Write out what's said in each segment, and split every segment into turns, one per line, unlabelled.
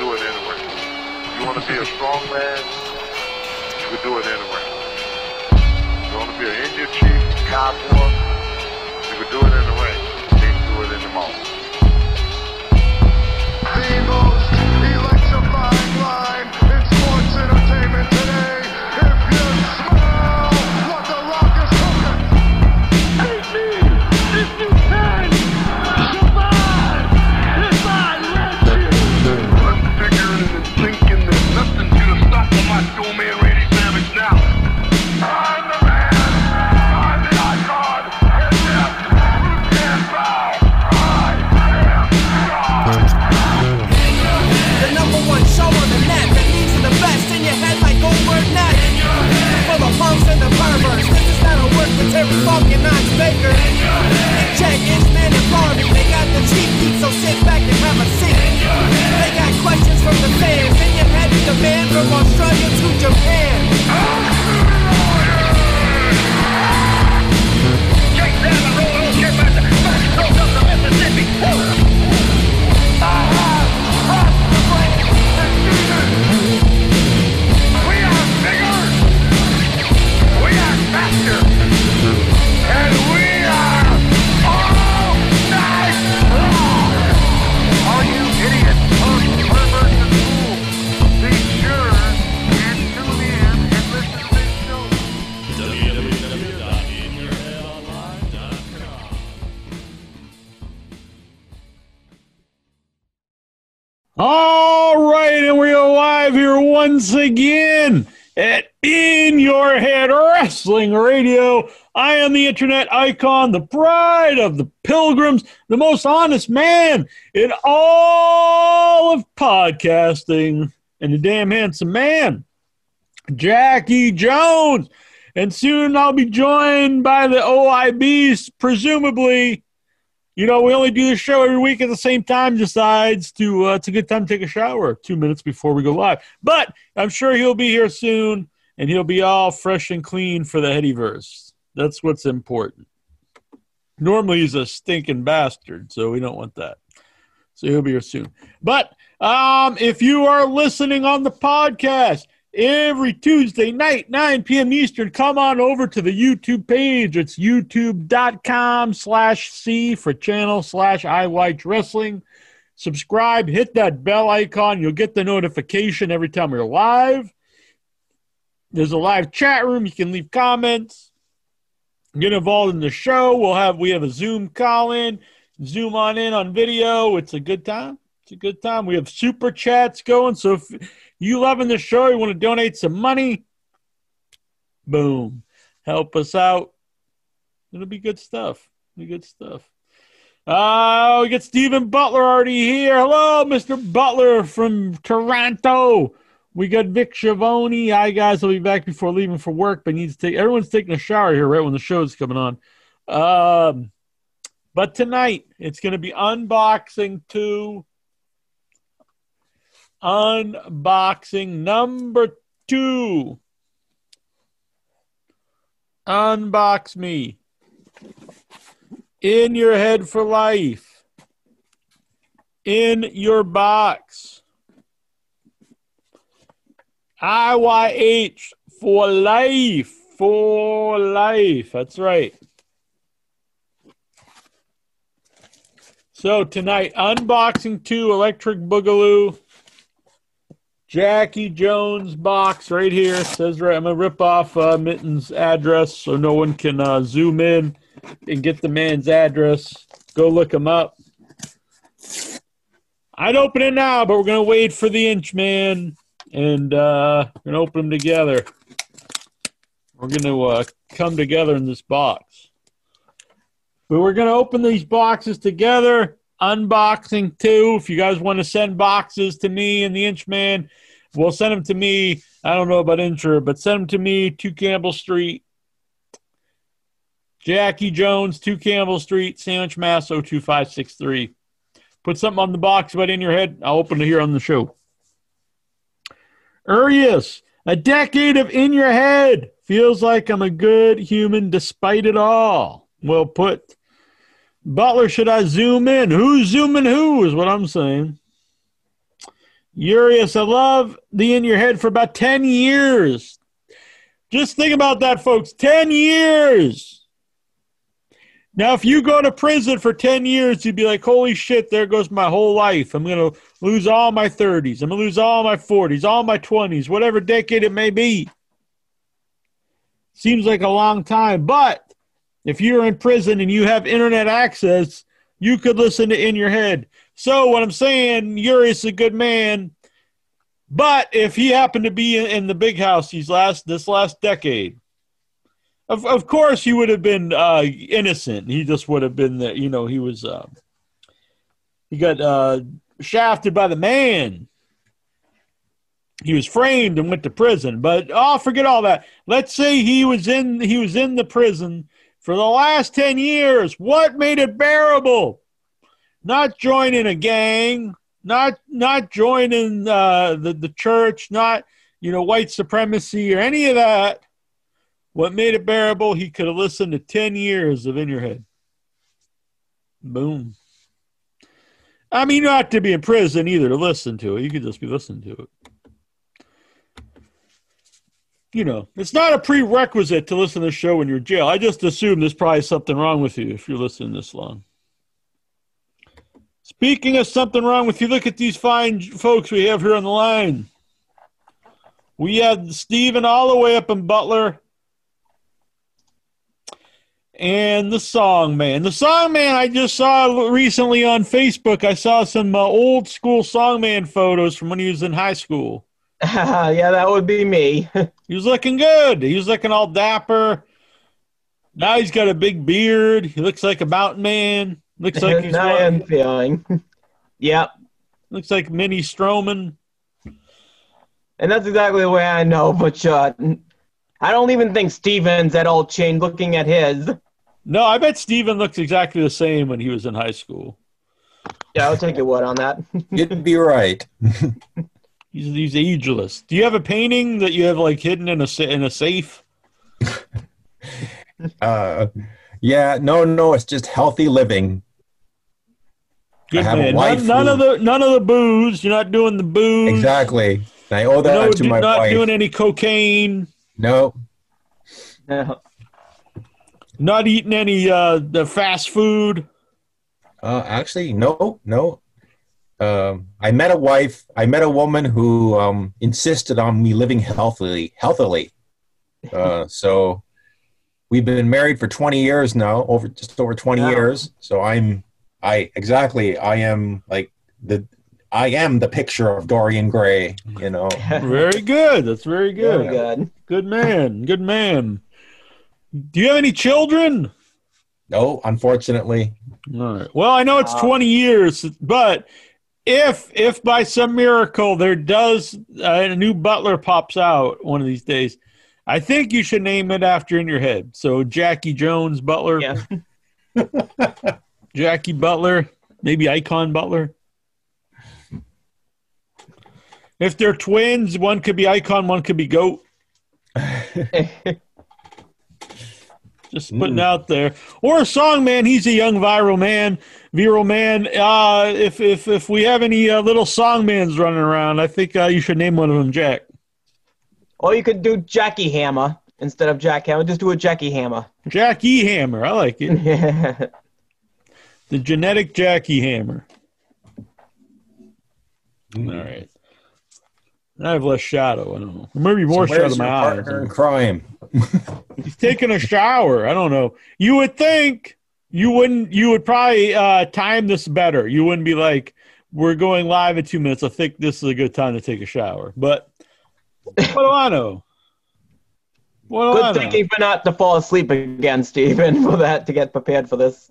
do it anyway. You want to be a strong man, you can do it anyway. You want to be an Indian chief, cowboy, you can do it ring. You can't do it in
questions from the fans, your head with the band from Australia to Japan.
Take up the Mississippi.
Internet icon, the pride of the pilgrims, the most honest man in all of podcasting, and the damn handsome man, Jackie Jones. And soon I'll be joined by the OIBs, presumably you know, we only do the show every week at the same time. Decides to uh, it's a good time to take a shower two minutes before we go live. But I'm sure he'll be here soon, and he'll be all fresh and clean for the Headyverse. That's what's important. Normally he's a stinking bastard, so we don't want that. So he'll be here soon. But um, if you are listening on the podcast every Tuesday night, 9 p.m. Eastern, come on over to the YouTube page. It's youtube.com slash C for channel slash I Watch Wrestling. Subscribe, hit that bell icon. You'll get the notification every time we're live. There's a live chat room. You can leave comments. Get involved in the show. We'll have we have a Zoom call in. Zoom on in on video. It's a good time. It's a good time. We have super chats going. So if you loving the show, you want to donate some money, boom, help us out. It'll be good stuff. It'll be good stuff. Uh, we got Stephen Butler already here. Hello, Mr. Butler from Toronto. We got Vic Schiavone. Hi, guys. I'll be back before leaving for work, but needs to take. Everyone's taking a shower here right when the show's coming on. Um, but tonight it's going to be unboxing two. Unboxing number two. Unbox me. In your head for life. In your box. IYH for life. For life. That's right. So tonight, unboxing two Electric Boogaloo. Jackie Jones box right here. It says right. I'm gonna rip off uh, Mitten's address so no one can uh, zoom in and get the man's address. Go look him up. I'd open it now, but we're gonna wait for the inch man and uh, we're gonna open them together. We're gonna uh, come together in this box. But we're gonna open these boxes together. Unboxing too. If you guys want to send boxes to me and the Inchman, we'll send them to me. I don't know about Incher, but send them to me. Two Campbell Street, Jackie Jones, two Campbell Street, Sandwich, Mass. 02563. Put something on the box but in your head. I'll open it here on the show. Urias, a decade of in your head. Feels like I'm a good human despite it all. Well put. Butler, should I zoom in? Who's zooming who is what I'm saying. Urias, I love the in your head for about 10 years. Just think about that, folks. 10 years. Now, if you go to prison for 10 years, you'd be like, holy shit, there goes my whole life. I'm going to lose all my 30s. I'm going to lose all my 40s, all my 20s, whatever decade it may be. Seems like a long time. But if you're in prison and you have internet access, you could listen to In Your Head. So, what I'm saying, Uri's a good man. But if he happened to be in the big house these last this last decade, of of course he would have been uh, innocent. He just would have been the you know he was uh, he got uh, shafted by the man. He was framed and went to prison. But oh, forget all that. Let's say he was in he was in the prison for the last ten years. What made it bearable? Not joining a gang, not not joining uh, the the church, not you know white supremacy or any of that. What made it bearable? He could have listened to ten years of In Your Head. Boom. I mean, not to be in prison either to listen to it. You could just be listening to it. You know, it's not a prerequisite to listen to the show when you're in jail. I just assume there's probably something wrong with you if you're listening this long. Speaking of something wrong with you, look at these fine folks we have here on the line. We have Stephen all the way up in Butler. And the Song Man. The Song Man I just saw recently on Facebook. I saw some uh, old school Song Man photos from when he was in high school.
yeah, that would be me.
He was looking good. He was looking all dapper. Now he's got a big beard. He looks like a mountain man. Looks like he's
I am feeling. yep.
looks like Minnie Strowman.
And that's exactly the way I know, but uh, I don't even think Steven's at all changed looking at his.
No, I bet Steven looks exactly the same when he was in high school.
Yeah, I'll take your word on that.
You'd be right.
He's he's ageless. Do you have a painting that you have like hidden in a in a safe?
Uh, yeah, no, no, it's just healthy living.
Good
have a
man.
wife
None, none
who-
of the none of the booze. You're not doing the booze.
Exactly. I owe that
No,
to
do-
my
not
wife.
doing any cocaine.
No.
No, Not eating any uh the fast food.
uh, actually, no, no. Um, I met a wife. I met a woman who um, insisted on me living healthily. Healthily. Uh, so we've been married for 20 years now, over just over 20
Wow.
years. So I'm, I exactly, I am like the, I am the picture of Dorian Gray. You know.
Very good. That's very
Very
good.
good.
Good man. Good man. Do you have any children?
No, unfortunately.
All right. Well, I know it's
Wow.
20 years, but if if by some miracle there does uh, a new butler pops out one of these days, I think you should name it after in your head. So Jackie Jones Butler,
Yeah.
Jackie Butler, maybe Icon Butler. If they're twins, one could be Icon, one could be Goat. Just putting
Mm.
out there. Or a song man. He's a young viral man. Viral man. Uh, if if if we have any uh, little song mans running around, I think uh, you should name one of them Jack.
or you could do Jackie Hammer instead of Jack Hammer. Just do a Jackie Hammer.
Jack E. Hammer. I like it. The genetic Jackie Hammer. All right. I have less shadow. I don't know. Maybe more
So
shadow in my
your
eyes.
partner crime?
He's taking a shower. I don't know. You would think you wouldn't. You would probably uh, time this better. You wouldn't be like, "We're going live in two minutes." I think this is a good time to take a shower. But what do I know? What do I
Good
know?
thinking for not to fall asleep again, Stephen, for that to get prepared for this.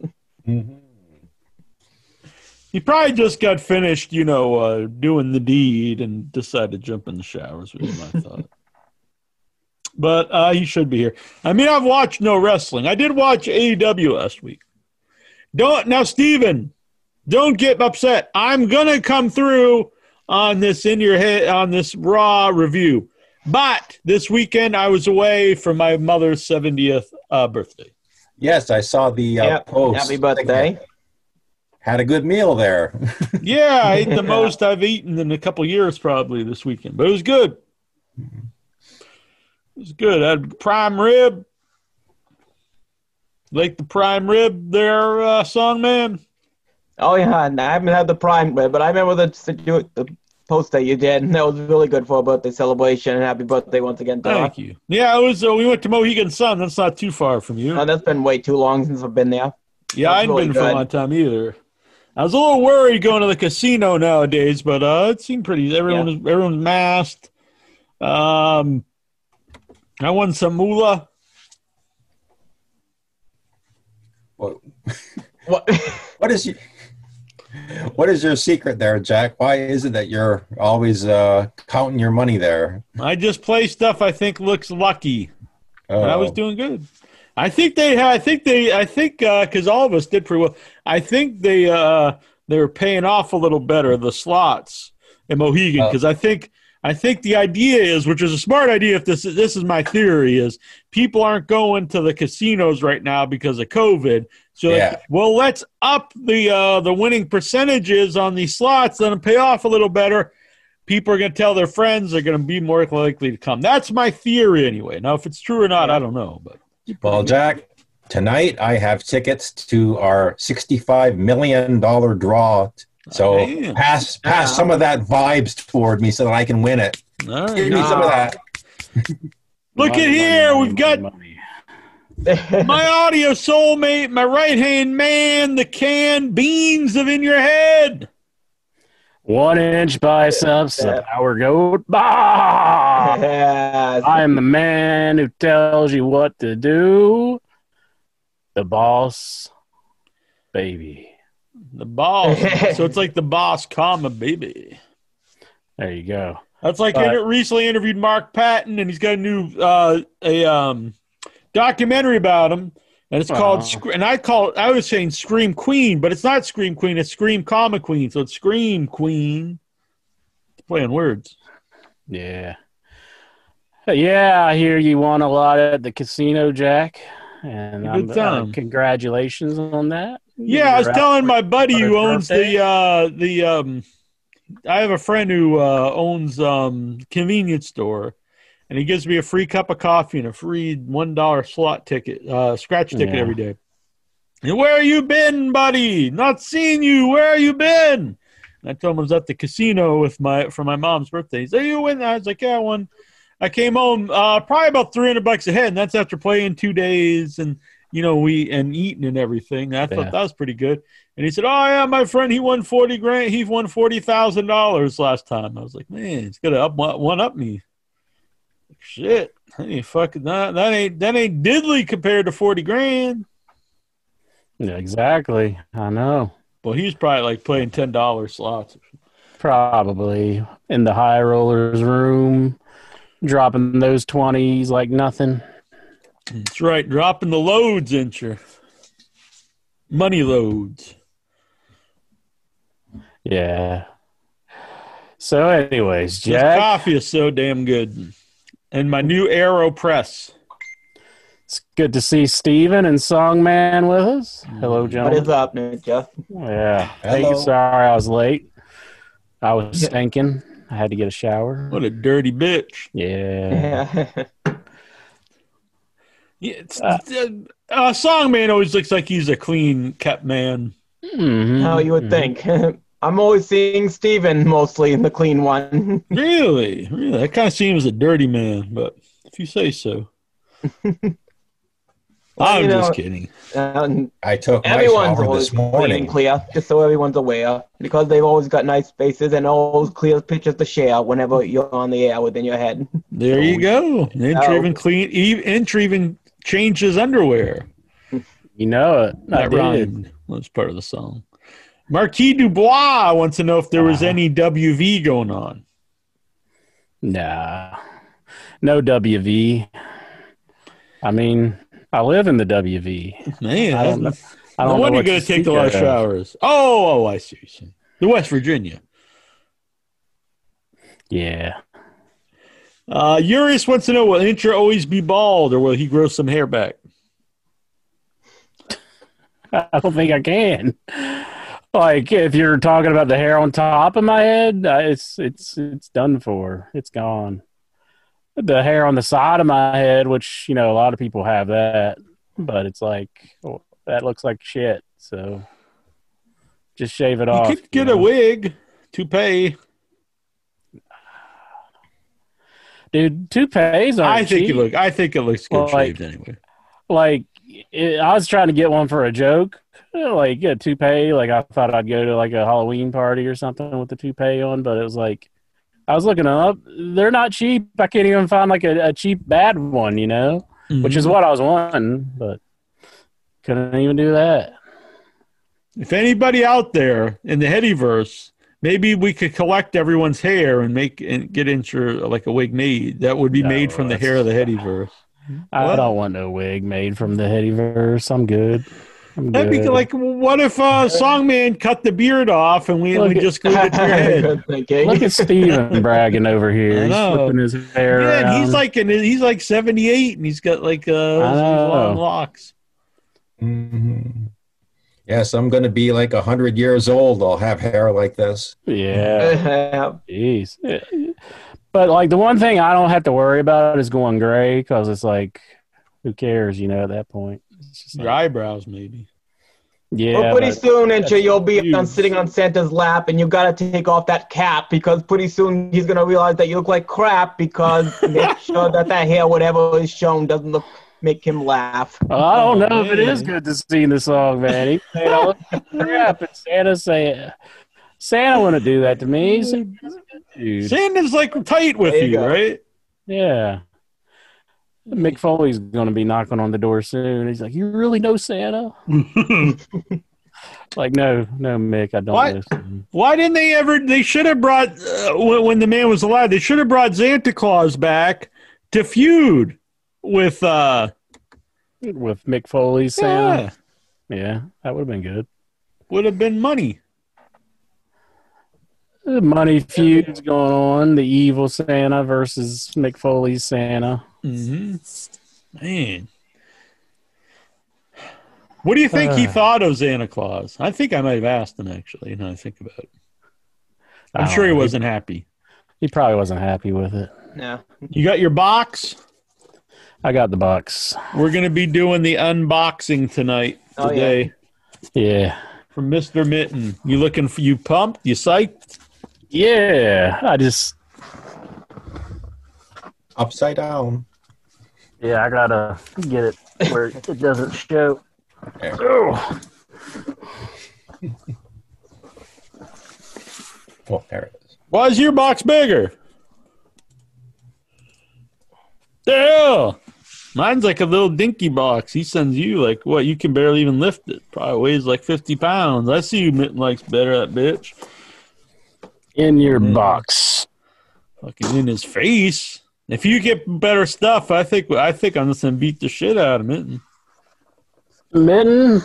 He probably just got finished, you know, uh, doing the deed and decided to jump in the showers. Was my thought. But uh, he should be here. I mean, I've watched no wrestling. I did watch AEW last week. Don't now, Steven, don't get upset. I'm gonna come through on this in your head on this Raw review. But this weekend I was away for my mother's 70th uh, birthday.
Yes, I saw the uh,
Yep.
post.
Happy birthday.
Had a good meal there.
Yeah, I ate the most I've eaten in a couple years probably this weekend, but it was good. It was good. I had prime rib. Like the prime rib there, uh, song man.
Oh yeah, and I haven't had the prime rib, but I remember the the post that you did, and that was really good for a birthday celebration. And happy birthday once again,
Thank you. Yeah, it was. Uh, we went to Mohegan Sun. That's not too far from you.
Oh, that's been way too long since I've been there.
Yeah, I hadn't
really
been for a long time either. I was a little worried going to the casino nowadays, but uh, it seemed pretty. Everyone was everyone's masked. Um, I won some moolah.
what,
What?
what is your, what is your secret there, Jack? Why is it that you're always uh, counting your money there?
I just play stuff I think looks lucky. And I was
Oh.
doing good. I think they. I think they. I think because all of us did pretty well. I think they. uh They were paying off a little better the slots in Mohegan
Oh.
because I think. I think the idea is, which is a smart idea. If this is this is my theory, is people aren't going to the casinos right now because of COVID. So, like,
Yeah.
well, let's up the uh, the winning percentages on these slots, then pay off a little better people are going to tell their friends they're going to be more likely to come. That's my theory anyway. Now, if it's true or not, I don't know. But
Well, Jack, tonight I have tickets to our $65 million draw. So oh,
Damn.
pass pass some of that vibes toward me so that I can win it.
all
Give
right.
me some of that.
look
Money,
at here,
money,
we've got
money.
my audio soulmate, my right hand man, the canned beans of in your head.
One inch biceps, a power goat. Bah!
Yeah.
I am the man who tells you what to do. The boss, baby.
The boss. so it's like the boss, comma baby.
There you go.
That's like
But-
recently interviewed Mark Patton, and he's got a new uh, a um, documentary about him, and it's called. Sc- and I call it. I was saying Scream Queen, but it's not Scream Queen. It's Scream Comma Queen. So it's Scream Queen. Playing words.
Yeah. Yeah, I hear you won a lot at the casino, Jack. And
A
I'm,
good
uh, congratulations on that.
Yeah, I was telling my buddy who owns
birthday?
the uh, the um. I have a friend who uh, owns um convenience store, and he gives me a free cup of coffee and a free one dollar slot ticket, uh, scratch ticket
Yeah.
every day. And where you been, buddy? Not seen you. Where you been? And I told him I was at the casino with my for my mom's birthday. He said, "You win?" I was like, "Yeah, I won." I came home uh, probably about three hundred bucks ahead, and that's after playing two days and you know we and eating and everything. I thought that was pretty good. And he said, "Oh yeah, my friend, he won forty grand. He won forty thousand dollars last time." I was like, "Man, he's gonna up one up me." Shit, that ain't fucking that, that ain't that ain't diddly compared to forty grand.
Yeah, exactly. I know.
Well, he's probably like playing ten dollars slots.
Probably in the high rollers room, dropping those 20s like nothing.
That's right, dropping the loads, ain't you? Money loads.
Yeah. So, anyways,
This
Jack,
coffee is so damn good, and my new AeroPress.
it's good to see Steven and Songman with us. Hello,
What is
gentlemen.
up, Nick Jeff?
Yeah. Hey, sorry I was late. I was stinking. I had to get a shower.
What a dirty bitch.
Yeah.
Yeah.
Yeah, it's, uh, uh, Songman always looks like he's a clean kept man.
Mhm.
How you would think. I'm always seeing Steven mostly in the clean one.
Really, really, that kind of seems a dirty man, but if you say so. I'm
you
just kidding.
and
I took my
everyone's
shower
always
this
clean
morning.
clear, just so everyone's aware, because they've always got nice faces and always clear pictures to share whenever you're on the air within your head.
There you go. Inch
Oh.
even clean. e- Inch even changed his underwear.
You know it. I
That
did.
rhymed. That's part of the song. Marquis Dubois wants to know if there was
Uh-huh.
any WV going on.
Nah. No WV. I mean, I live in the WV.
Man,
I don't know. I don't know
wonder you're going
to
take the
speak
lot of
of.
showers. Oh, oh, I see. what you're saying. The West Virginia.
Yeah.
Uh, Urius wants to know will Incher always be bald or will he grow some hair back?
I don't think I can. Like if you're talking about the hair on top of my head, uh, it's it's it's done for. It's gone. The hair on the side of my head, which you know a lot of people have that, hmm. but it's like oh, that looks like shit. So just shave it
You
off.
could get
you
a
know?
wig, toupee.
dude. Toupees aren't
I think
cheap.
it look. I think it looks good
Well, like-
shaved anyway.
like it, I was trying to get one for a joke, uh, like a toupee. Like I thought I'd go to like a Halloween party or something with the toupee on, but it was like I was looking up. They're not cheap. I can't even find like a, a cheap bad one, you know, which is mhm. what I was wanting, but couldn't even do that.
If anybody out there in the Headyverse, maybe we could collect everyone's hair and make and get into like a wig made that would be
No,
made from the hair of the Headyverse.
I
What?
don't want no wig made from the Headyverse. I'm good. I'm
That'd be
good.
like, what if uh, Songman cut the beard off and we,
Look
we
at-
just glued it to your head?
Look at Steven bragging over here. He's flipping his hair
Yeah, and he's like in, he's like seventy eight, and he's got like uh, long locks.
hmm Yes, I'm going to be like a hundred years old. I'll have hair like this.
yeah. Jeez. But like the one thing I don't have to worry about is going gray because it's like, who cares? You know, at that point, it's just
Your eyebrows, maybe.
Yeah.
well, pretty
but-
soon, until you'll be
huge.
on sitting on Santa's lap, and you gotta take off that cap because pretty soon he's gonna realize that you look like crap because make sure that that hair, whatever is shown, doesn't look make him laugh.
Well, I don't
Oh,
know if it is good to sing the song, man. He saying I look crap, and Santa say, Santa wouldn't do that to me. Santa's a good dude.
Santa's like tight with
There you
you, right?
Yeah. Mick Foley's going to be knocking on the door soon. He's like, "You really know Santa?" like, no, no, Mick, I don't know.
Why didn't they ever? They should have brought uh, when, when the man was alive. They should have brought Santa Claus back to feud with. uh
With Mick Foley's Santa,
Yeah,
yeah, that would have been good.
would have been money.
The money feuds going on. The evil Santa versus Mick Foley's Santa.
Hmm Man, what do you think he
Uh.
thought of Santa Claus? I think I might have asked him actually. Now I think about it,
I
I'm
don't
sure he
know.
wasn't happy.
He probably wasn't happy with it.
Yeah.
You got your box.
I got the box.
We're gonna be doing the unboxing tonight
Oh, yeah.
today
Yeah,
from Mister Mitten. You looking for you pumped? You psyched?
yeah. I just,
Upside down.
Yeah, I gotta get it where it doesn't show.
There.
Oh.
Oh, there it is.
Why is your box bigger? The hell? Mine's like a little dinky box. He sends you like what? You can barely even lift it. Probably weighs like fifty pounds. I see you Mitten likes better that bitch.
In your
Mm.
box.
Fucking in his face. If you get better stuff, I think I think I'm just gonna beat the shit out of Mitten.
Mitten,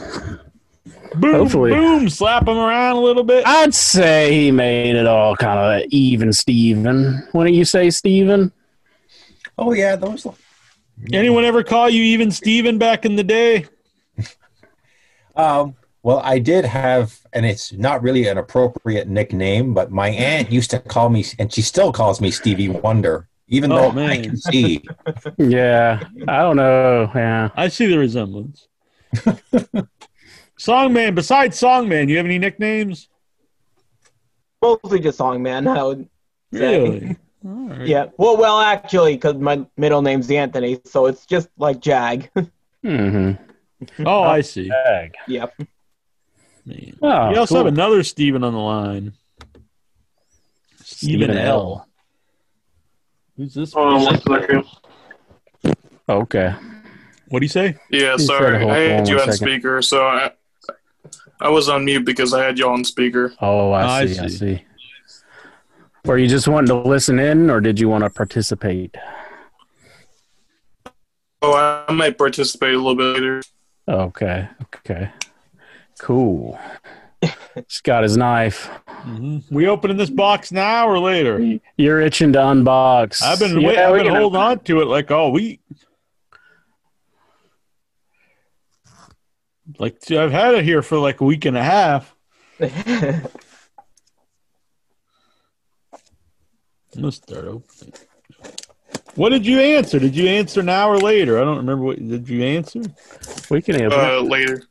Boom,
Hopefully.
boom, slap him around a little bit.
I'd say he made it all kind of even Steven. Wouldn't you say Steven?
Oh yeah, those.
Anyone ever call you even Steven back in the day?
Um, well, I did have, and it's not really an appropriate nickname, but my aunt used to call me, and she still calls me Stevie Wonder, even
Oh,
though I
man.
can see.
Yeah, I don't know. Yeah,
I see the resemblance. Songman, besides Songman, you have any nicknames?
Mostly just song man. I would say.
Really? All right.
Yeah. Well, well, actually, because my middle name's Anthony, so it's just like Jag.
hmm
Oh, I see.
yep.
Man.
Oh,
we also
cool.
have another Steven on the line. Stephen L. Who's this?
Hold on one second.
Okay.
What do you say?
Yeah,
He
sorry. I had you on
second.
speaker, so I I was on mute because I had you on speaker.
Oh, I oh,
I
see. I
see.
see. Were you just wanting to listen in, or did you want to participate?
Oh, I might participate a little bit later.
Okay. Okay. Cool. He's got his knife.
hmm We opening this box now or later?
You're itching to unbox.
I've been
Yeah,
wait, I've been holding
open
on to it like all week. Like I've had it here for like a week and a half. Let's start opening. What did you answer? Did you answer now or later? I don't remember what did you answer?
We can answer.
Uh, later.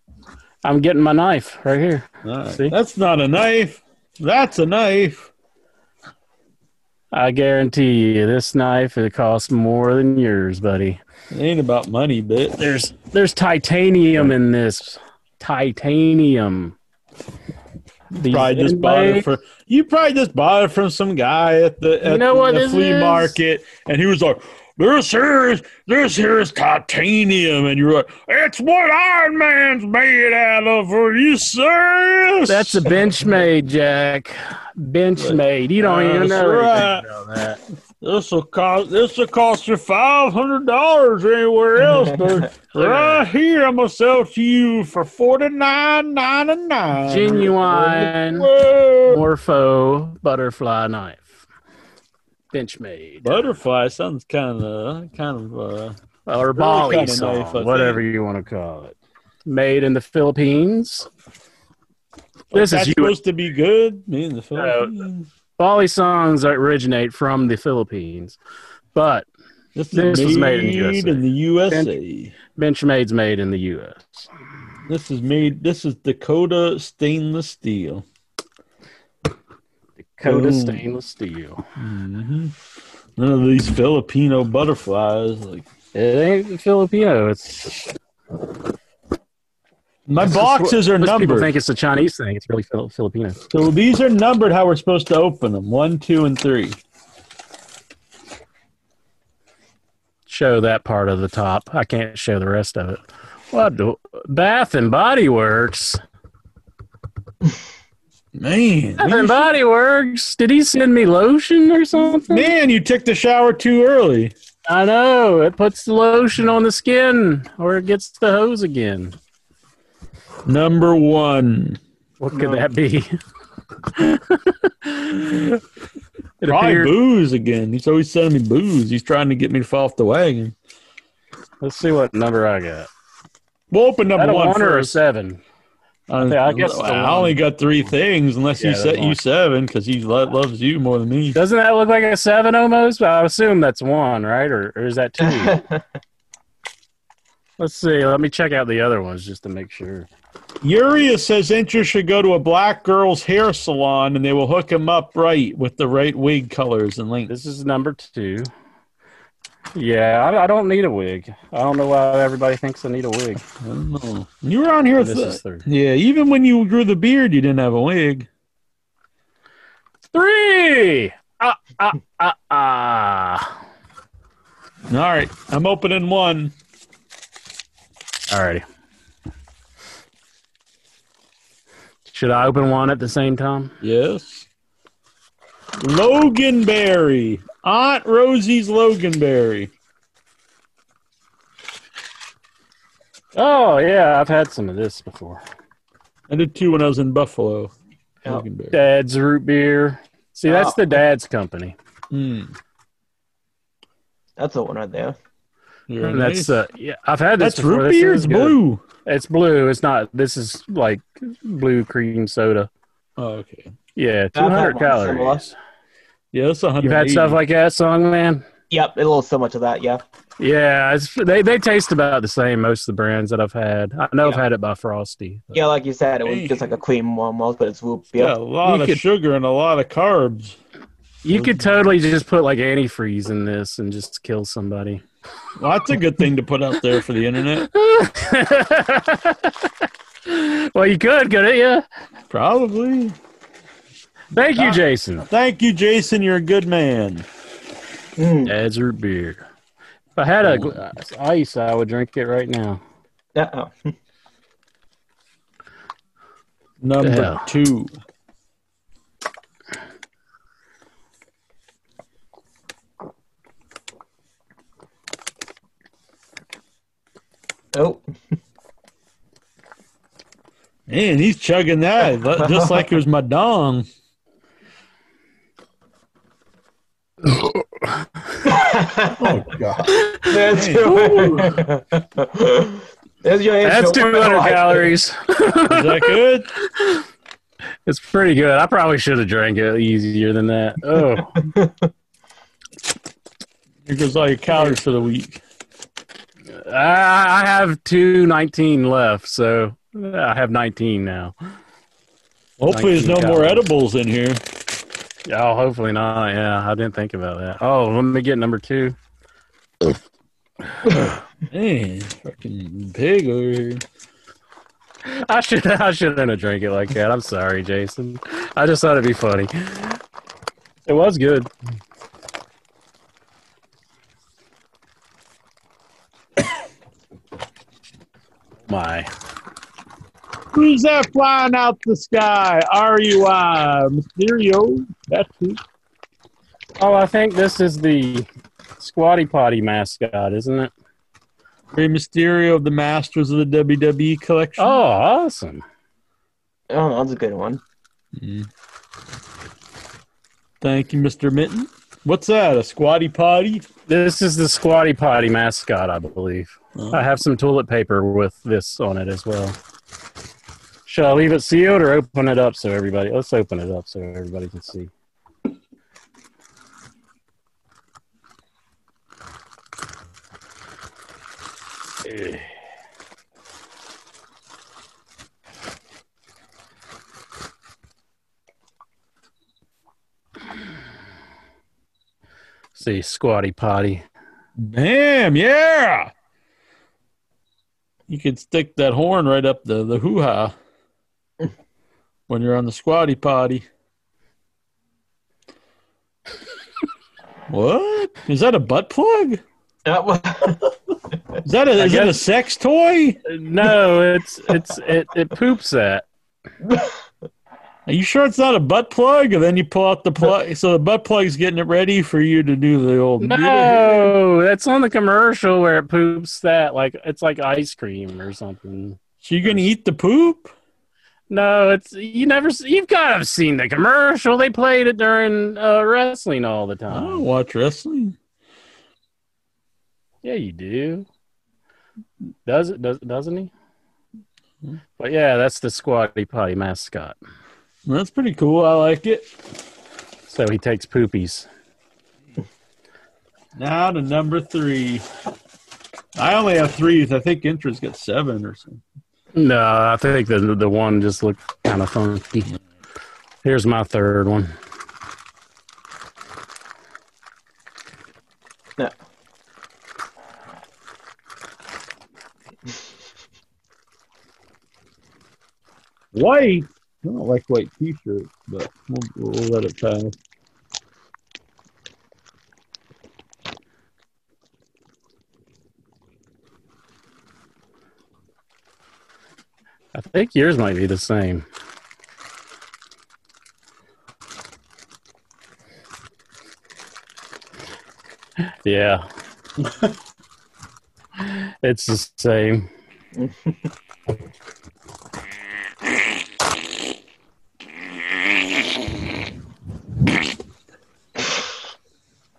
I'm getting my knife right here.
Right.
See?
That's not a knife. That's a knife.
I guarantee you, this knife it costs more than yours, buddy.
It ain't about money, but
There's there's titanium in this. Titanium. These
probably just bought it for you. Probably just bought it from some guy at the at
know what
the flea
is?
market, and he was like, "This here is this here is titanium," and you're like, "It's what Iron Man's made out of." Are you serious?
That's a benchmade, Jack. Benchmade. You don't even know
right.
about that.
This will cost this will cost you five hundred dollars anywhere else. but right here, I'm gonna sell to you for forty nine ninety nine.
Genuine. Morpho butterfly knife. Benchmade.
Butterfly sounds kind of kind of uh,
or Bali
kinda
song, whatever you want to call it. Made in the Philippines. This
that's
is you.
supposed to be good. Me in the Philippines.
Balisongs originate from the Philippines, but
This,
This
is
was
made
made in USA.
in the USA.
Benchmade's made in the U.S.
This is made. This is Dakota stainless steel.
Dakota
Boom.
stainless steel.
hmm None of these Filipino butterflies. Like
It ain't Filipino. It's
my
This is
boxes are numbered.
Most people think it's a Chinese thing. It's really Fil- Filipino.
So these are numbered how we're supposed to open them. One, two, and three.
Show that part of the top. I can't show the rest of it. What? do- Bath and Body Works.
Man,
Bath and Body Works. Did he send me lotion or something?
man, you took the shower too early.
I know. It puts the lotion on the skin, or it gets the hose again.
Number one.
What could that be? it
Probably
appeared.
booze again. He's always sending me booze. He's trying to get me to fall off the wagon.
Let's see what number I got.
We'll open number one
one or a seven?
Uh,
Yeah, I guess it's a
I
one.
only got three things, unless
Yeah,
he set you seven because he lo- loves you more than me.
Doesn't that look like a seven almost? I assume that's one, right? Or, or is that two? Let's see. Let me check out the other ones just to make sure.
Uriah says interest should go to a black girl's hair salon and they will hook him up right with the right wig colors and length.
This is number two. Yeah, I, I don't need a wig. I don't know why everybody thinks I need a wig.
I don't know. You were on here.
This
th-
is
yeah, even when you grew the beard, you didn't have a wig.
Three. Ah ah ah ah.
All right, I'm opening one.
Alrighty. Should I open one at the same time?
Yes. Loganberry. Aunt Rosie's Loganberry.
Oh yeah, I've had some of this before.
I did two when I was in Buffalo.
Yeah.
Loganberry.
Dad's root beer. See, that's
Oh.
the dad's company.
Mm.
That's the one right there.
Very
And that's uh, yeah, I've had this.
that's
before.
root beer. It's blue.
It's blue. It's not. This is like blue cream soda.
Oh, okay.
Yeah, two hundred
I've had
hundred
one similar.
calories.
Yeah, that's a.
You've had stuff like that, song man.
Yep, a little similar to that. Yeah.
Yeah, it's, they they taste about the same. Most of the brands that I've had. I know I've had it by Frostie.
Yeah, like you said, it was just like a cream one almost, but it's whoop. beer.
Yeah, a lot
You
of
could-
sugar and a lot of carbs.
You could totally just put like antifreeze in this and just kill somebody.
Well, that's a good thing to put out there for the internet.
well, you could, couldn't you?
Probably.
Thank you, Jason.
Thank you, Jason. You're a good man.
Mm.
Dad's root beer. If I had a gl- ice, I would drink it right now.
Yeah. oh.
Number
hell?
two.
Oh.
Man, he's chugging that li- just like it was my dong.
Oh God.
That's There's your
That's 200 calories.
Is that good?
it's pretty good. I probably should have drank it easier than that. Oh,
Here goes all your calories for the week.
I I have two 19 left, so I have 19 now.
Hopefully, there's no
19
more edibles in here.
Oh, hopefully not. Yeah, I didn't think about that. Oh, let me get number two.
Man, fucking pig over here.
I should I shouldn't have drank it like that. I'm sorry, Jason. I just thought it'd be funny. It was good. My
Who's that flying out the sky? Are Rey Mysterio. That's who.
oh, I think this is the Squatty Potty mascot, isn't it?
Rey Mysterio of the Masters of the WWE collection.
Oh, awesome!
Oh, that's a good one. Mm.
Thank you, Mr. Mitten. What's that? A squatty potty?
This is the Squatty Potty mascot, I believe. Oh. I have some toilet paper with this on it as well. Shall I leave it sealed or open it up so everybody? Let's open it up so everybody can see. See, Squatty Potty.
Damn, yeah. You could stick that horn right up the, the hoo ha when you're on the squatty potty. what? Is that a butt plug?
That was,
Is that a, is it a sex toy?
No, it's it's it, it poops that.
Are you sure it's not a butt plug? And then you pull out the plug. So the butt plug's getting it ready for you to do the old.
No, that's on the commercial where it poops that like it's like ice cream or something.
So you're going to eat the poop?
No, it's you never you've got to have seen the commercial. They played it during uh, wrestling all the time.
I don't watch wrestling.
Yeah, you do. Does it? Does doesn't he? But yeah, that's the Squatty Potty mascot.
That's pretty cool. I like it.
So he takes poopies.
Now to number three. I only have threes. I think Incher's got seven or something.
No, I think the the one just looked kind of funky. Here's my third one.
no.
White. I don't like white t-shirts, but we'll, we'll let it pass.
I think yours might be the same. Yeah. it's the same.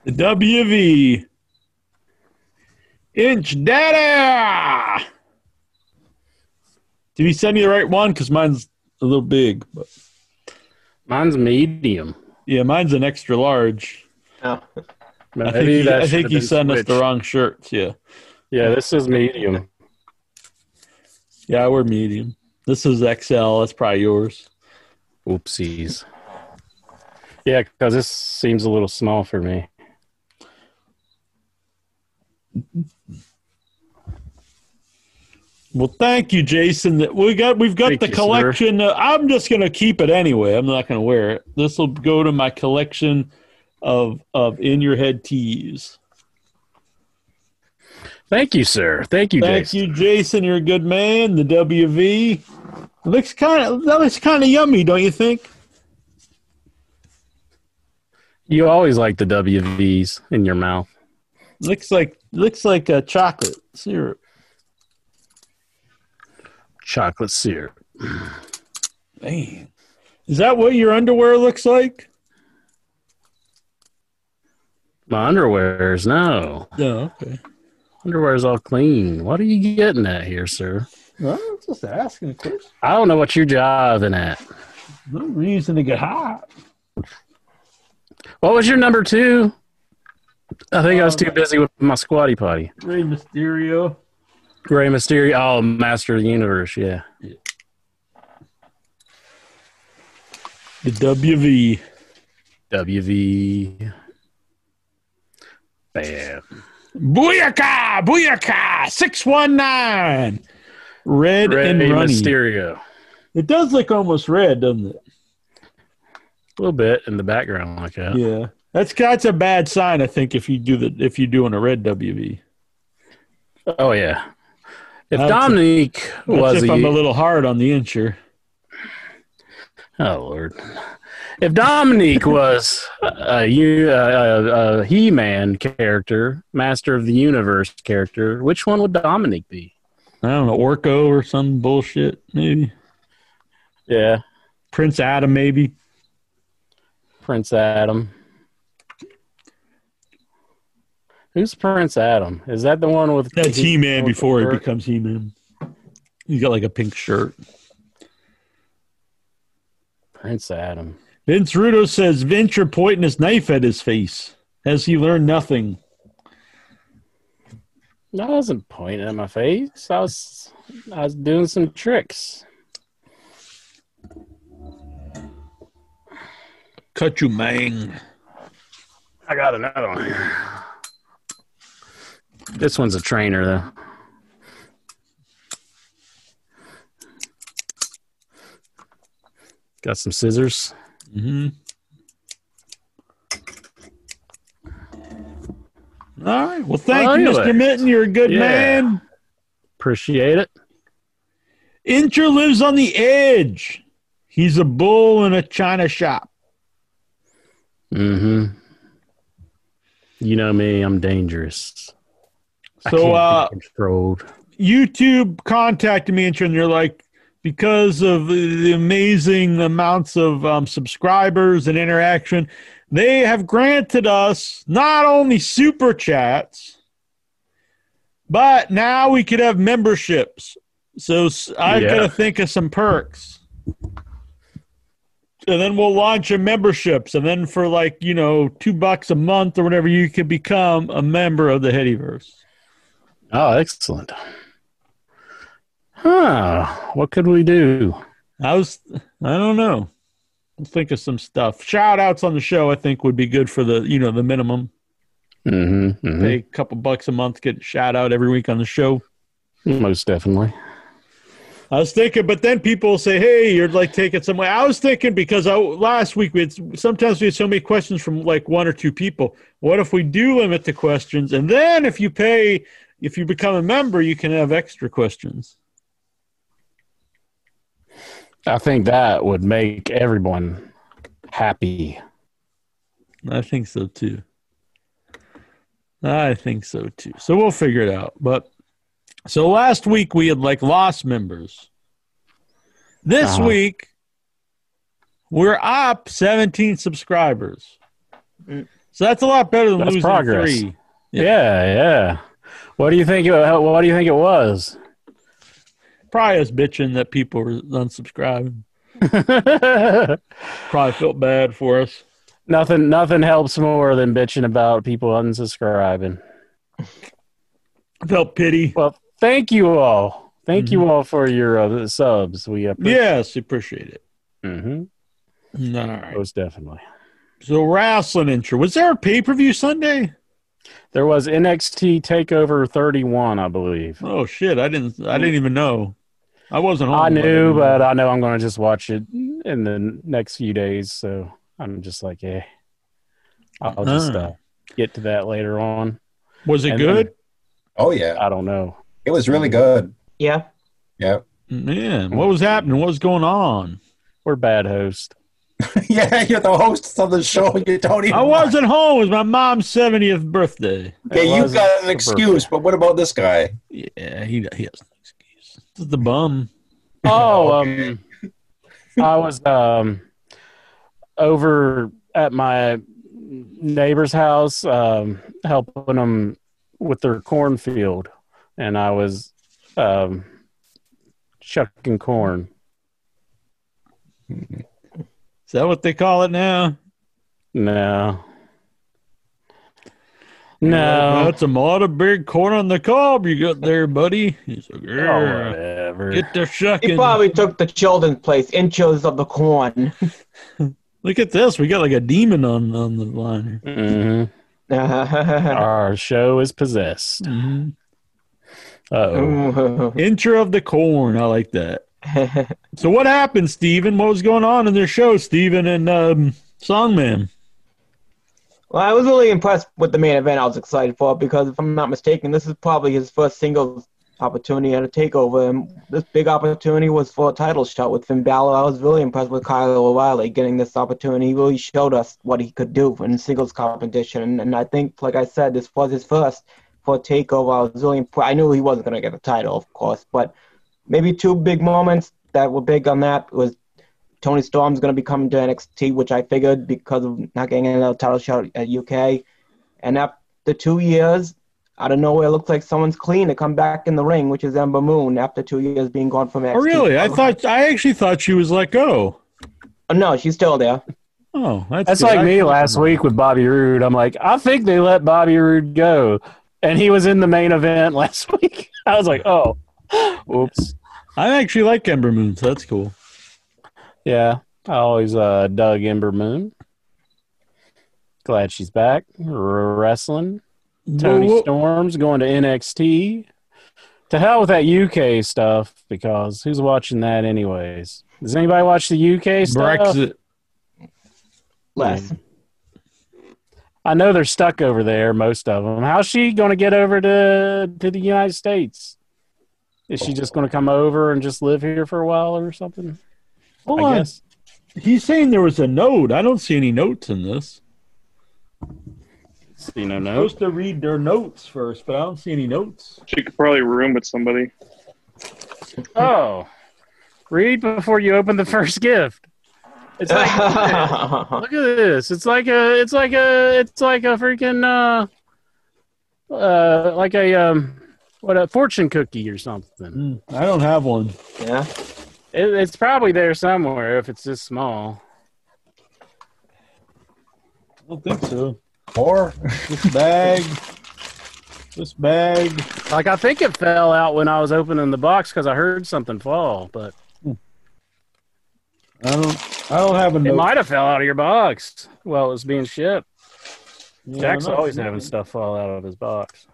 The WV. Inch Data. Did he send you the right one? Because mine's a little big. But
Mine's medium.
yeah, mine's an extra large. Oh.
No.
I think
Maybe
he, I think he
been
sent us the wrong shirts. Yeah.
Yeah, this is medium.
Yeah, we're medium. This is XL. That's probably yours.
Oopsies. Yeah, because this seems a little small for me.
Well, thank you, Jason. We got we've got
Thank
the
you,
collection. Uh, I'm just gonna keep it anyway. I'm not gonna wear it. This will go to my collection of of in your head tees.
Thank you, sir. Thank you,
Thank
Jason.
you, Jason. You're a good man. The WV It looks kind of that looks kind of yummy, don't you think?
You always like the WVs in your mouth.
Looks like looks like a chocolate syrup.
Chocolate syrup.
Man, is that what your underwear looks like?
My underwears, no.
No, okay.
Underwear's all clean. What are you getting at here, sir?
Well, I'm just asking a question.
I don't know what you're jiving at.
No reason to get hot.
What was your number two? I think I was oh, too busy with my squatty potty.
Rey Mysterio.
Rey Mysterio. Oh, Master of the Universe. Yeah.
The WV.
WV. Bam.
Booyaka! Booyaka! 619! Red
Rey
and runny.
Mysterio.
It does look almost red, doesn't it?
A little bit in the background like that.
Yeah. That's that's a bad sign, I think, if you do the if you're doing a red WV.
Oh yeah. If
That's-
Dominique
That's
was
if
a,
I'm a little hard on the incher.
oh lord, if Dominique was a, a, a, a He-Man character, Master of the Universe character, which one would Dominique be?
I don't know, Orko or some bullshit, maybe.
Yeah,
Prince Adam, maybe.
Prince Adam. Who's Prince Adam? Is that the one with
That's He Man before he becomes He Man. He's got like a pink shirt.
Prince Adam?
Vince Rudo says Venture pointing his knife at his face. Has he learned nothing?
I wasn't pointing at my face. I was I was doing some tricks.
Cut you, mang.
I got another one here. This one's a trainer though. Got some scissors.
Mm-hmm. All right. Well, thank
Well,
you,
anyway.
Mr. Mitten. You're a good
Yeah.
man.
Appreciate it.
Incher lives on the edge. He's a bull in a china shop.
Mm-hmm. You know me, I'm dangerous.
So, uh,
controlled.
YouTube contacted me, and they're like, because of the amazing amounts of um, subscribers and interaction, they have granted us not only super chats, but now we could have memberships. So s- I
Yeah.
got to think of some perks. And then we'll launch a memberships. And then for like, you know, two bucks a month or whatever, you could become a member of the Headyverse.
Oh, excellent. Huh. What could we do?
I was, I don't know. I'll think of some stuff. Shout outs on the show, I think, would be good for the, you know, the minimum.
Mm-hmm.
Pay a couple bucks a month, get a shout out every week on the show.
Most definitely.
I was thinking, but then people say, "Hey, you're like taking some way." I was thinking because I, last week we had sometimes we had so many questions from like one or two people. What if we do limit the questions, and then if you pay, if you become a member, you can have extra questions.
I think that would make everyone happy.
I think so too. I think so too. So we'll figure it out. But so last week we had like lost members. This
Uh-huh.
week we're up 17 subscribers. So that's a lot better than
That's
losing
progress.
three.
Yeah, yeah. What do you think? It, what do you think it was?
Probably us bitching that people were unsubscribing. Probably felt bad for us.
nothing. Nothing helps more than bitching about people unsubscribing.
Felt pity.
Well, thank you all. Thank you all for your uh, subs. We appreciate.
Yes, appreciate it.
Mm-hmm.
All right.
Most definitely.
So wrestling intro. Was there a pay per view Sunday?
There was NXT Takeover 31, I believe.
Oh shit! I didn't. I didn't even know. I wasn't home.
I knew,
know.
but I know I'm going to just watch it in the next few days. So I'm just like, eh, I'll just uh, get to that later on.
was it
and
good?
Oh yeah,
I don't know.
it was really good.
Yeah.
Yeah,
Man, what was happening? What was going on?
We're bad host.
yeah. You're the host of the show. You don't even.
I wasn't home. It was my mom's seventieth birthday.
Yeah, you
was
got an excuse,
birthday.
but what about this guy?
Yeah, he he has no excuse. This is the bum.
Oh,
Okay.
um, I was um over at my neighbor's house, um, helping them with their cornfield, and I was um, chucking corn.
Is that what they call it now?
No. No.
That's a lot of big corn on the cob you got there, buddy. He's like,
Oh,
"Yeah,
whatever.
get the shucking.
He probably took the children's place, inches of the corn.
Look at this. We got like a demon on, on the line here.
Mhm. Our show is possessed.
Mhm.
Uh oh.
Intro of the corn. I like that. So what happened, Steven? What was going on in their show, Steven and um, Songman?
Well, I was really impressed with the main event. I was excited for because, if I'm not mistaken, this is probably his first singles opportunity at a takeover. And this big opportunity was for a title shot with Finn Balor. I was really impressed with Kyle O'Reilly getting this opportunity. He really showed us what he could do in singles competition. And, I think, like I said, this was his first for takeover. I was really impressed. I knew he wasn't going to get the title, of course, but maybe two big moments that were big on that was Toni Storm's going to be coming to NXT, which I figured because of not getting another title shot at UK. And after two years, out of nowhere, it looks like someone's clean to come back in the ring, which is Ember Moon after two years being gone from NXT.
Oh, really? I oh. thought I actually thought she was let go.
Oh, no, she's still there.
Oh, that's,
That's like
I-
me last week with Bobby Roode. I'm like, I think they let Bobby Roode go. And he was in the main event last week. I was like, oh, oops.
I actually like Ember Moon, so that's cool.
Yeah, I always uh, dug Ember Moon. Glad she's back R- wrestling. Toni
Well,
Storm's going to NXT. To hell with that UK stuff because who's watching that anyways? Does anybody watch the UK stuff?
Brexit.
Less.
I know they're stuck over there, most of them. How's she going to get over to to the United States? Is she just going to come over and just live here for a while or something?
Hold
I
on.
guess.
He's saying there was a note. I don't see any notes in this.
See no
I'm supposed to read their notes first, but I don't see any notes.
She could probably room with somebody.
Oh, read before you open the first gift. It's like look at this. It's like a. It's like a. It's like a freaking. Uh, uh, like a um, what a fortune cookie or something.
Hmm, I don't have one.
yeah.
It, it's probably there somewhere if it's this small.
I don't think so.
Or
This bag. this bag.
Like I think it fell out when I was opening the box because I heard something fall, but hmm.
I don't. I don't have a
it might have fell out of your box while it was being shipped.
Yeah,
Jack's always having stuff fall out of his box.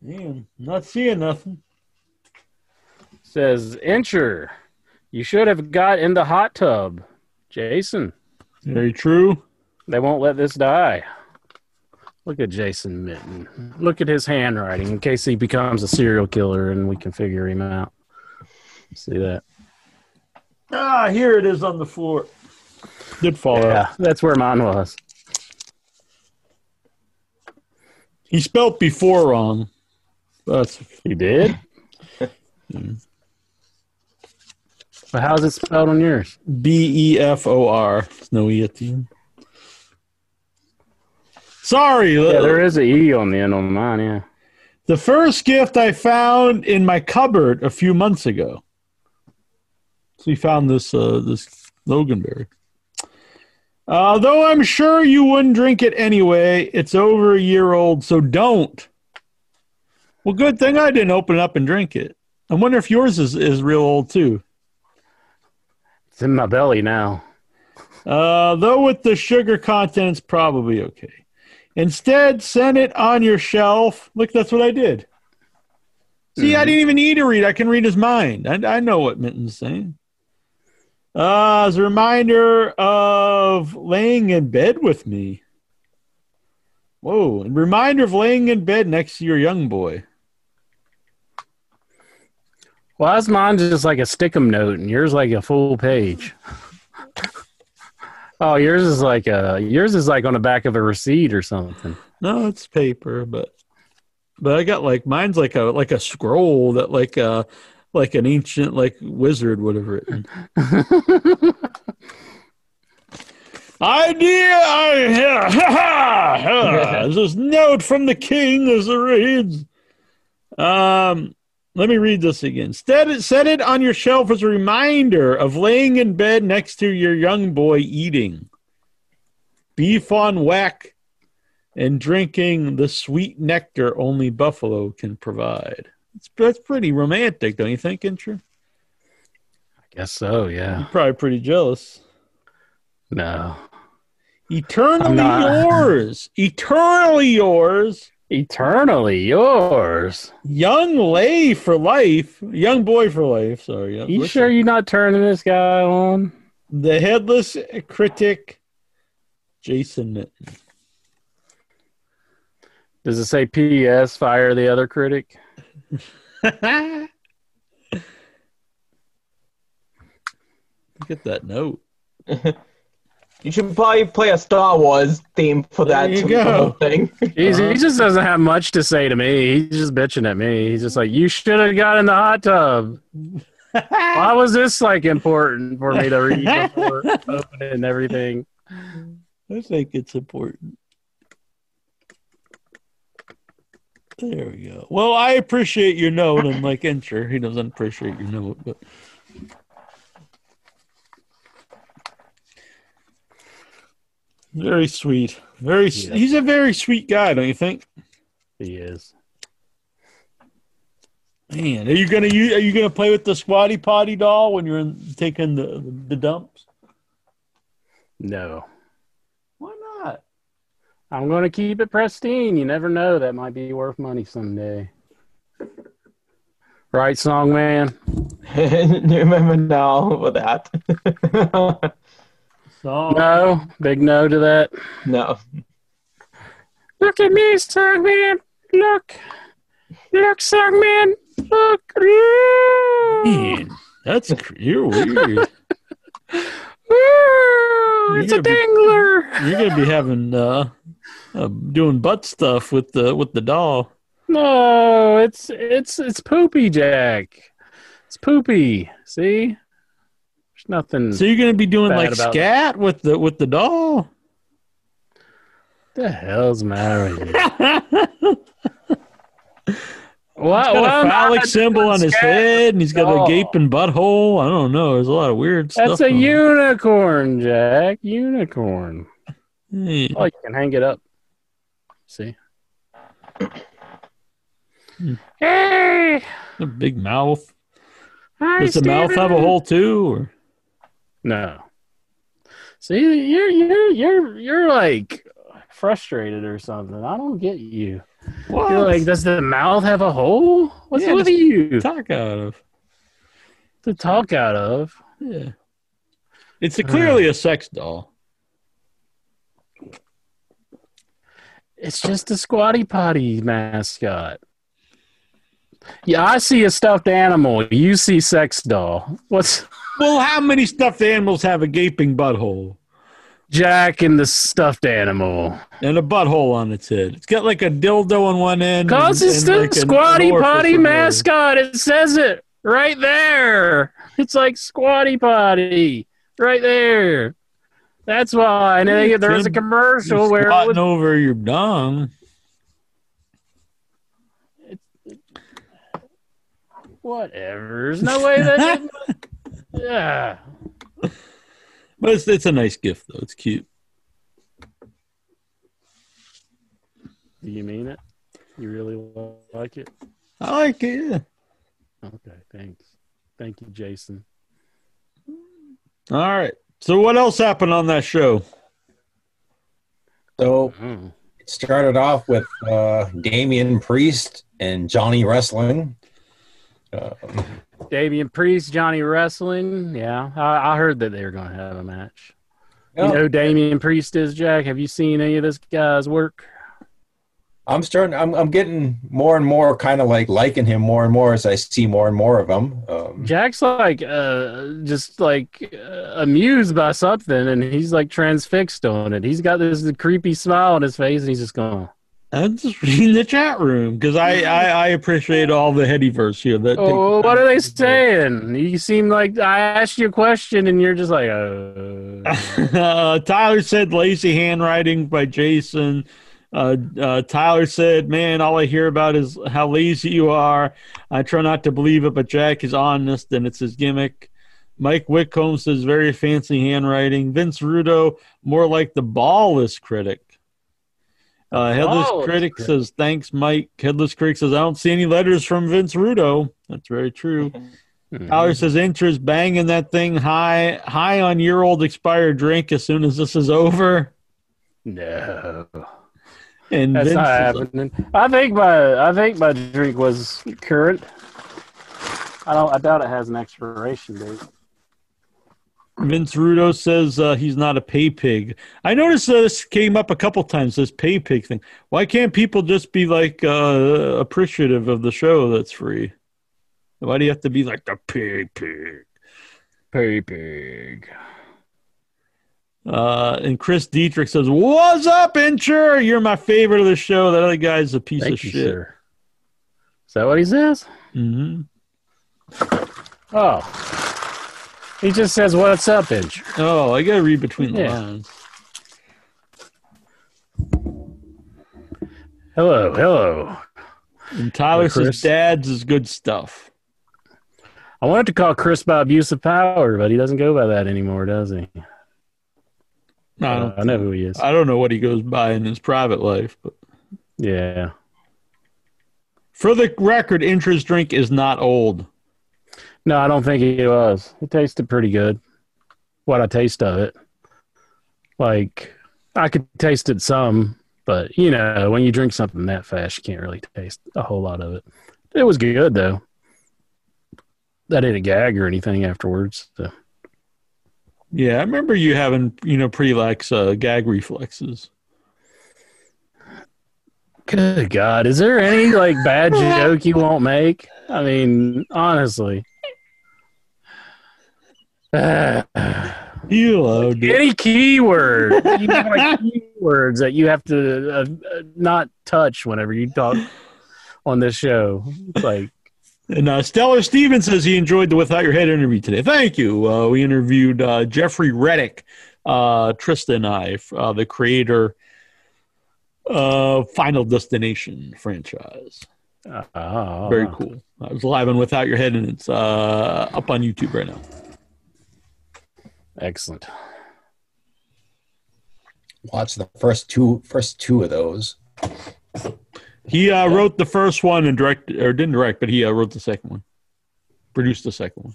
Man, not seeing nothing.
Says Incher, you should have got in the hot tub, Jason.
Very true.
They won't let this die. Look at Jason Mitten. Look at his handwriting in case he becomes a serial killer and we can figure him out. See that?
Ah, here it is on the floor. Did fall out.
Yeah, that's where mine was.
He spelled before wrong. That's
He did? but how's it spelled on yours?
B E F O R. There's no E at the end. Sorry.
Yeah, there is a E on the end on mine, yeah.
The first gift I found in my cupboard a few months ago. So we found this uh, this Loganberry. Uh, though I'm sure you wouldn't drink it anyway, it's over a year old, so don't. Well, good thing I didn't open it up and drink it. I wonder if yours is, is real old too.
It's in my belly now.
Uh, though with the sugar content, it's probably okay. Instead, send it on your shelf. Look, that's what I did. See, I didn't even need to read. I can read his mind. I, I know what Minton's saying. Uh, as a reminder of laying in bed with me. Whoa, and reminder of laying in bed next to your young boy.
Well, that's mine just like a stickum note, and yours like a full page. oh, yours is like a yours is like on the back of a receipt or something.
No, it's paper, but but I got like mine's like a like a scroll that like uh like an ancient like wizard would have written. Idea! I, ha, ha, ha. This note from the king as it reads. Um, let me read this again. Set it, set it on your shelf as a reminder of laying in bed next to your young boy eating beef on weck and drinking the sweet nectar only buffalo can provide. It's, that's pretty romantic, don't you think, Incher?
I guess so. Yeah.
You're probably pretty jealous.
No.
Eternally yours. Eternally yours.
Eternally yours.
Young Lay for life. Young boy for life. Sorry.
You
Listen.
sure you're not turning this guy on?
The headless critic, Jason Mitten.
Does it say P.S. Fire the other critic?
Look at that note.
You should probably play a Star Wars theme for that
There you go.
whole thing.
He's. He just doesn't have much to say to me. He's just bitching at me. He's just like, you should have got in the hot tub. Why was this like important for me to read before opening everything?
I think it's important. There we go. Well, I appreciate your note, and like Incher, he doesn't appreciate your note, but very sweet. Very. s
Yeah.
He's a very sweet guy, don't you think?
He is.
Man, are you gonna you are you gonna play with the squatty potty doll when you're in, taking the the dumps?
No.
Why not?
I'm going to keep it pristine. You never know. That might be worth money someday. Right, song man?
you remember now with that?
So
No. Big no to that.
no.
Look at me, song man. Look. Look, song man. Look. Ooh.
man, that's cr- you're weird.
Ooh, it's a
You're gonna be-
dangler.
You're gonna be having uh, uh doing butt stuff with the with the doll.
No, it's it's it's poopy, Jack. It's poopy. See? There's nothing.
So you're gonna be doing like scat with the with the doll.
the hell's matter with you?
He's got a phallic symbol on his
scat?
head, and he's got a gaping butthole. I don't know. There's a lot of weird stuff.
That's a unicorn, Jack. Unicorn.
Hey,
Oh, you can hang it up. See?
Hmm.
Hey!
a big mouth.
Hi,
Does the mouth have a hole too? Or?
No. See, you're you're you're you're like frustrated or something. I don't get you.
What?
You're like, does the mouth have a hole? What's
Yeah,
with you
talk out of.
to talk out of?
Yeah. It's a, clearly a sex doll.
It's just a squatty potty mascot. Yeah, I see a stuffed animal. You see sex doll. What's
Well, how many stuffed animals have a gaping butthole
Jack and the stuffed animal?
and a butthole on its head? It's got like a dildo on one end.
Cause
and-
it's
and
the
like
squatty potty
on the other.
mascot. It says it right there. It's like squatty potty right there. That's why. And then there was a commercial where it was,
over your dung.
whatever. There's no way that. yeah.
But it's, it's a nice gift though. It's cute.
Do you mean it? You really like it?
I like it. Yeah.
Okay, thanks. Thank you, Jason.
All right. So what else happened on that show?
So
Oh.
it started off with uh, Damian Priest and Johnny Wrestling. Um,
Damian Priest, Johnny Wrestling. Yeah, I, I heard that they were going to have a match. You know who Damian Priest is, Jack? Have you seen any of this guy's work?
I'm starting. I'm, I'm getting more and more kind of like liking him more and more as I see more and more of him. Um,
Jack's like uh, just like uh, amused by something, and he's like transfixed on it. He's got this creepy smile on his face, and he's just going.
I'm just reading the chat room because I, I I appreciate all the headyverse here. That
Oh, what are they saying? You seem like I asked you a question and you're just like, uh,
uh, Tyler said lazy handwriting by Jason. Uh, uh, Tyler said, "Man, all I hear about is how lazy you are. I try not to believe it, but Jack is honest, and it's his gimmick." Mike Wickholm says, "Very fancy handwriting." Vince Rudo, more like the ballless critic. Uh, Headless
ballless
critic
critic.
says, "Thanks, Mike." Headless critic says, "I don't see any letters from Vince Rudo." That's very true. Tyler says Incher's banging that thing high high on your old expired drink as soon as this is over.
no,
And
that's
Vince
not
is-
happening. I think my I think my drink was current. I don't. I doubt it has an expiration date.
Vince Rudo says uh, he's not a pay pig. I noticed this came up a couple times. This pay pig thing. Why can't people just be like uh, appreciative of the show that's free? Why do you have to be like the pay pig?
Pay pig.
Uh, and Chris Dietrich says, "What's up, Incher? You're my favorite of the show. That other guy's a piece
Thank
of
you,
shit."
sir. Is that what he says?
hmm
Oh, he just says, "What's up, Inch?"
Oh, I gotta read between the
Yeah.
lines.
Hello, hello.
And Tyler says, "Dad's is good stuff."
I wanted to call Chris by abuse of power, but he doesn't go by that anymore, does he?
I
Uh,
don't,
I know who he is.
I don't know what he goes by in his private life, but
Yeah.
for the record, Incher's drink is not old.
No, I don't think it was. It tasted pretty good. What I taste of it. Like I could taste it some, but you know, when you drink something that fast, you can't really taste a whole lot of it. It was good though. I didn't gag or anything afterwards. So.
Yeah, I remember you having you know pretty lax uh, gag reflexes.
Good God, is there any like bad joke you won't make? I mean, honestly.
You allowed it.
any keyword, you have, like keywords that you have to uh, uh, not touch whenever you talk on this show. It's like,
And uh, Stellar Stevens says he enjoyed the Without Your Head interview today. Thank you. Uh, we interviewed uh, Jeffrey Reddick, uh, Tristan and I, uh, the creator of Final Destination franchise.
oh,
Very cool. I was live on Without Your Head, and it's uh, up on YouTube right now.
Excellent.
Watch the first two first two of those.
He uh, wrote the first one and directed, or didn't direct, but he uh, wrote the second one, produced the second one.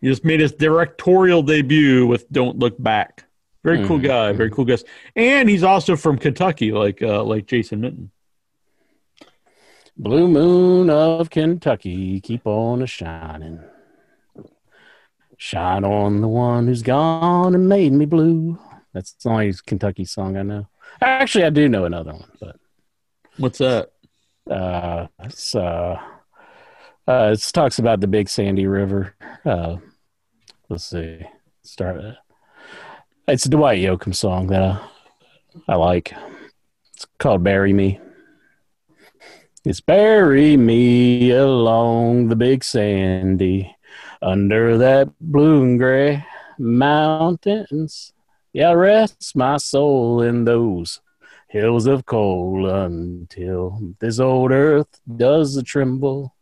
He just made his directorial debut with "Don't Look Back." Very cool
Mhm.
guy, very cool guest, and he's also from Kentucky, like uh, like Jason Minton.
Blue moon of Kentucky, keep on a shining. Shine on the one who's gone and made me blue. That's the only Kentucky song I know. Actually, I do know another one, but
What's that?
uh, it's uh, uh, it talks about the Big Sandy River. Uh, let's see, start. uh, It's a Dwight Yoakam song that I, I like. It's called "Bury Me." It's bury me along the Big Sandy, under that blue and gray mountains. Yeah, rest my soul in those hills of coal until this old earth does the tremble.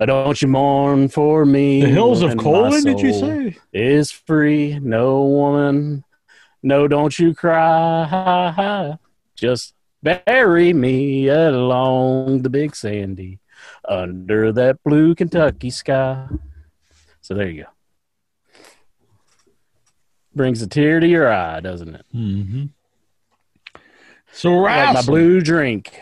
Don't you mourn for me?
The Hills of Colon? Did you say?
Is free, no woman. No, don't you cry. Just bury me along the big sandy under that blue Kentucky sky. So there you go. Brings a tear to your eye, doesn't it?
Mm-hmm. So
Like my blue drink.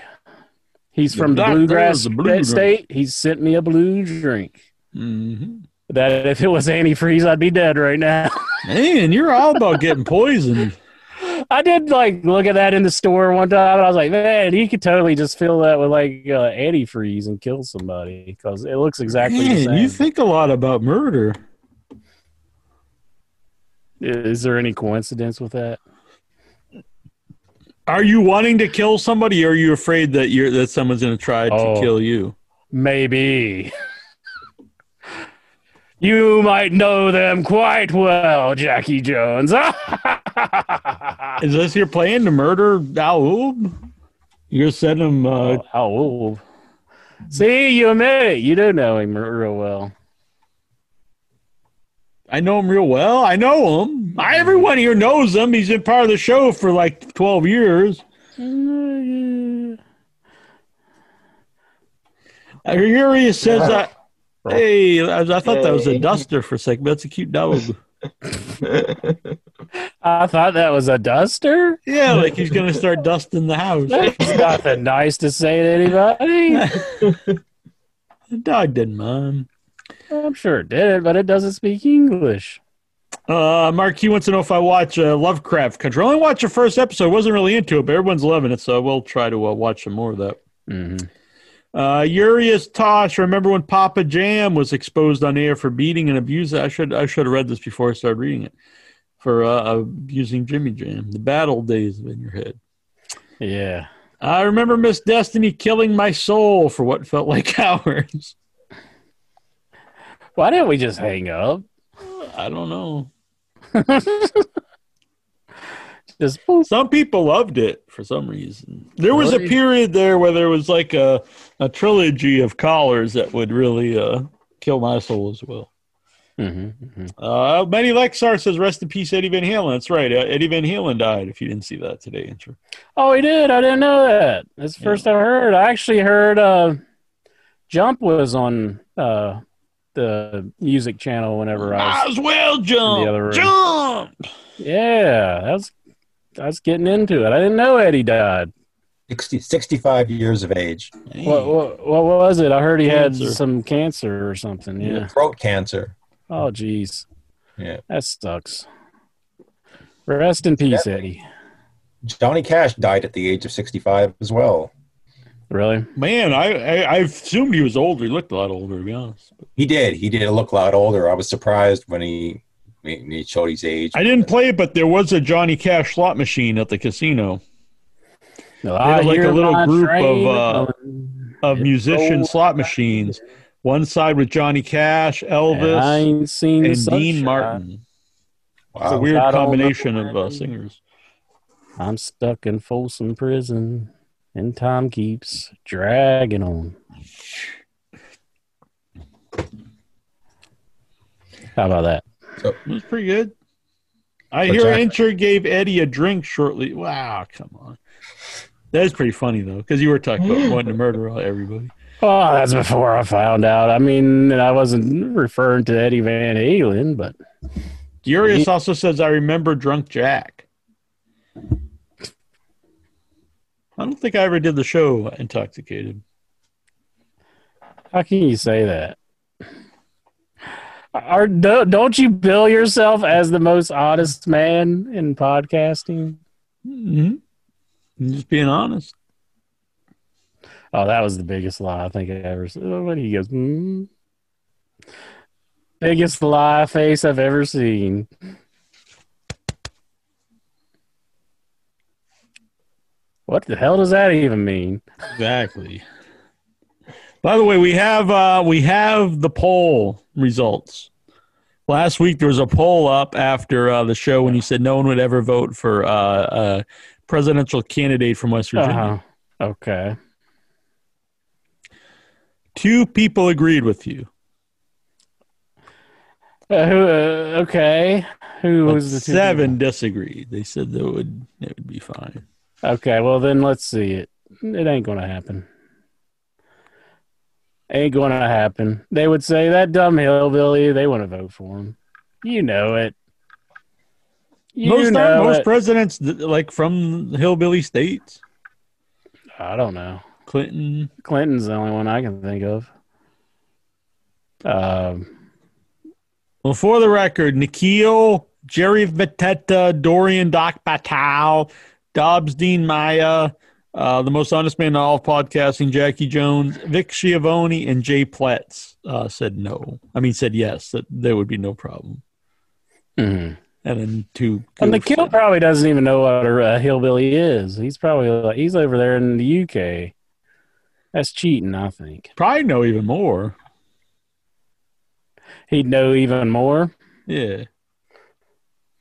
He's
The
from the bluegrass
the blue
state. He sent me a blue drink.
Mm-hmm.
That if it was antifreeze, I'd be dead right now.
Man, you're all about getting poisoned.
I did like look at that in the store one time, and I was like, man, you could totally just fill that with like uh, antifreeze and kill somebody because it looks exactly the same.
you think a lot about murder.
Is there any coincidence with that?
Are you wanting to kill somebody, or are you afraid that you're that someone's going to try
Oh.
to kill you?
Maybe. You might know them quite well, Jackie Jones.
Is this your plan to murder Daoub? You're sending him. Uh,
oh, see, you admit it. You do know him real well.
I know him real well. I know him. I, everyone here knows him. He's been part of the show for like twelve years. I hear he says that. Hey, I, I thought that was a duster for a second. That's a cute dog.
I thought that was a duster.
Yeah, like he's gonna start dusting the house.
That's nothing nice to say to anybody.
The dog didn't mind.
I'm sure it did, but it doesn't speak English.
Uh, Mark, he wants to know if I watch uh, Lovecraft Country. I only watched the first episode. wasn't really into it, but everyone's loving it, so I will try to uh, watch some more of that.
Mm-hmm.
Uh, Urias Tosh, remember when Papa Jam was exposed on air for beating and abusing? I should I should have read this before I started reading it. For uh, abusing Jimmy Jam, the bad old days in your head.
Yeah.
I remember Miss Destiny killing my soul for what felt like hours.
Why didn't we just hang up?
I don't know.
Just.
Some people loved it for some reason. There was a period there where there was like a, a trilogy of collars that would really uh, kill my soul as well.
Mhm, mhm.
Uh, Benny Lexar says, "Rest in peace, Eddie Van Halen." That's right. Uh, Eddie Van Halen died. If you didn't see that today, intro.
Oh, he did. I didn't know that. That's the first I heard. I actually heard uh, Jump was on uh, the music channel whenever I was.
as well jump, jump.
Yeah, that's I was getting into it. I didn't know Eddie died.
60, 65 years of age.
What, what what was it? I heard he
Cancer.
had some cancer or something. Yeah.
Throat cancer.
Oh, jeez.
Yeah.
That sucks. Rest in peace, Eddie.
Johnny Cash died at the age of 65 as well.
Really?
Man, I, I I assumed he was older. He looked a lot older, to be honest.
He did. He did look a lot older. I was surprised when he when he showed his age.
I didn't play it, but there was a Johnny Cash slot machine at the casino
No,
had like a little
my
group of, uh, of musician
so
slot machines. One side with Johnny Cash,
And I
Elvis,
ain't seen
and
sunshine.
Dean Martin. It's a weird combination of uh, singers.
I'm stuck in Folsom Prison, and time keeps dragging on. How about that?
It was pretty good. I hear
Jack-
Incher gave Eddie a drink shortly. Wow, come on. That is pretty funny though, because you were talking about wanting to murder everybody.
Oh, that's before I found out. I mean, I wasn't referring to Eddie Van Halen, but
Urias also says, "I remember Drunk Jack." I don't think I ever did the show intoxicated.
how can you say that? Are, don't don't you bill yourself as the most honest man in podcasting?
Mm-hmm. I'm just being honest.
Oh, that was the biggest lie I think I ever said. What he goes, hmm? biggest lie face I've ever seen. What the hell does that even mean?
Exactly. By the way, we have uh, we have the poll results. Last week there was a poll up after uh, the show when you said no one would ever vote for uh, a presidential candidate from West Virginia.
Uh-huh. Okay.
Two people agreed with you.
Uh, who? Uh, okay. Who
but
was the two
seven disagreed. They said that would it would be fine.
Okay. Well, then let's see it. It ain't gonna happen. Ain't gonna happen. They would say that dumb hillbilly. They want to vote for him. You know it. You
most
know
most
it.
presidents like from hillbilly states.
I don't know.
Clinton.
Clinton's the only one I can think of. Um,
Well, for the record, Nikhil, Jerry Vitetta, Dorian Doc Patel, Dobbs Dean Maya, uh, the most honest man in all of podcasting, Jackie Jones, Vic Schiavone, and Jay Pletz uh, said no. I mean, said yes, that there would be no problem.
mhm.
And then two.
And the
goofs.
kill probably doesn't even know what a, a hillbilly is. He's probably like, he's over there in the UK. That's cheating, I think.
probably know even more.
He'd know even more.
Yeah,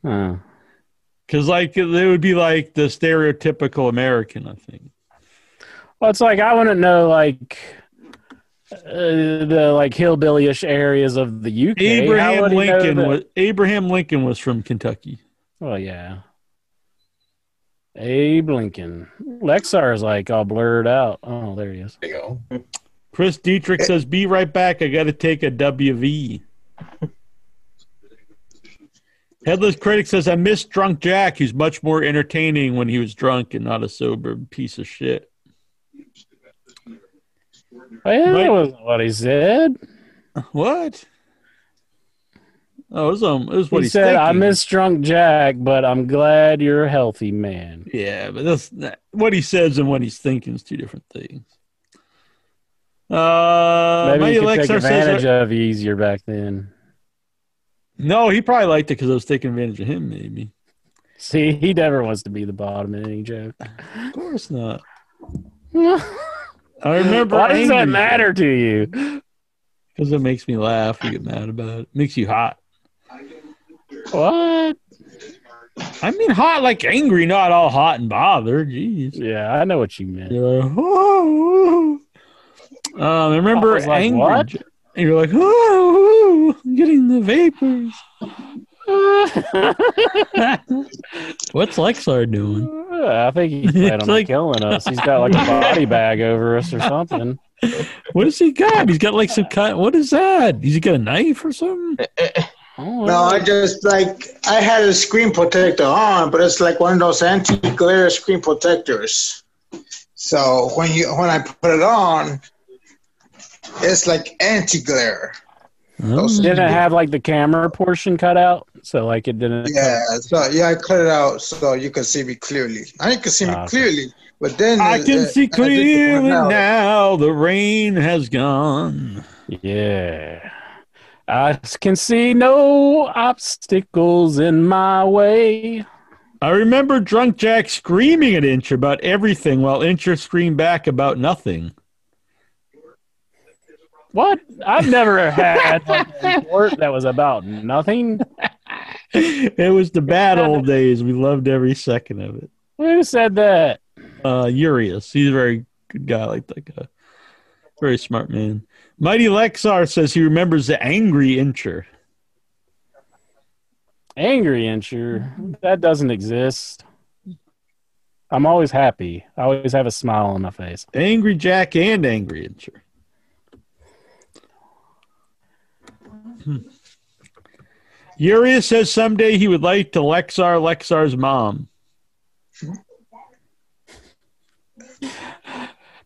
Huh.
because like they would be like the stereotypical American. I think.
Well, it's like I wouldn't know like uh, the like hillbillyish areas of the UK.
Abraham
would he know
Lincoln was Abraham Lincoln was from Kentucky.
Well, yeah. Abe Lincoln. Lexar is like all blurred out. Oh, there he is.
There you go.
Chris Dietrich says, "Be right back. I got to take a WV." Headless critic says, "I miss drunk Jack. He's much more entertaining when he was drunk and not a sober piece of shit."
Well, that wasn't what he said.
What? Oh, it was, um, it was what
he
he's
said, "I miss drunk Jack, but I'm glad you're a healthy man."
Yeah, but that's what he says and what he's thinking is two different things. Uh,
Maybe you could take advantage
says,
of you easier back then.
no, he probably liked it because I was taking advantage of him. Maybe,
See, he never wants to be the bottom in any joke.
of course not. I remember.
Why does that matter to you?
Because it makes me laugh. You get mad about it. Makes you hot.
What?
I mean, hot like angry, not all hot and bothered. Jeez.
Yeah, I know what you meant.
You're like, oh. Um, I remember
I like,
angry.
what?
And you're like, oh, I'm getting the vapors. What's Lexar doing?
I think he's planning
It's
on
like-
killing us. He's got like a body bag over us or something.
What has he got? He's got like some cut. What is that? Has he got a knife or something?
Oh,
No, I just like I had a screen protector on, but it's like one of those anti-glare screen protectors. So when you when I put it on, it's like anti-glare. Those-
didn't it have like the camera portion cut out? So like it didn't.
Yeah, so yeah, I cut it out so you can see me clearly. I you can see me
Ah,
clearly, but then
I can
uh,
see
I did the
clearly now. The rain has gone.
Yeah. I can see no obstacles in my way.
I remember Drunk Jack screaming at Inch about everything while Incher screamed back about nothing.
What? I've never had a report that was about nothing.
it was the bad old days. We loved every second of it.
Who said that?
Uh, Urias, he's a very good guy, like that guy. Very smart man. Mighty Lexar says he remembers the angry Incher.
Angry Incher. That doesn't exist. I'm always happy. I always have a smile on my face.
Angry Jack and angry Incher. Urias says someday he would like to Lexar Lexar's mom.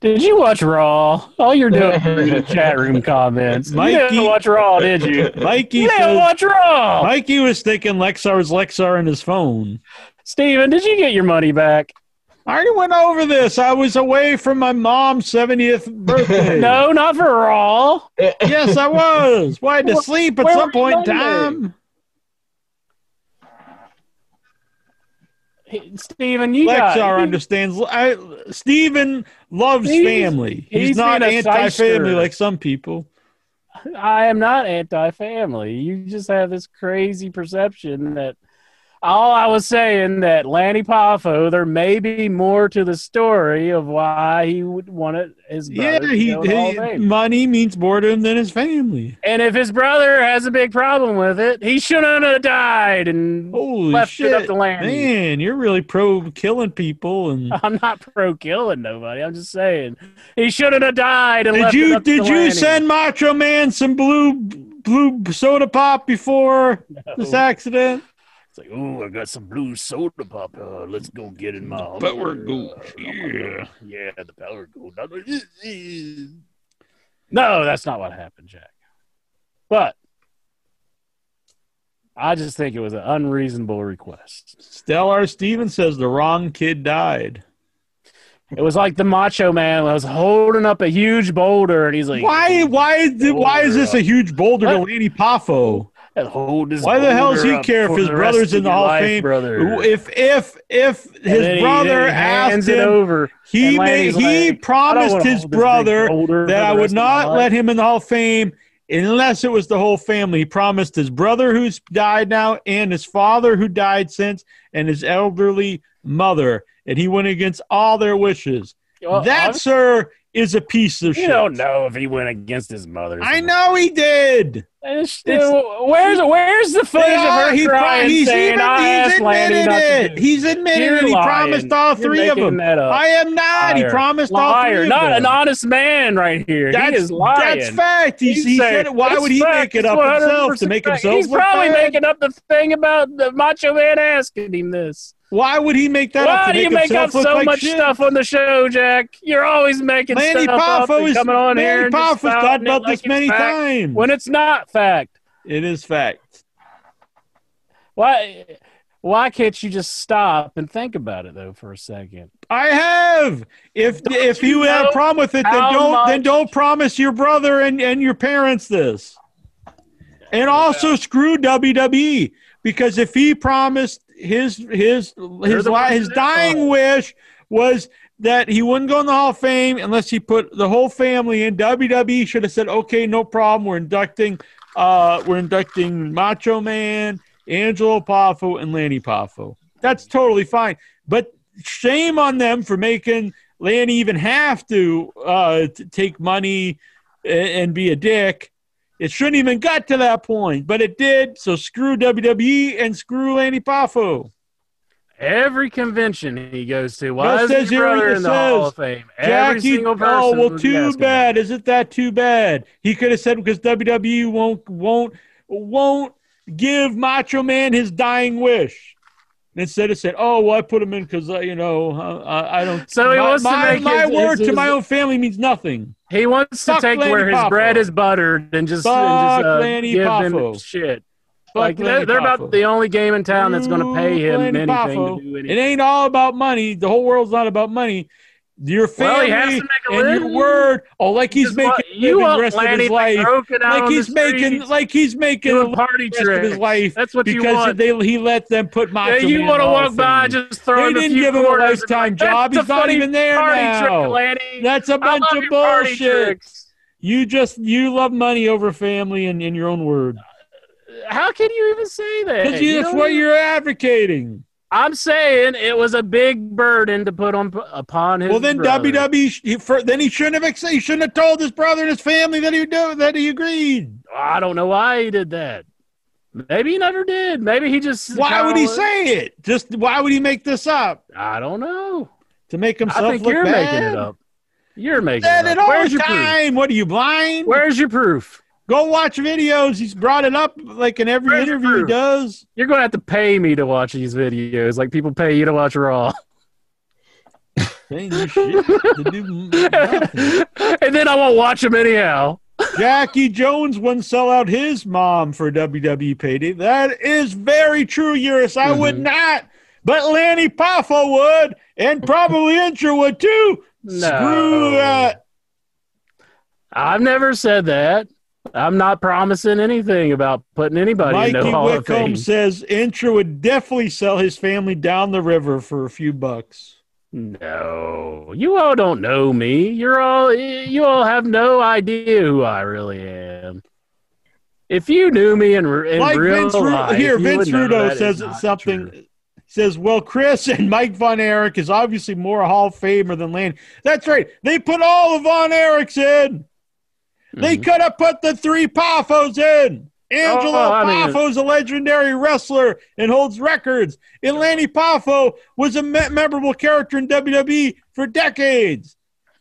Did you watch Raw? All you're doing is reading chat room comments.
Mikey-
you didn't watch Raw, did you?
Mikey
You didn't
says,
watch Raw.
Mikey was thinking Lexar's Lexar in his phone.
Steven, did you get your money back?
I already went over this. I was away from my mom's 70th birthday.
No, not for all.
Yes, I was. Had to sleep at
where
some point in time.
Hey, Steven, you got
Lexar understands. I, Steven loves
He's-
family. He's,
he's
not anti-family like some people.
I am not anti-family. You just have this crazy perception that all I was saying that Lanny Poffo, there may be more to the story of why he would want it his
Yeah, he,
go to Hall of
he money means more to him than his family.
And if his brother has a big problem with it, he shouldn't have died and
Holy
left
shit,
it up to Lanny.
man! You're really pro killing people. And
I'm not pro killing nobody. I'm just saying he shouldn't have died. And
did you did you
Lanny.
send Macho Man some blue blue soda pop before this accident?
It's like, oh, I got some blue soda pop. Uh, let's go get in my
Power Ghost, yeah.
yeah, the power goes. No, that's not what happened, Jack. But I just think it was an unreasonable request.
Stellar Stevens says the wrong kid died.
It was like the Macho Man was holding up a huge boulder, and he's like,
Why? Why is why is this a huge boulder to
What?
Lanny Poffo?
Hold his
Why the hell does he care if his brother's in the Hall of Fame?
brother?
If if if his
he-
brother
he
asked
it
him,
over.
he
and
made, he
like,
promised his brother that I would
rest of my
not let him in the Hall of Fame unless it was the whole family. He promised his brother who's died now and his father who died since and his elderly mother. And he went against all their wishes.
Well,
that, sir, is a piece of
you
shit.
don't know if he went against his mother.
I know he did.
It's- where's where's the footage of her
he pro-
crying
he's
saying
even-
I
he's admitted
not
it. He's admitted
You're
it. He
lying.
promised all
You're
three of them. I am not. He
Liar.
promised all
Liar.
three of
Not
them.
an honest man right here.
That's,
he is lying.
that's fact. He,
He's
he said it. Why would he
fact.
make it up himself to make himself
He's probably
bad?
making up the thing about the Macho Man asking him this.
Why would he make that up
Why do you
make
up so
like
much
shit?
stuff on the show, Jack? You're always making
Lanny
stuff up
Poffo
and
is
coming on
Lanny
here
Poffo's talked about this
it's
many times.
when it's not fact.
It is fact.
Why? Why can't you just stop and think about it though for a second?
I have. If if
you
you have a problem with it, then don't then don't promise your brother and, and your parents this. And also screw WWE because if he promised his his his li- his dying wish was that he wouldn't go in the Hall of Fame unless he put the whole family in. WWE should have said, "Okay, no problem. We're inducting uh we're inducting Macho Man, Angelo Poffo, and Lanny Poffo. That's totally fine. But shame on them for making Lanny even have to uh, t- take money a- and be a dick. It shouldn't even got to that point, but it did. So screw WWE and screw Andy Poffo.
Every convention he goes to, why
it
is
says here,
brother in the Hall of Fame? Every
Jackie,
single person.
oh well, too bad. Isn't that too bad? He could have said because WWE won't won't won't give Macho Man his dying wish. Instead, it said, "Oh, well, I put him in because uh, you know uh, I, I don't."
So he
my,
wants to
my,
make
my
his-
word
his-
to my own family means nothing.
He wants to take
Lanny
where his bread is buttered and just, and just uh, give them shit.
Fuck
like they're,
Lanny
they're
Poffo.
about the only game in town that's going to pay him
Lanny
anything to do anything.
It ain't all about money. The whole world's not about money. Your
Well,
family
to
and your word. Oh, like he's making
what- you
the rest of his life. Like he's making,
streets,
like he's making a
party
rest of his life.
That's what you want.
they he let them put
Yeah,
Macho
you want to
in
walk by, just throw
They didn't give him a lifetime job. He's not even there
party
now.
Trick, Lanny.
That's a bunch of bullshit. You just you love money over family and, and your own word
How can you even say that?
because that's what you're advocating.
I'm saying it was a big burden to put on upon his.
Well, then
brother.
WWE he, for, then he shouldn't have he shouldn't have told his brother and his family that he do that he agreed.
I don't know why he did that. Maybe he never did. Maybe he just.
Why would he
kinda-
say it? Just why would he make this up
I don't know.
to make himself
I think
look
you're
bad?
making it up. You're making
Said
it
it
up.
all
Where's your proof?
time. What are you blind?
Where's your proof?
Go watch videos. He's brought it up like in every
your
interview he does.
You're going to have to pay me to watch these videos, like people pay you to watch Raw.
Ain't shit to
and then I won't watch them anyhow.
Jackie Jones wouldn't sell out his mom for WWE payday. That is very true, Eurus. I would
Mm-hmm.
not, but Lanny Poffo would, and probably Incher would too.
No.
Screw that.
I've never said that. I'm not promising anything about putting anybody in the Hall of Fame.
Says Incher would definitely sell his family down the river for a few bucks.
No, you all don't know me. You're all you all have no idea who I really am. If you knew me in, in
like
real
Vince Ru-
life,
here, Vince Rudo says something.
true.
Says, well, Chris and Mike Von Erich is obviously more a Hall of Famer than Lane. That's right. They put all of Von Erichs in. They
Mhm.
could have put the three Poffos in. Angelo
Oh, I mean-
a legendary wrestler and holds records. And Lanny Poffo was a me- memorable character in WWE for decades.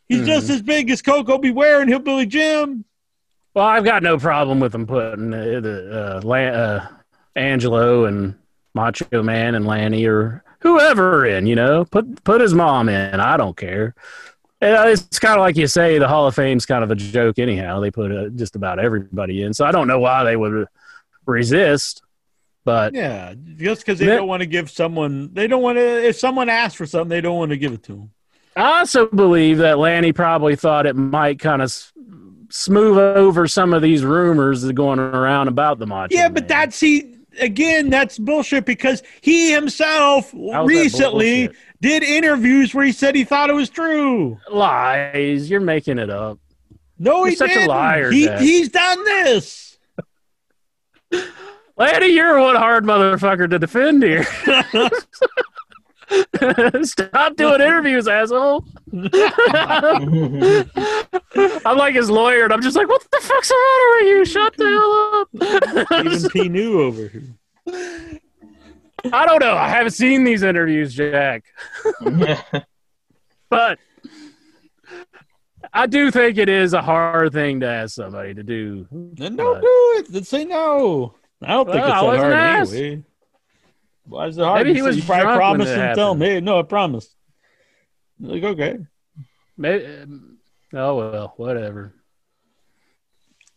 He's
Mhm.
just as big as Koko B. Ware and Hillbilly Jim.
Well, I've got no problem with them putting uh, the uh, Lan- uh, Angelo and Macho Man and Lanny or whoever in. You know, put put his mom in. I don't care. Uh, It's kind of like you say, the Hall of Fame's kind of a joke, anyhow. They put uh, just about everybody in, so I don't know why they would resist. But
Yeah, just because they
That-
don't want to give someone, they don't want to. If someone asks for something, they don't want to give it to them.
I also believe that Lanny probably thought it might kind of smooth over some of these rumors that are going around about the Macho
Yeah, but
Man.
that's he again. That's bullshit because he himself recently did interviews where he said he thought it was true.
lies. You're making it up.
No,
You're such a
didn't.
liar,
He, he's done this.
Lanny, you're one hard motherfucker to defend here. Stop doing interviews, asshole. I'm like his lawyer, and I'm just like, what the fuck's the matter with you? Shut the hell up.
Even P new over here.
I don't know. I haven't seen these interviews, Jack. But I do think it is a hard thing to ask somebody to do.
Then don't do it. Then say no. I don't think it's
I
that
wasn't
hard
asked.
anyway. Why is it hard?
Maybe he was
you probably promised and tell him. Hey, no, I promised. Like, okay.
Maybe, um, oh, well, whatever.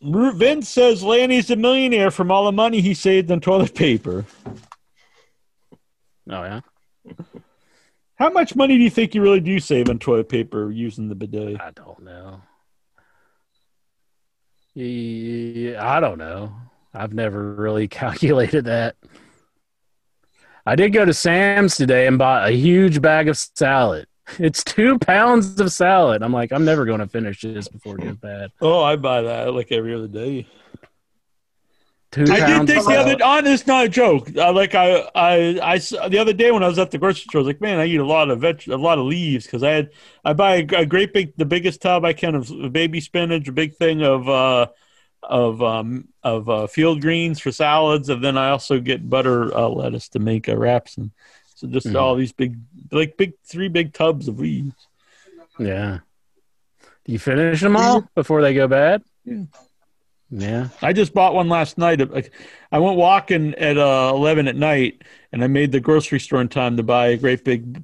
Vince says Lanny's a millionaire from all the money he saved on toilet paper.
Oh, yeah?
How much money do you think you really do save on toilet paper using the bidet?
I don't know. Yeah, I don't know. I've never really calculated that. I did go to Sam's today and bought a huge bag of salad. It's two pounds of salad. I'm like, I'm never going to finish this before it gets bad.
Oh, I buy that like every other day.
Two
I did
pounds
think the other on it's not a joke. I, like I, I, I s- the other day when I was at the grocery store, I was like, man, I eat a lot of veg, a lot of leaves because I had I buy a, a great big, the biggest tub I can of baby spinach, a big thing of uh of um of uh, field greens for salads, and then I also get butter uh, lettuce to make uh, wraps and so just
Mhm.
all these big like big three big tubs of leaves.
Yeah. Do you finish them all before they go bad?
Yeah.
Yeah.
I just bought one last night. I went walking at uh, eleven at night, and I made the grocery store in time to buy a great big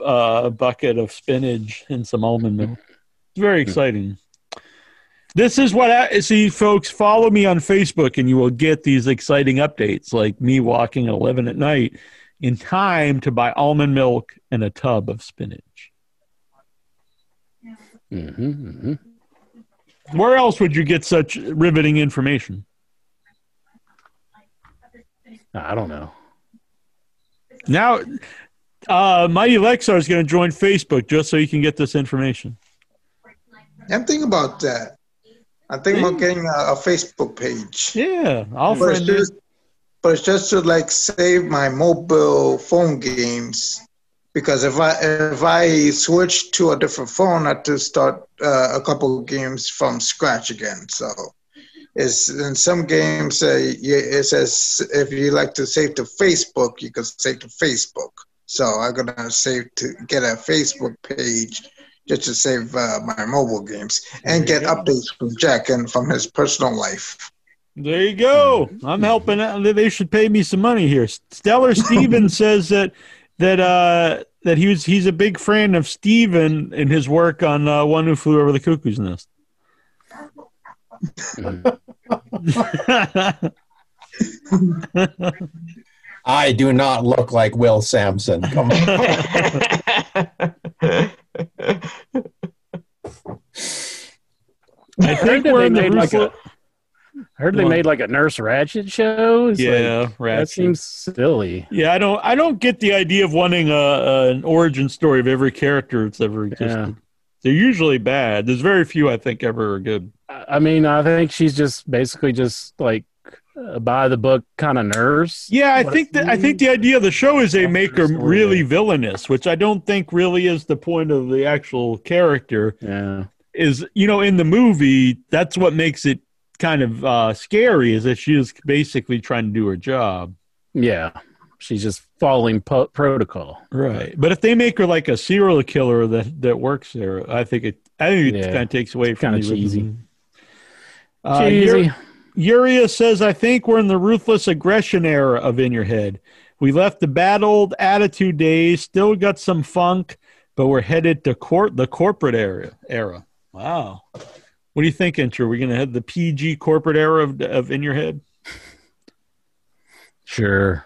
uh, bucket of spinach and some almond milk. It's very exciting. This is what I see, folks. Follow me on Facebook, and you will get these exciting updates, like me walking at eleven at night in time to buy almond milk and a tub of spinach.
hmm hmm
Where else would you get such riveting information?
I don't know.
Now, uh, Mighty Lexar is going to join Facebook just so you can get this information.
I'm thinking about that. I'm thinking about getting a, a Facebook page.
Yeah, I'll
But it's
friend
just, but it's just to like save my mobile phone games because if I if I switch to a different phone, I have to start uh, a couple of games from scratch again. So it's in some games uh, yeah, it says if you like to save to Facebook, you can save to Facebook. So I'm gonna save to get a Facebook page just to save uh, my mobile games and get updates from Jack and from his personal life.
There you go. I'm helping out. They should pay me some money here. Stellar Steven says that that uh, that he was he's a big fan of Steven in his work on uh, One Who Flew Over the Cuckoo's Nest.
I do not look like Will Sampson. Come on.
I
heard
think
that they made like
Russo-
I heard they made like a Nurse Ratched show. It's
Yeah,
like,
Ratched.
that seems silly.
Yeah, I don't. I don't get the idea of wanting a, a an origin story of every character that's ever existed.
Yeah.
They're usually bad. There's very few I think ever are good.
I mean, I think she's just basically just like a by the book kind of nurse.
Yeah, I think that I think the idea of the show is they make her really villainous, which I don't think really is the point of the actual character.
Yeah.
Is you know in the movie that's what makes it kind of uh, scary is that she is basically trying to do her job.
Yeah. She's just following po- protocol.
Right. But if they make her like a serial killer that that works there, I think it I think it
Yeah.
kind of takes away from
Kinda cheesy.
Uh,
Cheesy.
Ur- Uria says, I think we're in the ruthless aggression era of In Your Head. We left the bad old attitude days, still got some funk, but we're headed to court the corporate era era. Wow. What do you think, Incher? Are we gonna have the PG corporate era of, of In Your Head?
Sure.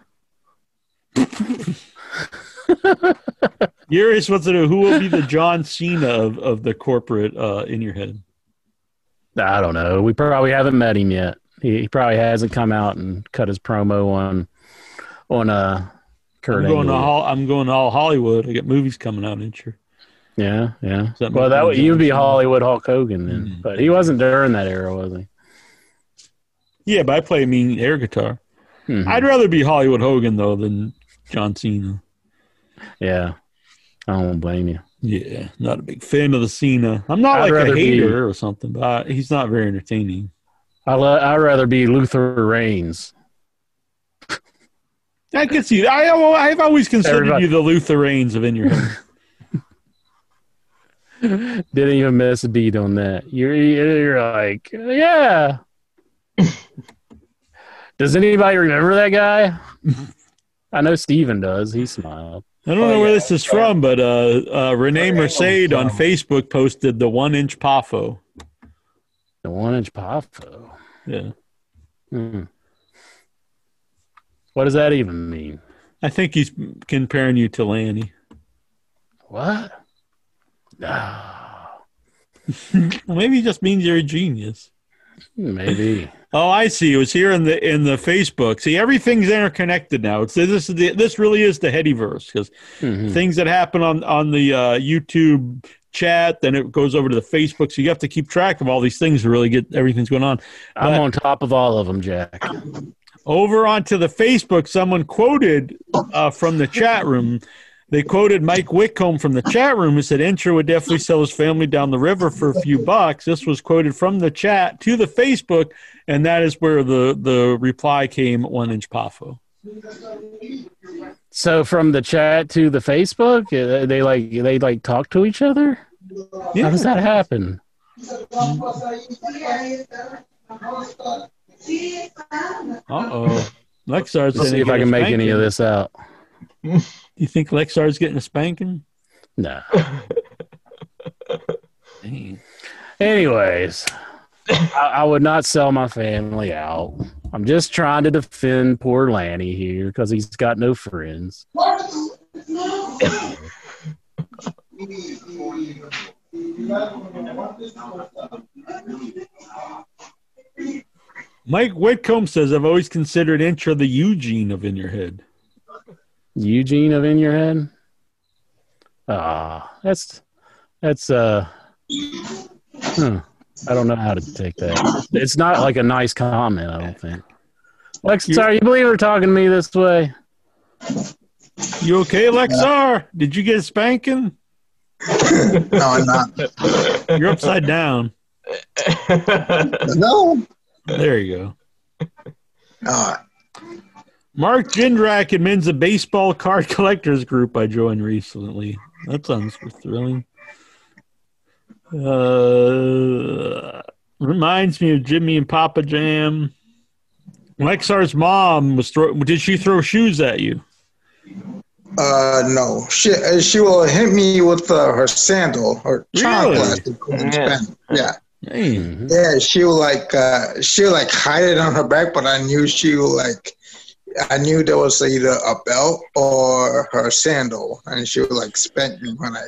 Urius wants to know who will be the John Cena of, of the corporate uh, In Your Head.
I don't know. We probably haven't met him yet. He, he probably hasn't come out and cut his promo on on uh Kurt
I'm going to
Angle.
Hol- I'm going to all Hollywood. I got movies coming out next year.
Yeah, yeah.
Something
Well, that would you'd be Hollywood Hulk Hogan then,
Mhm.
but he wasn't during that era, was he?
Yeah, but I play mean air guitar.
Mhm.
I'd rather be Hollywood Hogan though than John Cena.
yeah, I don't blame you.
Yeah, not a big fan of the Cena. I'm not
I'd
like a
rather be-
hater or something, but I, he's not very entertaining.
I lo- I'd rather be Luther Reigns.
I can see. I I've always considered
Everybody-
you the Luther Reigns of in your head.
Didn't even miss a beat on that. You're you're like, yeah. does anybody remember that guy? I know Steven does. He smiled.
I don't know where this is from, but uh, uh, Renee Mercade on Facebook posted the one inch Poffo.
The one inch Poffo.
Yeah,
Hmm. What does that even mean?
I think he's comparing you to Lanny.
What?
Well, maybe he just means you're a genius.
maybe.
Oh, I see. It was here in the in the Facebook. See, everything's interconnected now. It's this is the, this really is the Headyverse because
Mhm.
things that happen on on the uh, YouTube chat, then it goes over to the Facebook. So you have to keep track of all these things to really get everything's going on.
I'm
But-
on top of all of them, Jack.
Over onto the Facebook, someone quoted uh, from the chat room. They quoted Mike Whitcomb from the chat room who said Incher would definitely sell his family down the river for a few bucks. This was quoted from the chat to the Facebook, and that is where the, the reply came one inch Poffo.
So from the chat to the Facebook, uh, they like they like talk to each other. How does that happen?
Uh oh. Lexar's
Let's see if I can make any of this out.
You think Lexar's getting a spanking?
No.
Dang.
Anyways, I, I would not sell my family out. I'm just trying to defend poor Lanny here because he's got no friends.
Mike Whitcomb says, I've always considered Incher the Eugene of In Your Head.
Eugene of in your head. Ah, that's that's uh. hmm, I don't know how to take that. It's not like a nice comment. I don't think. Lex, sorry, you believe her talking to me this way?
You okay, Lexar? Did you get a spanking?
No, I'm not.
You're upside down.
No.
There you go.
Uh,
Mark Jindrak admins a baseball card collectors group I joined recently. That sounds thrilling. Uh, reminds me of Jimmy and Papa Jam. Lexar's mom was throw. Did she throw shoes at you?
uh, no. She uh, she will hit me with uh, her sandal, her charm
Really?
plastic.
Yeah.
Yeah.
Hey,
Mhm.
Yeah, she will like uh she will like hide it on her back, but I knew she will like I knew there was either a belt or her sandal, and she would like spank me when I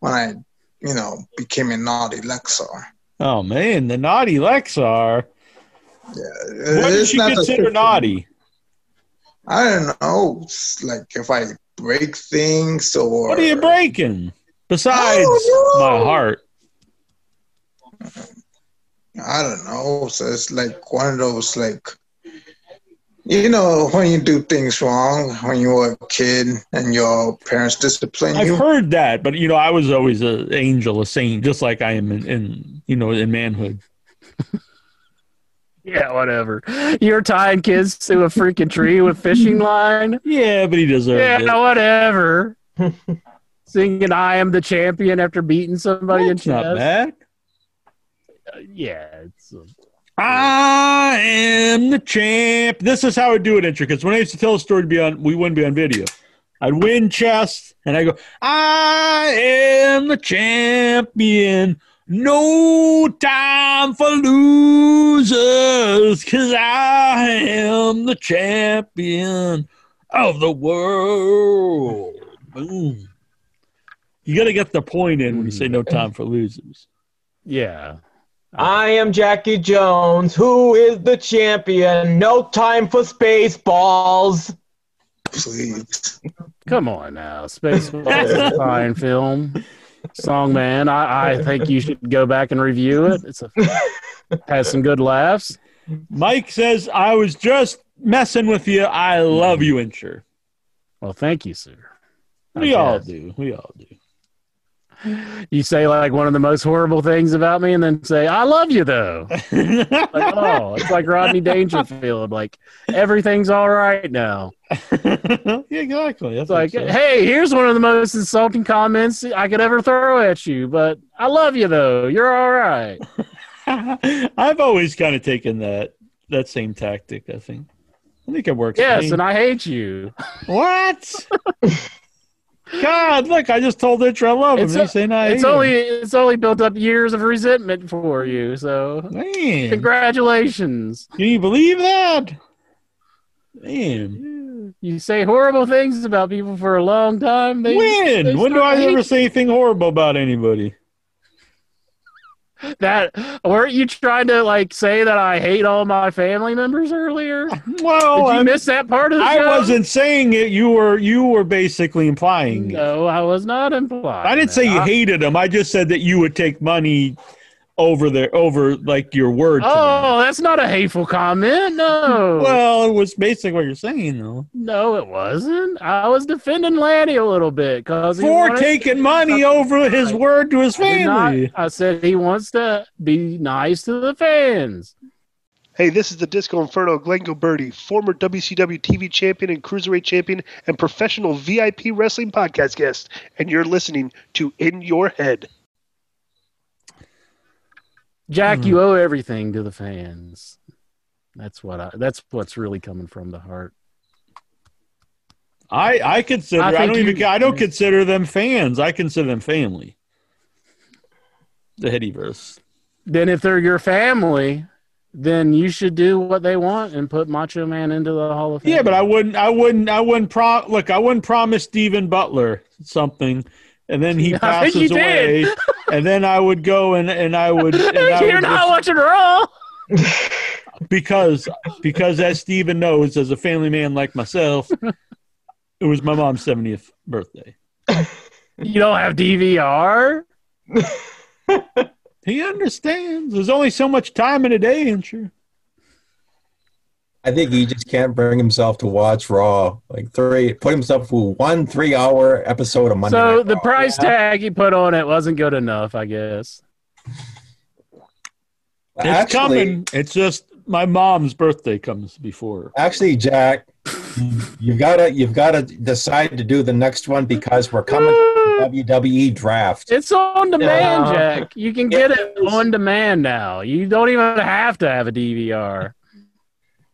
when I you know became a naughty Lexar.
oh man, the naughty Lexar.
Yeah,
What did she consider naughty?
I don't know. It's like if I break things or
What are you breaking? Besides my heart.
I don't know. So it's like one of those like you know when you do things wrong when you were a kid and your parents discipline you I've
heard that, but you know, I was always an angel, a saint, just like I am in, in you know, in manhood.
Yeah, whatever. You're tying kids to a freaking tree with fishing line.
Yeah, but he deserved
Yeah,
it.
whatever. Singing "I am the champion" after beating somebody
That's
in
not
chess.
bad.
Yeah, it's uh,
I am the champ. This is how I do it, intro. Because when I used to tell a story to be on, we wouldn't be on video. I'd win chess, and I go, "I am the champion." No time for losers, cause I am the champion of the world. Boom. You got to get the point in when you say no time for losers.
yeah.
I am Jackie Jones. Who is the champion? No time for space balls.
Please.
Come on now, Spaceballs is a fine film. Song man, I, I think you should go back and review it. It's a has some good laughs.
Mike says, I was just messing with you. I love you, Incher.
Well, thank you, sir.
We all do. We all do.
You say like one of the most horrible things about me, and then say I love you though. Like, oh, it's like Rodney Dangerfield. Like everything's all right now.
yeah, exactly. That's
It's like,
I'm
hey, here's one of the most insulting comments I could ever throw at you, but I love you though. You're all right.
I've always kind of taken that that same tactic. I think. I think it works.
Yes, and I hate you.
what? God, look! I just told Incher I love him.
It's,
He's saying I
it's
hate him.
only it's only built up years of resentment for you. So
Man,
congratulations.
can you believe that? Man,
You say horrible things about people for a long time. They,
when?
they
when do I ever say anything horrible about anybody?
That? Weren't you trying to like say that I hate all my family members earlier?
Well,
Did you
I'm-
miss that part of the
I
show?
wasn't saying it. You were you were basically implying it.
No, I was not implying.
I didn't say you.
I-
hated them. I just said that you would take money over there over like your word. to them.
Oh, that's not a hateful comment. No.
Well, it was basically what you're saying though.
no, it wasn't. I was defending Lanny a little bit because
For taking money over his word to his family.
I said he wants to be nice to the fans.
Hey, this is the Disco Inferno Glenn Gilbertti, former WCW TV champion and cruiserweight champion and professional VIP wrestling podcast guest, and you're listening to In Your Head.
Jack,
Hmm.
you owe everything to the fans. That's what I. That's what's really coming from the heart.
I I consider
I
I, don't even I don't consider them fans. I consider them family. The Headyverse.
Then, if they're your family, then you should do what they want and put Macho Man into the Hall of Fame.
Yeah, but I wouldn't I wouldn't I wouldn't pro look, I wouldn't promise Stephen Butler something and then he passes away and then I would go and, and I would and I
You're
would
not
just-
watching Raw.
because because as Stephen knows, as a family man like myself, it was my mom's seventieth birthday.
You don't have DVR.
He understands. There's only so much time in a day, and sure.
I think he just can't bring himself to watch Raw. Like three, put himself through one three-hour episode of Monday.
So
Night
the
Raw.
price tag he put on it wasn't good enough, I guess.
It's
Actually-
coming. It's just my mom's birthday comes before.
Actually, Jack, you've got to you've got to decide to do the next one because we're coming to the WWE draft.
It's on demand,
Yeah.
Jack. You can get it on demand now. You don't even have to have a DVR.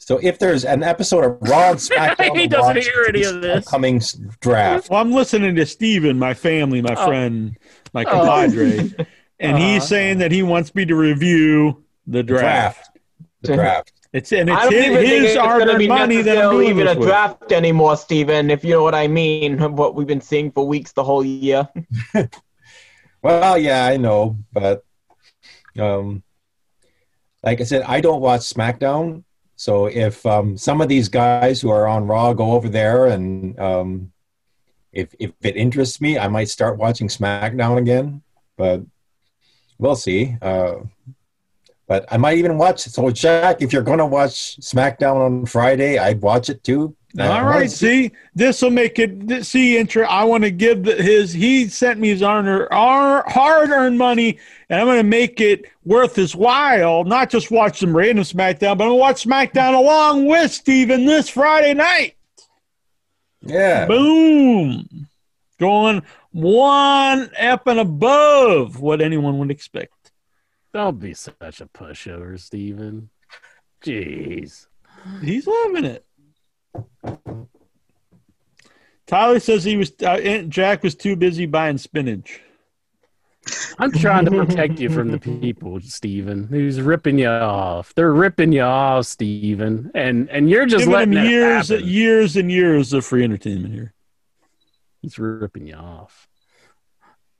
So if there's an episode of Raw and SmackDown,
He doesn't
watch
hear any of this.
coming draft.
Well, I'm listening to Steven, my family, my
Oh.
friend, my
Oh.
compadre, and
Uh-huh.
he's saying that he wants me to review the
The
draft.
draft. The draft.
It's and it's
don't
his,
even
his
it's
hard-earned
be
money that I'm
necessarily
doing
even
this
a
with.
draft anymore, Steven, if you know what I mean. What we've been seeing for weeks the whole year.
Well, yeah, I know, but um, like I said, I don't watch SmackDown. So if um, some of these guys who are on Raw go over there, and um, if if it interests me, I might start watching SmackDown again. But we'll see. Uh, but I might even watch. So Jack, if you're going to watch SmackDown on Friday, I'd watch it too. I
right, see, this will make it. See, intro. I want to give the, his. He sent me his honor, our hard-earned money, and I'm going to make it worth his while. Not just watch some random SmackDown, but I'm going to watch SmackDown along with Steven this Friday night.
Yeah.
Boom, going one up and above what anyone would expect.
Don't be such a pushover, Steven. Jeez.
He's loving it. Tyler says he was. Uh, Aunt Jack was too busy buying spinach.
I'm trying to protect you from the people, Steven, who's ripping you off. They're ripping you off, Steven. And and you're just
Giving
letting it
years, years and years of free entertainment here.
He's ripping you off.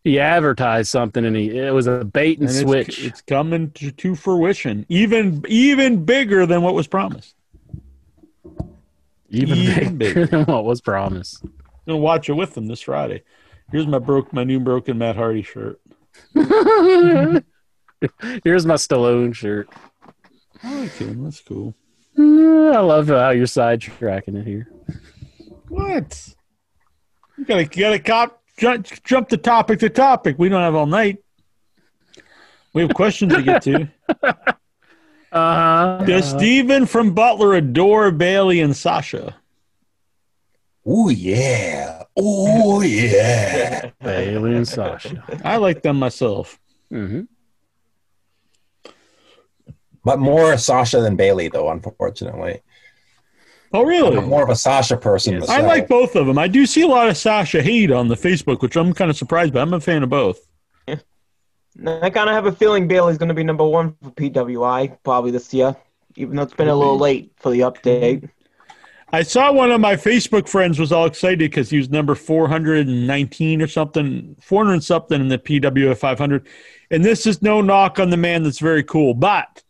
he advertised something and he it was a bait and,
And it's,
switch.
it's coming to, to fruition, even even bigger than what was promised.
Even
even
bigger than what was promised.
gonna watch it with them this Friday. Here's my broke my new broken Matt Hardy shirt.
Here's my Stallone shirt.
I like him. That's cool.
Uh, I love how you're sidetracking it here.
What? You gotta you gotta cop jump, jump the topic to topic. We don't have all night. We have questions to get to.
Uh-huh.
Does Steven from Butler adore Bailey and Sasha?
Oh yeah. Oh yeah.
Bailey and Sasha.
I like them myself.
hmm
But more Sasha than Bailey, though. Unfortunately,
Oh, really?
I'm more of a Sasha person.
Yes.
I like both of them. I do see a lot of Sasha hate on the Facebook, which I'm kind of surprised by. I'm a fan of both.
I kind of have a feeling Bailey's going to be number one for PWI probably this year, even though it's been a little late for the update.
I saw one of my Facebook friends was all excited because he was number 419 or something, 400 something in the PWI 500. And this is no knock on the man that's very cool, but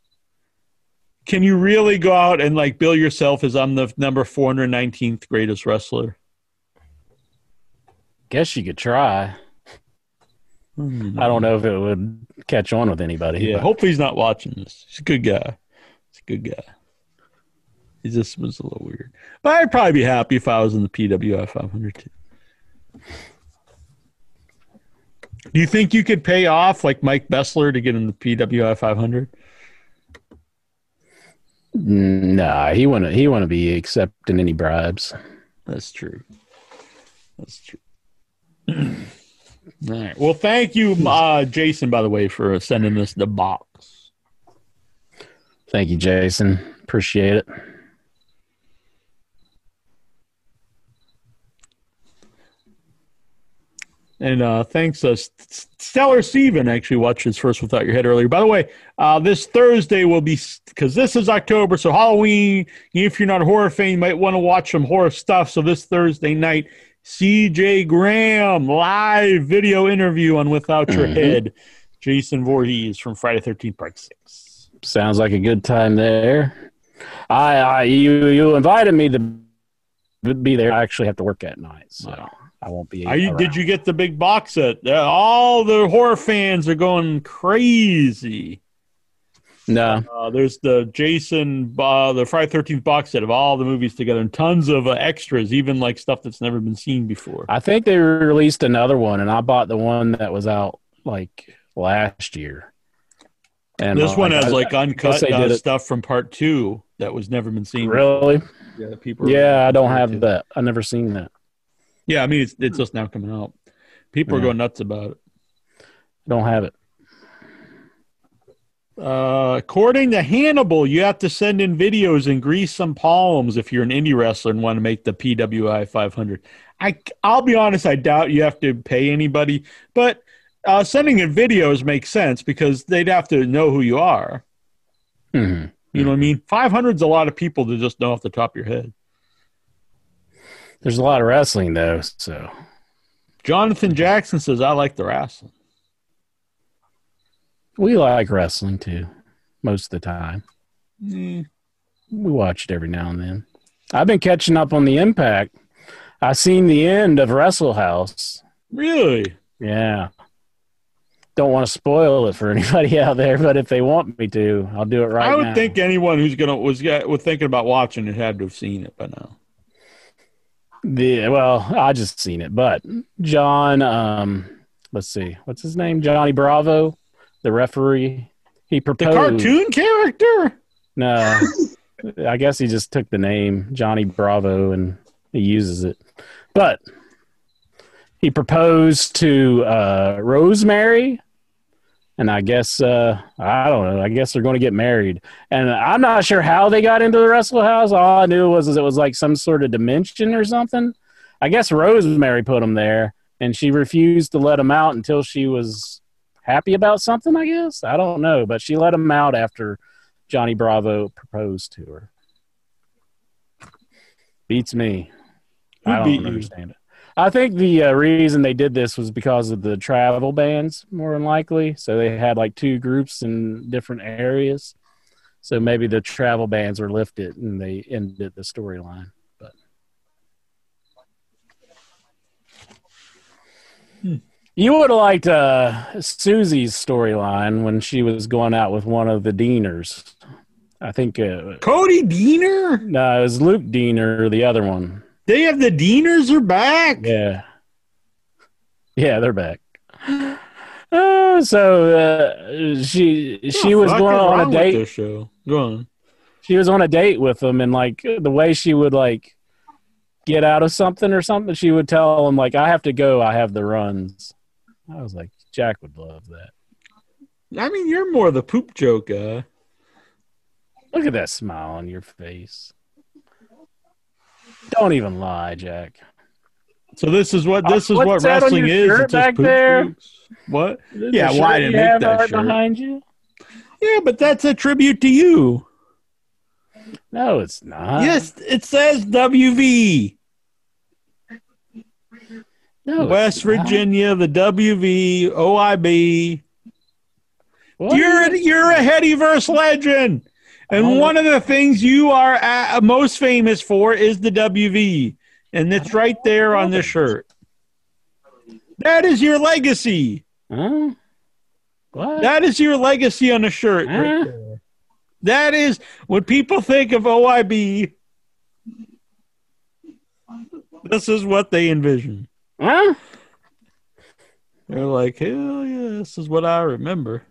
can you really go out and like bill yourself as I'm the number 419th greatest wrestler?
Guess you could try. I don't know if it would catch on with anybody.
Yeah,
but-
hopefully he's not watching this. He's a good guy. He's a good guy. He just was a little weird. But I'd probably be happy if I was in the PWI 500 too. Do you think you could pay off like Mike Bessler to get in the PWI 500?
Nah, he wouldn't. He wouldn't be accepting any bribes.
That's true. That's true. All right. Well, thank you, uh, Jason, by the way, for sending us the box.
Thank you, Jason. Appreciate it.
And uh, thanks, uh, Stellar Steven actually watched his first without your head earlier. By the way, uh, this Thursday will be because this is October, so Halloween. If you're not a horror fan, you might want to watch some horror stuff. So this Thursday night, CJ Graham live video interview on Without Your
Mhm.
Head. Jason Voorhees from Friday Thirteenth Part Six.
Sounds like a good time there. I, I you you invited me to be there. I actually have to work at night, so I won't be.
Are you, did you get the big box set? Uh, all the horror fans are going crazy.
No.
Uh, there's the Jason, uh, the Friday Thirteenth box set of all the movies together, and tons of uh, extras, even like stuff that's never been seen before.
I think they released another one, and I bought the one that was out like last year. And
this
uh,
one has
I-
like uncut uh, stuff from part two that was never been seen.
Really?
before. Yeah, people.
Yeah, I don't have that. I never seen that.
Yeah, I mean it's it's just now coming out. People are going nuts about it.
Don't have it.
Uh, according to Hannibal, you have to send in videos and grease some palms if you're an indie wrestler and want to make the PWI 500. I, I'll be honest, I doubt you have to pay anybody, but uh, sending in videos makes sense because they'd have to know who you are.
hmm
You know what I mean? 500 is a lot of people to just know off the top of your head.
There's a lot of wrestling though, so
Jonathan Jackson says, I like the wrestling.
We like wrestling too, most of the time.
Mm,
We watch it every now and then. I've been catching up on the Impact. I seen the end of Wrestle House.
really?
Yeah. Don't want to spoil it for anybody out there, but if they want me to, I'll do it right now.
I would
now.
think anyone who's gonna was was thinking about watching it had to have seen it by now.
The well, I just seen it, but John, um, let's see, what's his name? Johnny Bravo, the referee. He proposed.
The cartoon character?
No, I guess he just took the name Johnny Bravo and he uses it. But he proposed to uh, Rosemary, and I guess uh, I don't know. I guess they're going to get married, and I'm not sure how they got into the Wrestle House. All I knew was it was like some sort of dimension or something. I guess Rosemary put him there, and she refused to let him out until she was happy about something. I guess I don't know, but she let him out after Johnny Bravo proposed to her. Beats me.
Who
I don't
you?
understand it. I think the uh, reason they did this was because of the travel bans, more than likely. So they had like two groups in different areas. So maybe the travel bans were lifted and they ended the storyline. But you would have liked uh, Susie's storyline when she was going out with one of the Deaners. I think uh,
Cody Deaner?
no, it was Luke Deaner, the other one.
They have the Deaners are back.
Yeah. Yeah, they're back. Uh, so uh, she she was going on a date.
Show. Go on.
She was on a date with him, and like the way she would like get out of something or something, she would tell him like, "I have to go. I have the runs." I was like, Jack would love that.
I mean, you're more the poop joke guy.
Look at that smile on your face. Don't even lie, Jack.
So this is what this is
What's
what
that on
wrestling
your
is.
shirt
It's just
back
poop
there?
jokes. What?
The
Yeah, why
you
didn't make
have
that
right
shirt?
behind you?
Yeah, but that's a tribute to you.
No, it's not.
yes, it says WV.
No,
West. Virginia, the WV, OIB.
What?
You're a, you're a Headyverse legend. And one of the things you are uh, most famous for is the WV. And it's right there on this shirt. That is your legacy.
Huh? What?
That is your legacy on the shirt.
Huh?
That is when people think of OIB. This is what they envision.
Huh?
They're like, hell yeah, this is what I remember.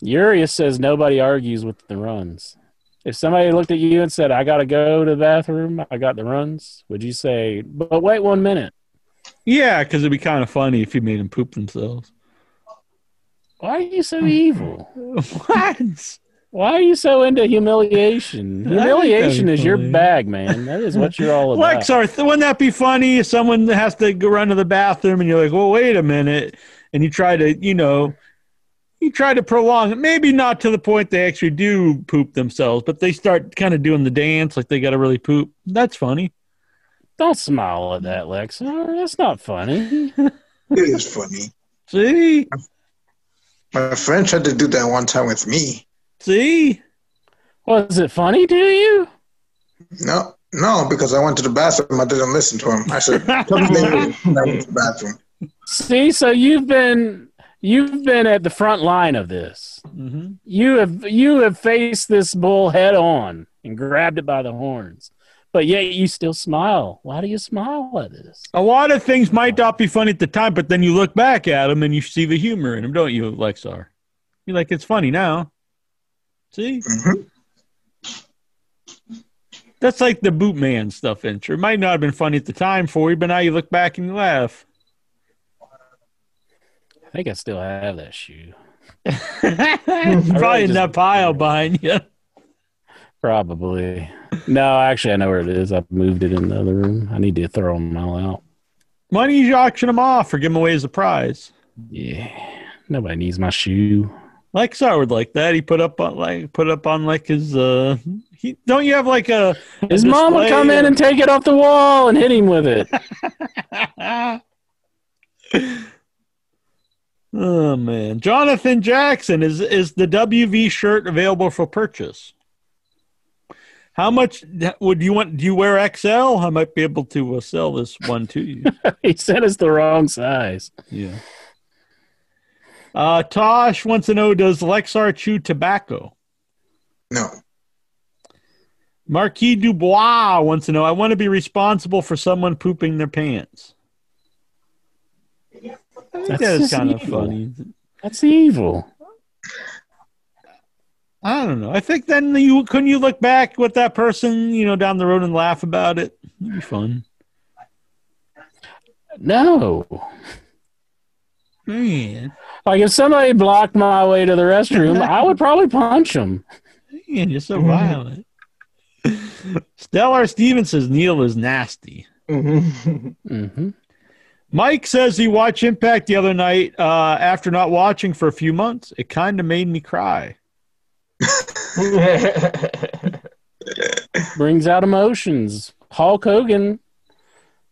Urias says nobody argues with the runs. If somebody looked at you and said, I got to go to the bathroom, I got the runs, would you say, but wait one minute?
Yeah, because it'd be kind of funny if you made them poop themselves.
Why are you so evil?
what?
Why are you so into humiliation? Humiliation is your bag, man. That is what you're all about.
Lexar, th- wouldn't that be funny if someone has to go run to the bathroom and you're like, well, wait a minute. And you try to, you know, you try to prolong it. Maybe not to the point they actually do poop themselves, but they start kind of doing the dance like they got to really poop. That's funny.
Don't smile at that, Lex. Uh, that's not funny.
It is funny.
See?
My friend tried to do that one time with me.
See?
Was it funny to you?
No, no, because I went to the bathroom. I didn't listen to him. I said, "Tell me I went to the bathroom.
See, so you've been you've been at the front line of this.
Mm-hmm.
You have you have faced this bull head on and grabbed it by the horns, but yet you still smile. Why do you smile at this?
A lot of things might not be funny at the time, but then you look back at them and you see the humor in them, don't you, Lexar? You're like, it's funny now. See?
Mhm.
That's like the boot man stuff, intro. It might not have been funny at the time for you, but now you look back and you laugh.
I think I still have that shoe.
Probably in
just-
that pile behind you.
Probably. No, actually, I know where it is. I've moved it in the other room. I need to throw them all out.
Why don't you auction them off or give them away as a prize?
Yeah, nobody needs my shoe.
Lexar would like that. He put up on like put up on like his uh he don't you have like a
His
a
mom would come in and take it off the wall and hit him with it.
Oh man, Jonathan Jackson is is the WV shirt available for purchase? How much would you want? Do you wear XL? I might be able to uh, sell this one to you.
he said it's the wrong size.
yeah. Uh, Tosh wants to know: Does Lexar chew tobacco?
No,
Marquis Dubois wants to know: I want to be responsible for someone pooping their pants.
That's
that is
just
kind of funny.
That's evil.
I don't know. I think then you couldn't you look back with that person, you know, down the road and laugh about it. It'd be fun.
No.
Man,
Like if somebody blocked my way to the restroom, I would probably punch them.
man, you're so violent. Stellar Stevens says Neil is nasty.
Mhm.
hmm
Mike says he watched Impact the other night uh, after not watching for a few months. It kind of made me cry.
Brings out emotions. Hulk Hogan,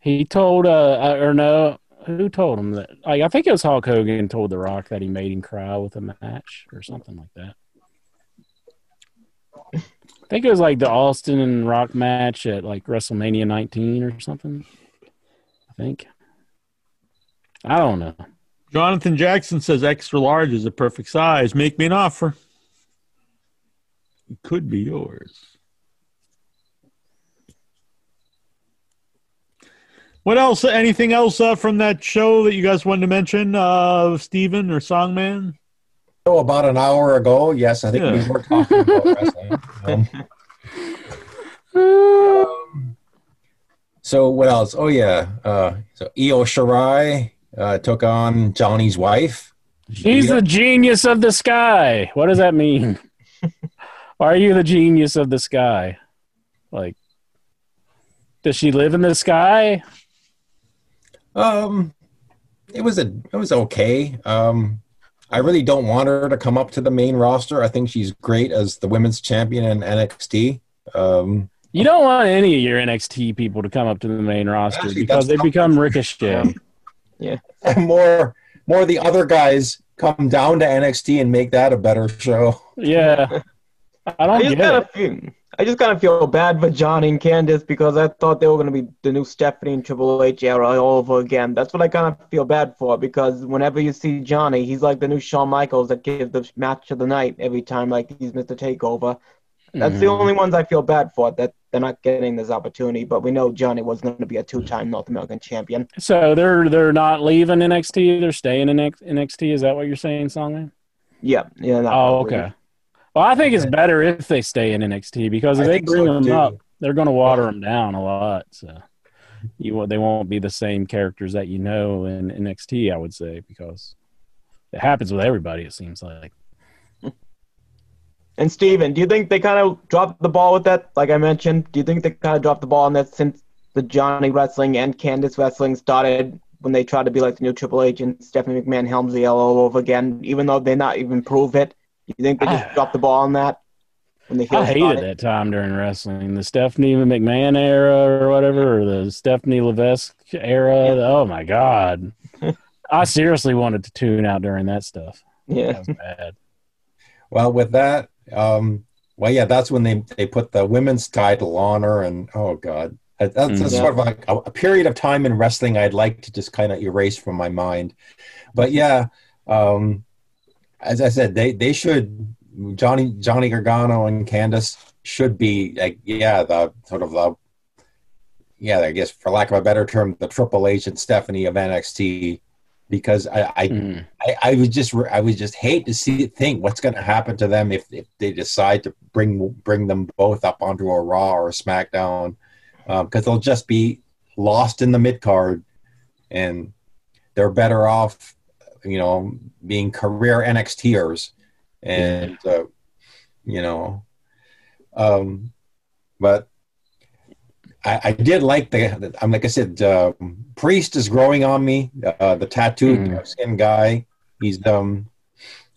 he told, uh, uh, or no, who told him that? Like, I think it was Hulk Hogan told The Rock that he made him cry with a match or something like that. I think it was like the Austin and Rock match at like WrestleMania 19 or something. I think. I don't know.
Jonathan Jackson says extra large is a perfect size. Make me an offer. It could be yours. What else? Anything else uh, from that show that you guys wanted to mention, uh, Steven or Songman?
So about an hour ago, yes, I think we were talking about wrestling. Um, um, so what else? Oh yeah, uh, so Io Shirai uh, took on Johnny's wife.
She's the genius of the sky. What does that mean? Are you the genius of the sky? Like, does she live in the sky?
Um, it was a it was okay. Um, I really don't want her to come up to the main roster. I think she's great as the women's champion in NXT. Um,
You don't want any of your NXT people to come up to the main roster
Actually,
because they become ricochet.
Yeah, more more the other guys come down to NXT and make that a better show.
Yeah, I
I
don't
just
get
kind
it.
I just kind of feel bad for Johnny and Candice because I thought they were going to be the new Stephanie and Triple H era all over again. That's what I kind of feel bad for because whenever you see Johnny, he's like the new Shawn Michaels that gives the match of the night every time, like he's Mr. Takeover. That's the
Mhm.
only ones I feel bad for that they're not getting this opportunity. But we know Johnny was going to be a two-time North American champion.
So they're they're not leaving NXT. They're staying in NXT. Is that what you're saying, Songman?
Yeah, yeah.
Oh, okay. Well, I think it's better if they stay in NXT because if
I
they bring
so,
them
too.
up, they're going to water them down a lot. So you they won't be the same characters that you know in NXT. I would say because it happens with everybody. It seems like.
And Steven, do you think they kind of dropped the ball with that? Like I mentioned, do you think they kind of dropped the ball on that since the Johnny Wrestling and Candice Wrestling started when they tried to be like the new Triple H and Stephanie McMahon Helmsley all over again, even though they not even prove it? You think they just
I-
dropped the ball on that? When they
I hated
started?
that time during wrestling, the Stephanie McMahon era or whatever, or the Stephanie Levesque era. Oh my god, I seriously wanted to tune out during that stuff.
Yeah.
That was bad.
Well, with that, um, well, yeah, that's when they they put the women's title on her, and oh god, That- that's, that's
Mhm.
sort of like a, a period of time in wrestling I'd like to just kind of erase from my mind. But yeah, um, as I said, they they should Johnny Johnny Gargano and Candice should be like yeah the sort of the yeah I guess for lack of a better term the Triple H and Stephanie of NXT because I I,
Mhm.
I, I would just I would just hate to see think what's going to happen to them if, if they decide to bring bring them both up onto a Raw or a SmackDown because they'll just be lost in the mid card and they're better off you know being career NXTers and uh, you know um, but I, I did like the. I'm like I said, uh, Priest is growing on me. Uh, the tattooed
Mhm.
skin guy. He's um,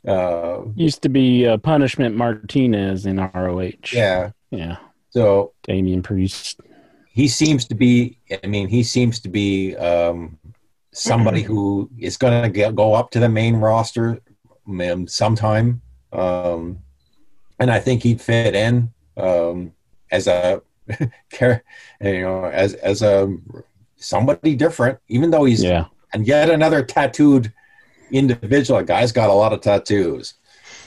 uh,
Used to be uh, Punishment Martinez in ROH.
yeah.
yeah.
So
Damian Priest.
he seems to be. I mean, he seems to be um, somebody who is going to go up to the main roster um, sometime, um, and I think he'd fit in um, as a you know as as a somebody different, even though he's
Yeah.
and yet another tattooed individual. A guy's got a lot of tattoos.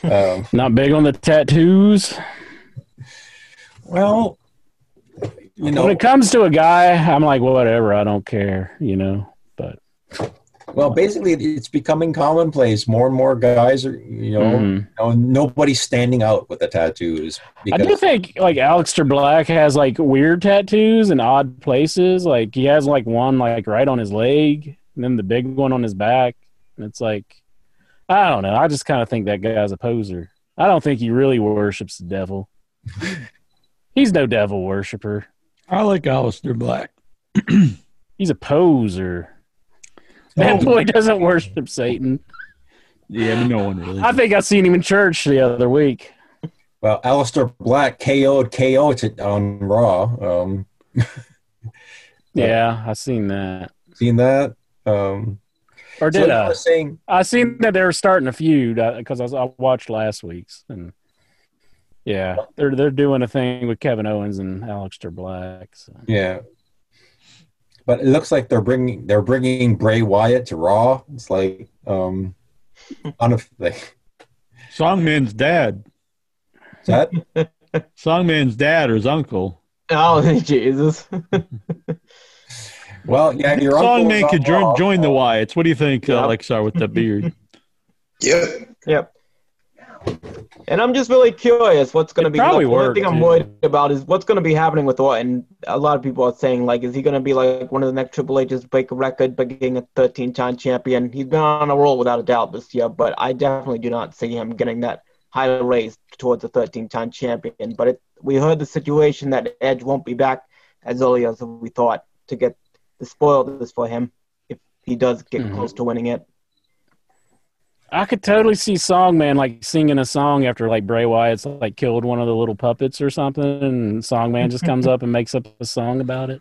Um,
Not big on the tattoos.
well, you know,
when it comes to a guy, I'm like, whatever, I don't care, you know. But
well, basically, it's becoming commonplace. More and more guys are, you know,
Mhm.
you know nobody's standing out with the tattoos
I do
because
think like Aleister Black has like weird tattoos in odd places. Like he has like one like right on his leg, and then the big one on his back. And it's like, I don't know. I just kind of think that guy's a poser. I don't think he really worships the devil. He's no devil worshiper.
I like Aleister Black.
He's a poser. That
Oh.
boy doesn't worship Satan.
Yeah, no one really.
I think I seen him in church the other week.
well, Aleister Black KO'd KO on Raw. Um,
Yeah, I seen that.
Seen that? Um,
Or did
I
I?
saying,
I seen that they were starting a feud because I, I watched last week's and yeah, they're they're doing a thing with Kevin Owens and Aleister Black. So.
yeah. But it looks like they're bringing they're bringing Bray Wyatt to Raw. It's like um, on a like,
Songman's dad.
is that
Songman's dad or his uncle.
Oh Jesus!
well, yeah, your uncle
Songman
on
could join, join the Wyatts. What do you think, uh,
Yeah.
Lexar, with the beard?
Yep.
Yep. And I'm just really curious what's going to be.
probably
the only
worked,
thing I'm worried about is what's going to be happening with Orton. A lot of people are saying like, is he going to be like one of the next Triple H's break a record by getting a 13-time champion? He's been on a roll without a doubt this year, but I definitely do not see him getting that high raise towards a 13-time champion. But it, we heard the situation that Edge won't be back as early as we thought to get the spoil this for him if he does get
Mhm.
close to winning it.
I could totally see Songman like singing a song after like Bray Wyatt's like killed one of the little puppets or something, and Songman just comes up and makes up a song about it.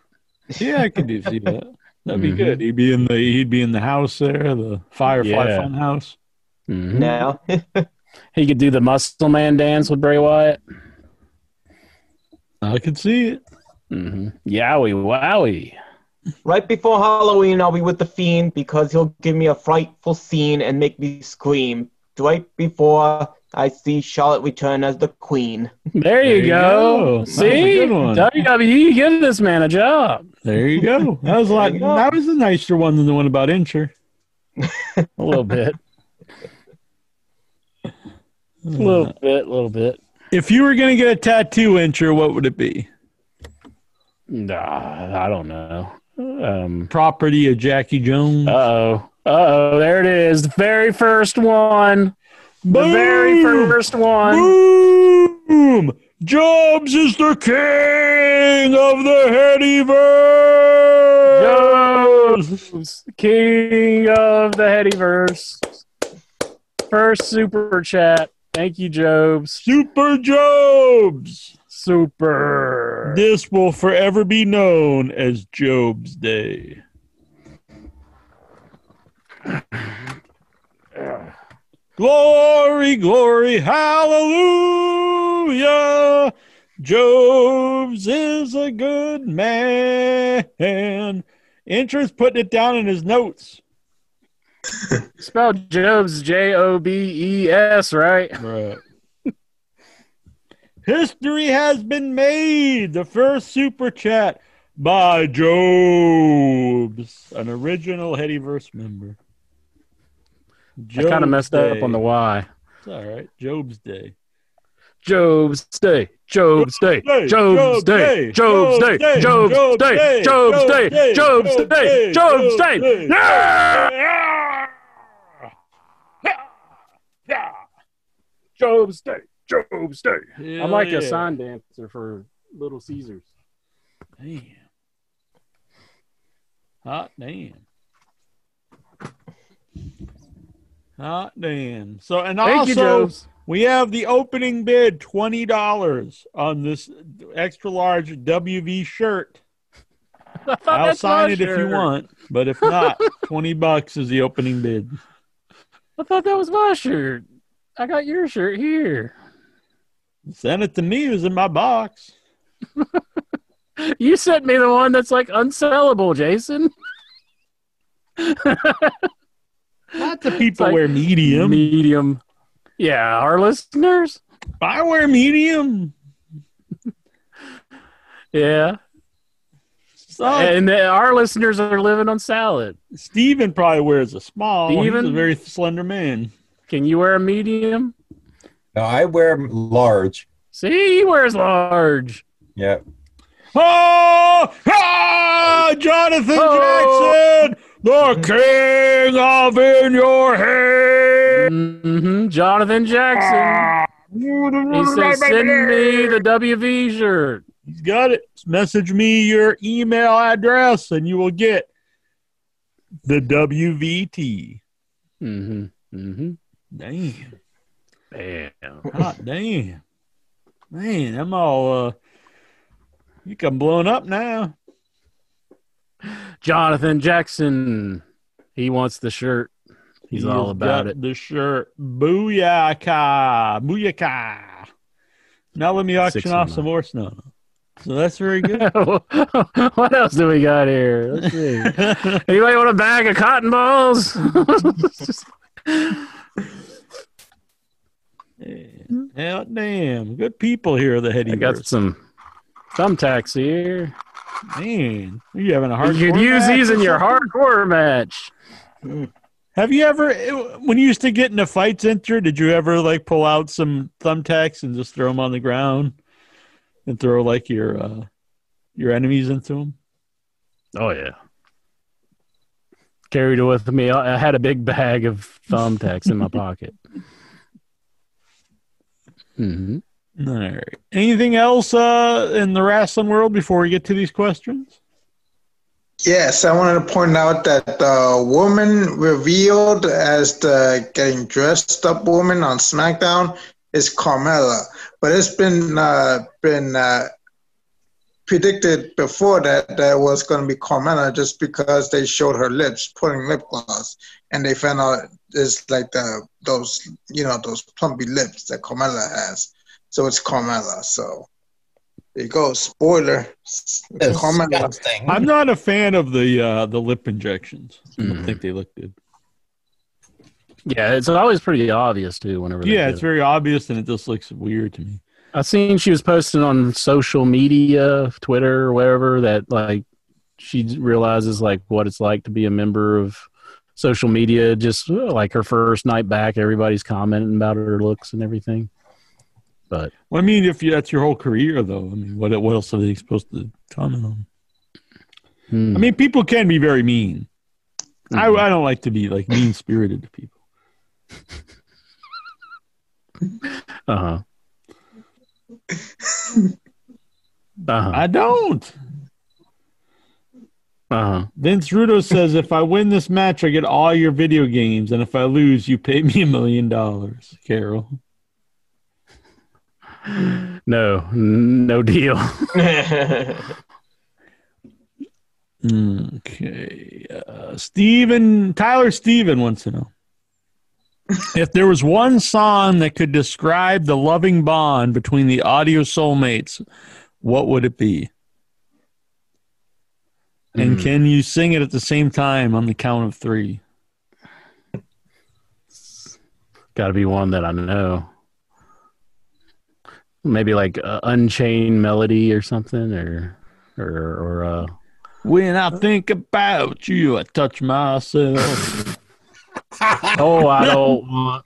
Yeah, I could do see that. That'd be
Mhm.
good. He'd be in the he'd be in the house there, the Firefly
Yeah.
Fun House.
Mhm.
Now,
He could do the Muscle Man dance with Bray Wyatt.
I could see it.
Mm-hmm. Yowie, wowie.
Right before Halloween, I'll be with the Fiend because he'll give me a frightful scene and make me scream. Right before I see Charlotte return as the Queen.
There you,
There you
go.
go. That was a
See,
good.
WWE, give this man a job.
There you go. That was a lot.
There you go.
That was a nicer one than the one about Incher.
A little bit, a little bit, a little bit.
If you were gonna get a tattoo, Incher, what would it be?
Nah, I don't know. Um,
Property of Jackie Jones.
oh, oh, there it is. The very first one. The very first one.
Boom! Jobes is the king of the Headyverse.
Jobes, King of the Headyverse. First super chat. Thank you, Jobes.
Super Jobes.
Super.
This will forever be known as Job's Day. Glory, glory, hallelujah. Jobes is a good man. Incher's putting it down in his notes.
Spelled Jobes J O B E S, right?
Right. History has been made. The first super chat by Jobes, an original Headyverse member.
I kind of messed that
up
on the Y.
It's all right. Job's Day.
Job's Day. Job's Day.
Day,
Job's Day. Job's Day. Job's Day. Job's Day. Job's Day. Job's Day. Yeah! Job's Day. Job's Day. I'm like a sign dancer for Little Caesars.
Damn. Hot damn. Hot damn. So and
Thank
also
Jobes.
we have the opening bid twenty dollars on this extra large WV shirt.
I thought
I'll sign
my
it if you want, but if not, twenty bucks is the opening bid.
I thought that was my shirt. I got your shirt here.
Send it to me. It was in my box.
You sent me the one that's like unsellable, Jason.
Not the people
like
wear medium.
Medium. Yeah, our listeners.
I wear medium.
Yeah.
Son,
And the- our listeners are living on salad.
Steven probably wears a small. He's a very slender man.
Can you wear a medium?
No, I wear large.
See, he wears large.
Yeah.
Oh, ah, Jonathan
Oh.
Jackson, the king of in your head.
Mm-hmm. Jonathan Jackson. He says, send me the WV shirt.
He's got it. Message me your email address, and you will get the WVT.
Mm-hmm. Mm-hmm.
Damn,
Damn.
hot damn, man, I'm all. uh You come blown up now.
Jonathan Jackson. He wants the shirt. He's
He
all about it.
The shirt. Booyaka. Booyaka. Now let me auction
Six
off some more snow. So that's very good.
what else do we got here? Let's see. Anybody want a bag of cotton balls?
Hell damn. Good people here the heady
I got some thumbtacks here.
Man, are you having a hard
You could use these in your hardcore match.
Have you ever, when you used to get into fights, enter, did you ever like pull out some thumbtacks and just throw them on the ground and throw like your uh, your enemies into them?
Oh yeah. Carried it with me. I I had a big bag of thumbtacks in my pocket. hmm
All right. Anything else uh, in the wrestling world before we get to these questions?
Yes, I wanted to point out that the woman revealed as the getting dressed up woman on SmackDown is Carmella, but it's been uh, been uh, predicted before that that it was going to be Carmella just because they showed her lips putting lip gloss, and they found out it's like the those you know those plumpy lips that Carmella has, so it's Carmella. So there you go, spoiler. It's Carmella.
I'm not a fan of the uh, the lip injections. I don't think they look good.
Yeah, it's always pretty obvious too. Whenever
Yeah, it's
it.
very obvious and it just looks weird to me.
I seen she was posting on social media, Twitter or wherever, that like she realizes like what it's like to be a member of social media. Just uh, like her first night back, everybody's commenting about her looks and everything. But
Well, I mean, if you, that's your whole career, though, I mean, what what else are they supposed to comment on?
hmm,
I mean, people can be very mean. I,
Mhm.
I don't like to be like mean spirited to people.
uh huh, uh huh,
I don't.
Uh huh.
Vince Rudo says, if I win this match, I get all your video games, and if I lose, you pay me a million dollars. Carol.
No, no deal.
Okay. Uh, Steven, Tyler Steven wants to know if there was one song that could describe the loving bond between the audio soulmates, what would it be? And
Hmm.
can you sing it at the same time on the count of three?
Got to be one that I know. Maybe like uh, Unchained Melody or something, or or or uh,
When I think about you, I touch myself.
oh, I don't want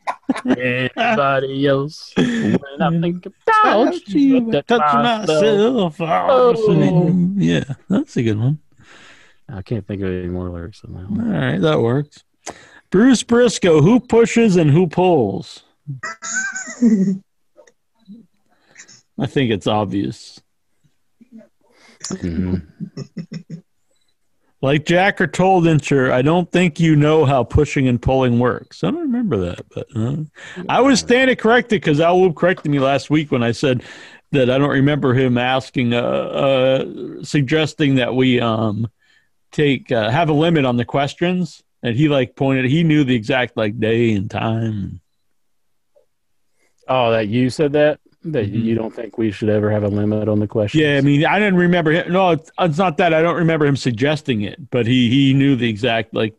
anybody else. When I think about you,
I touch myself.
Oh.
Yeah, that's a good one.
I can't think of any more lyrics than that.
All
One.
right, that works. Bruce Briscoe, who pushes and who pulls? I think it's obvious.
Mhm.
Like Jack or told Incher, I don't think you know how pushing and pulling works. I don't remember that, but uh, I was standing corrected because Al corrected me last week when I said that I don't remember him asking, uh, uh, suggesting that we um, take uh, have a limit on the questions, and he like pointed, he knew the exact like day and time.
Oh, that you said that that
Mhm.
you don't think we should ever have a limit on the questions?
Yeah, I mean, I didn't remember him. No, it's, it's not that I don't remember him suggesting it, but he he knew the exact like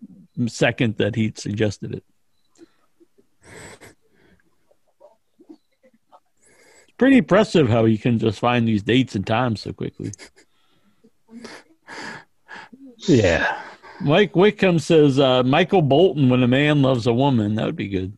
second that he suggested it. It's pretty impressive how he can just find these dates and times so quickly.
yeah.
Mike Wickham says uh, Michael Bolton when a man loves a woman. That would be good.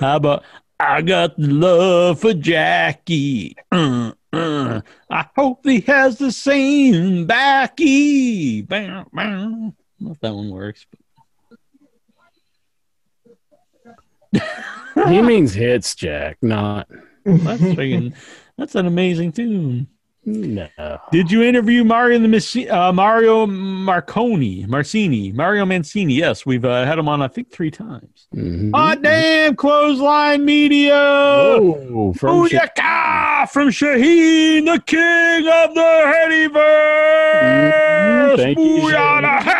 How about I got the love for Jackie? Uh, uh, I hope he has the same backy. Bow, bow. I don't know if that one works.
He means hits, Jack, not
that's, friggin- that's an amazing tune.
no.
Did you interview Mario the Massi- uh, Mario Marconi, Marcini, Mario Mancini? Yes, we've uh, had him on I think three times.
Mhm.
Hot damn clothesline media.
Oh, from
Booyaka! From Shaheen, the king of the Headyverse.
Thank you,
Booyah to hell.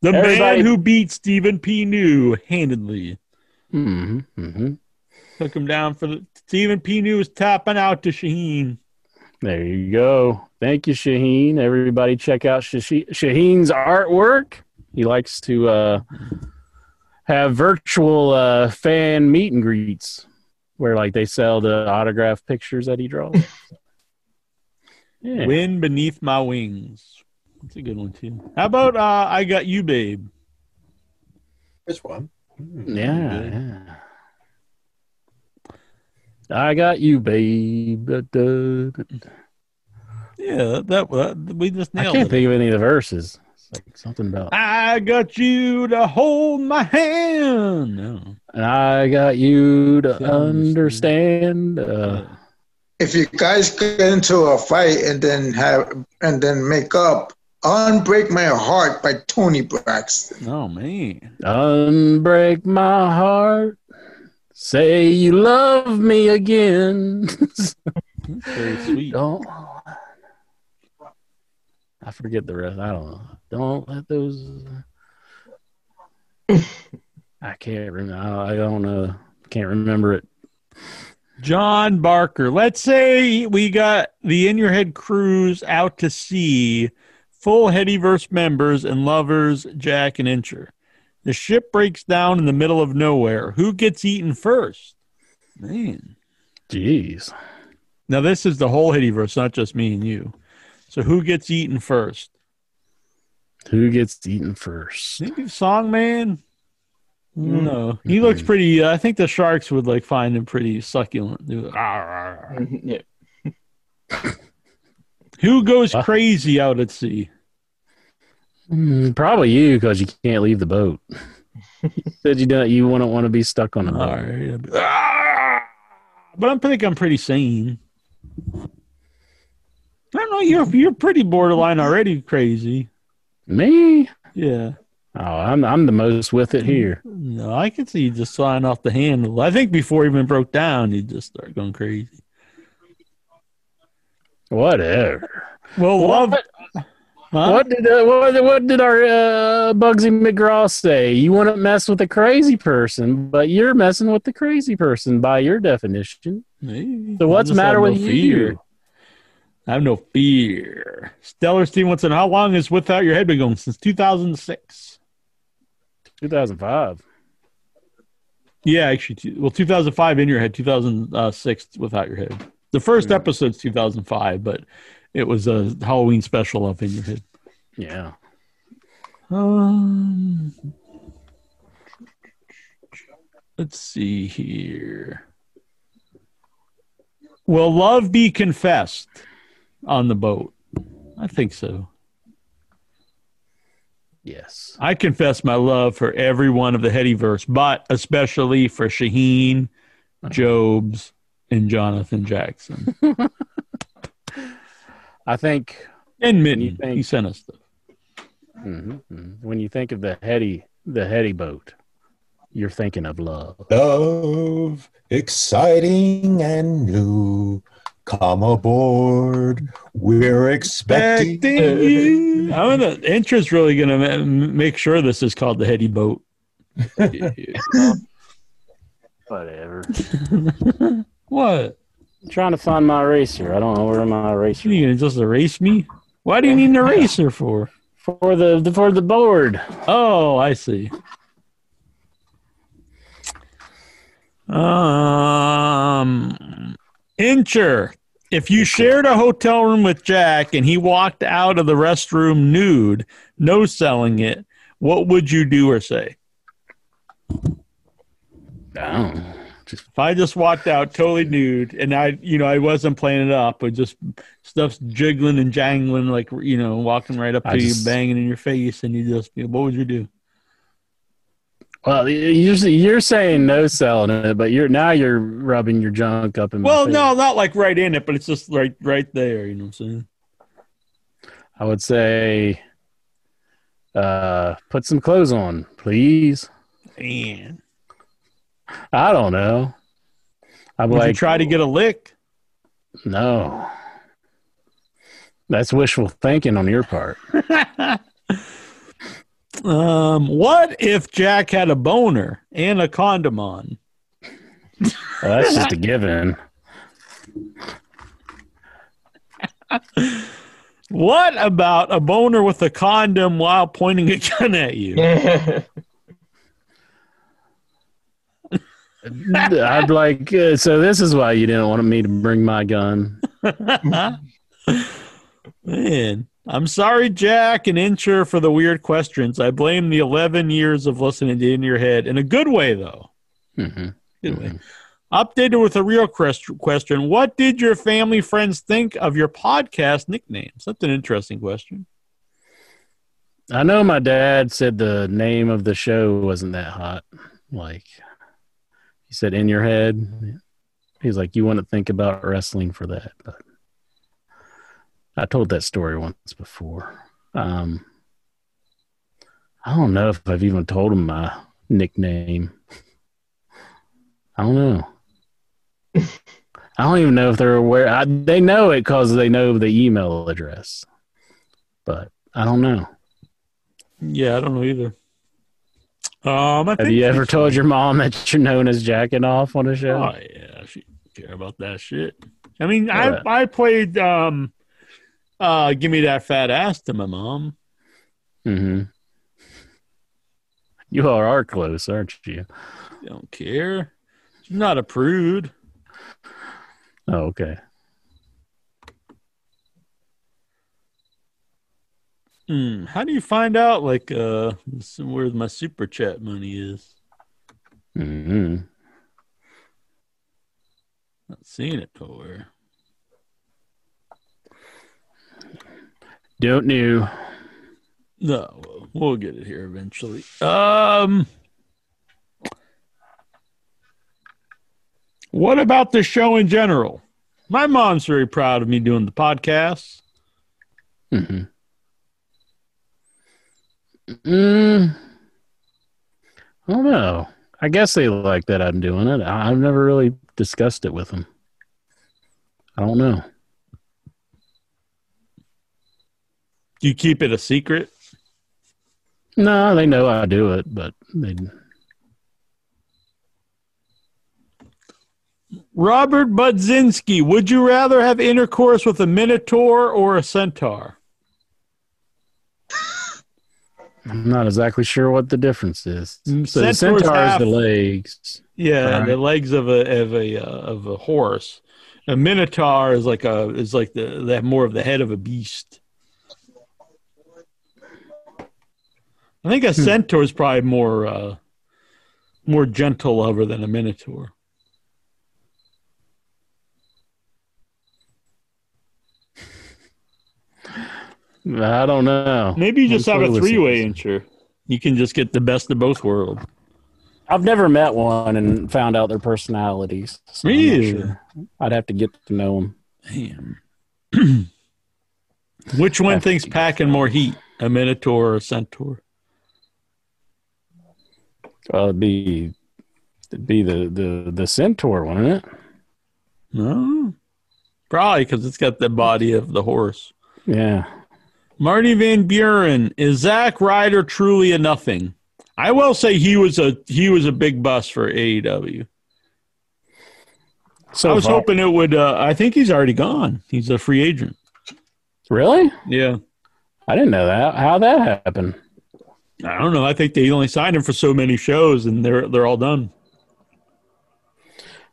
The man who beat Stephen P. New handedly.
hmm hmm
Took him down for the Stephen P. New was tapping out to Shaheen.
There you go. Thank you, Shaheen. Everybody, check out Shashi- Shaheen's artwork. He likes to uh, have virtual uh, fan meet and greets where, like, they sell the autograph pictures that he draws. yeah.
Wind beneath my wings. That's a good one too. How about uh, I got you, babe?
This one.
Yeah, yeah. I got you, babe.
Yeah, that, that we just
I can't
it.
think of any of the verses. It's like something about.
I got you to hold my hand. No.
And I got you to
understand.
understand. Uh,
If you guys get into a fight and then have and then make up, "Unbreak My Heart" by Toni Braxton.
Oh man.
unbreak my heart. Say you love me again.
Very sweet.
don't. I forget the rest. I don't know. Don't let those. I can't remember. I don't know. Uh, can't remember it.
John Barker. Let's say we got the In Your Head cruise out to sea, full Headyverse members and lovers, Jack and Incher. The ship breaks down in the middle of nowhere. Who gets eaten first? Man.
Jeez.
Now this is the whole Headyverse, not just me and you. So who gets eaten first?
Who gets eaten first?
Maybe Songman. I don't know. He looks pretty. Uh, I think the sharks would like find him pretty succulent.
Yeah.
Who goes
Huh?
crazy out at sea?
Mm, probably you because you can't leave the boat. you said you don't. You wouldn't want to be stuck on a boat.
right. I'd be, "Ah!" But I think I'm pretty sane. I don't know. You're you're pretty borderline already crazy.
Me?
Yeah.
Oh, I'm I'm the most with it here.
No, I could see you just flying off the handle. I think before he even broke down, he'd just start going crazy.
Whatever.
Well, love. Huh?
What did uh, what, what did our uh, Bugsy McGraw say? You wouldn't mess with a crazy person, but you're messing with the crazy person by your definition.
Maybe.
So what's the matter with
no
you?
fear. I have no fear. Stellar Stevenson, how long has Without Your Head been going? Since 2006.
2005.
Yeah, actually, well, 2005 in your head, 2006 without your head. The first episode's 2005, but it was a Halloween special up in your head.
Yeah.
Um, let's see here. Will love be confessed on the boat? I think so.
Yes.
I confess my love for every one of the Headyverse, but especially for Shaheen, Jobes, and Jonathan Jackson.
I think
And
you
Mitten.
think-
He sent us stuff.
mhm, mhm. when you think of the heady the heady boat, you're thinking of love.
Love, exciting and new. Come aboard. We're expecting.
Expecting you. I'm gonna interest really gonna ma- make sure this is called the Heady Boat.
Whatever.
What?
Trying to find my eraser. I don't know where my eraser.
You gonna just erase me? Why do you need an eraser for?
For the, the for the board.
Oh, I see. Um, Incher, if you shared a hotel room with Jack and he walked out of the restroom nude, no selling it, what would you do or say?
Down.
If I just walked out totally nude and I, you know, I wasn't playing it up, but just stuff's jiggling and jangling, like, you know, walking right up to
I
you,
just-
banging in your face, and you just, what would you do?
Well, you're you're saying no selling it, but you're now you're rubbing your junk up in.
Well, no, not like right in it, but it's just right, right there. You know what I'm saying?
I would say, uh, put some clothes on, please.
Man,
I don't know. I'm
Would
like,
you try to get a lick?
no. That's wishful thinking on your part.
Um, what if Jack had a boner and a condom on?
Well, that's just a given.
What about a boner with a condom while pointing a gun at you?
I'd like, uh, so this is why you didn't want me to bring my gun.
Man, I'm sorry, Jack and Incher, for the weird questions. I blame the 11 years of listening to In Your Head in a good way, though.
Mhm.
Good way. Updated with a real quest- question. What did your family friends think of your podcast nicknames? That's an interesting question.
I know my dad said the name of the show wasn't that hot. Like, he said, in your head. He's like, you want to think about wrestling for that. But I told that story once before. Um, I don't know if I've even told him my nickname. I don't know. I don't even know if they're aware. I, they know it because they know the email address, but I don't know.
Yeah, I don't know either. Um, I
Have you ever told your mom that you're known as jacking off on a show?
Oh yeah, she didn't care about that shit. I mean,
Yeah.
I I played um, uh, give me that fat ass to my mom.
Mm-hmm. You all are close, aren't you?
Don't care. She's not a prude.
Oh, okay.
Hmm. How do you find out like uh where my super chat money is?
Mm-hmm.
Not seeing it nowhere.
Don't know.
No, we'll- we'll get it here eventually. Um, what about the show in general? My mom's very proud of me doing the podcast.
Mm-hmm. Mm, I don't know. I guess they like that I'm doing it. I- I've never really discussed it with them. I don't know.
Do you keep it a secret?
No, they know I do it, but they
Robert Budzinski, would you rather have intercourse with a minotaur or a centaur?
I'm not exactly sure what the difference is.
Mm,
So the
centaurs
centaur is the legs.
Yeah,
Right.
the legs of a of a uh, of a horse. A minotaur is like a is like the that more of the head of a beast. I think a centaur is probably more uh, more gentle lover than a minotaur.
I don't know.
Maybe you just
I'm
have a three way incher. You can just get the best of both worlds.
I've never met one and found out their personalities. so I'm not
Really?
sure. I'd have to get to know them.
Damn. Which one thinks packing more heat, a minotaur or a centaur?
Well, it'd be it'd be the the the centaur, wouldn't it?
No, probably because it's got the body of the horse.
Yeah.
Marty Van Buren is Zack Ryder truly a nothing? I will say he was a he was a big bust for AEW.
So
I was hoping it would. Uh, I think he's already gone. He's a free agent.
Really?
Yeah.
I didn't know that. How that happened?
I don't know. I think they only signed him for so many shows, and they're they're all done.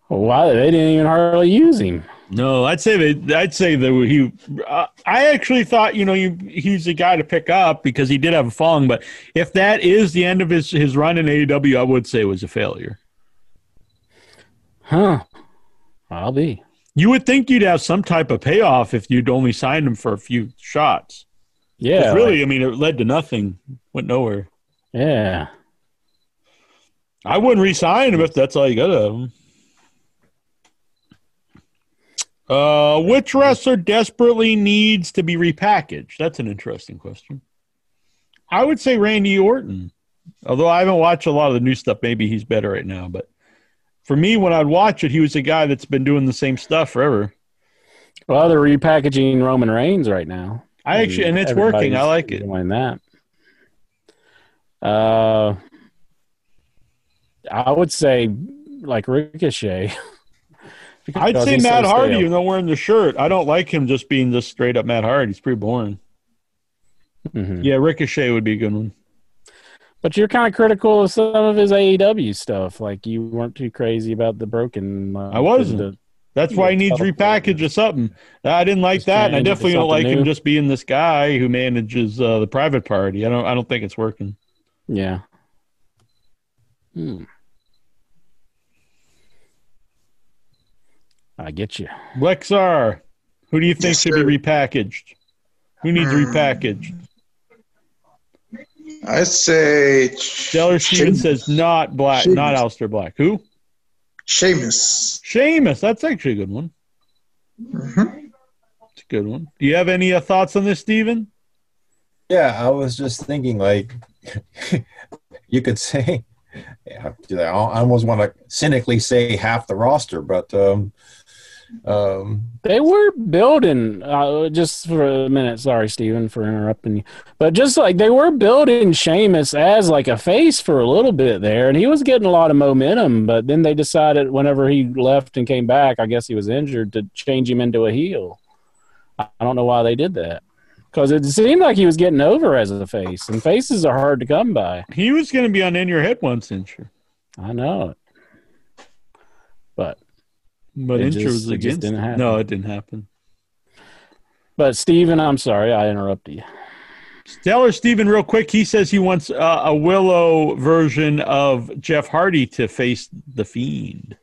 Why they didn't even hardly use him?
No, I'd say that I'd say that he. Uh, I actually thought you know you, he's a guy to pick up because he did have a following. But if that is the end of his his run in AEW, I would say it was a failure.
Huh? I'll be.
You would think you'd have some type of payoff if you'd only signed him for a few shots.
Yeah.
really, I mean, it led to nothing. Went nowhere.
Yeah.
I wouldn't re-sign him if that's all you got of him. Uh, which wrestler desperately needs to be repackaged? That's an interesting question. I would say Randy Orton. Although I haven't watched a lot of the new stuff, maybe he's better right now. But for me, when I'd watch it, he was a guy that's been doing the same stuff forever.
Well, they're repackaging Roman Reigns right now.
I actually, and it's working. I like it.
Doing that. Uh, I would say like Ricochet.
I'd say
he's so
Matt Hardy,
stale.
even though wearing the shirt. I don't like him just being just straight up Matt Hardy. He's pretty boring.
Mhm.
Yeah, Ricochet would be a good one.
But you're kind of critical of some of his AEW stuff. Like you weren't too crazy about the broken. Uh,
I wasn't.
the-
That's why he needs repackaged or something. I didn't like
Just
that, and I
change it to
definitely don't like
something
him just being this guy who manages uh, the private party. I don't. I don't think it's working.
yeah. Hmm. I get you.
Lexar, who do you think
Yes,
should
sir.
be repackaged? Who needs
Hmm.
repackaged?
I'd say
Stellar Steven says not Black,
Sheamus.
not Aleister Black. Who?
Sheamus.
Sheamus. That's actually a good one.
Mhm.
It's a good one. Do you have any uh, thoughts on this, Steven?
Yeah, I was just thinking, like, you could say, yeah, I almost want to cynically say half the roster, but um, um,
They were building, uh, just for a minute. Sorry, Steven, for interrupting you. But just like they were building Sheamus as like a face for a little bit there, and he was getting a lot of momentum. But then they decided whenever he left and came back, I guess he was injured, to change him into a heel. I I don't know why they did that. Because it seemed like he was getting over as a face, and faces are hard to come by.
He was going to be on In Your Head once, Incher.
I know it. But
But
It
Incher
just-
was
it just
against
didn't happen.
No, it didn't happen.
but Steven, I'm sorry I interrupted you.
Stellar Steven, real quick, he says he wants uh, a Willow version of Jeff Hardy to face the Fiend.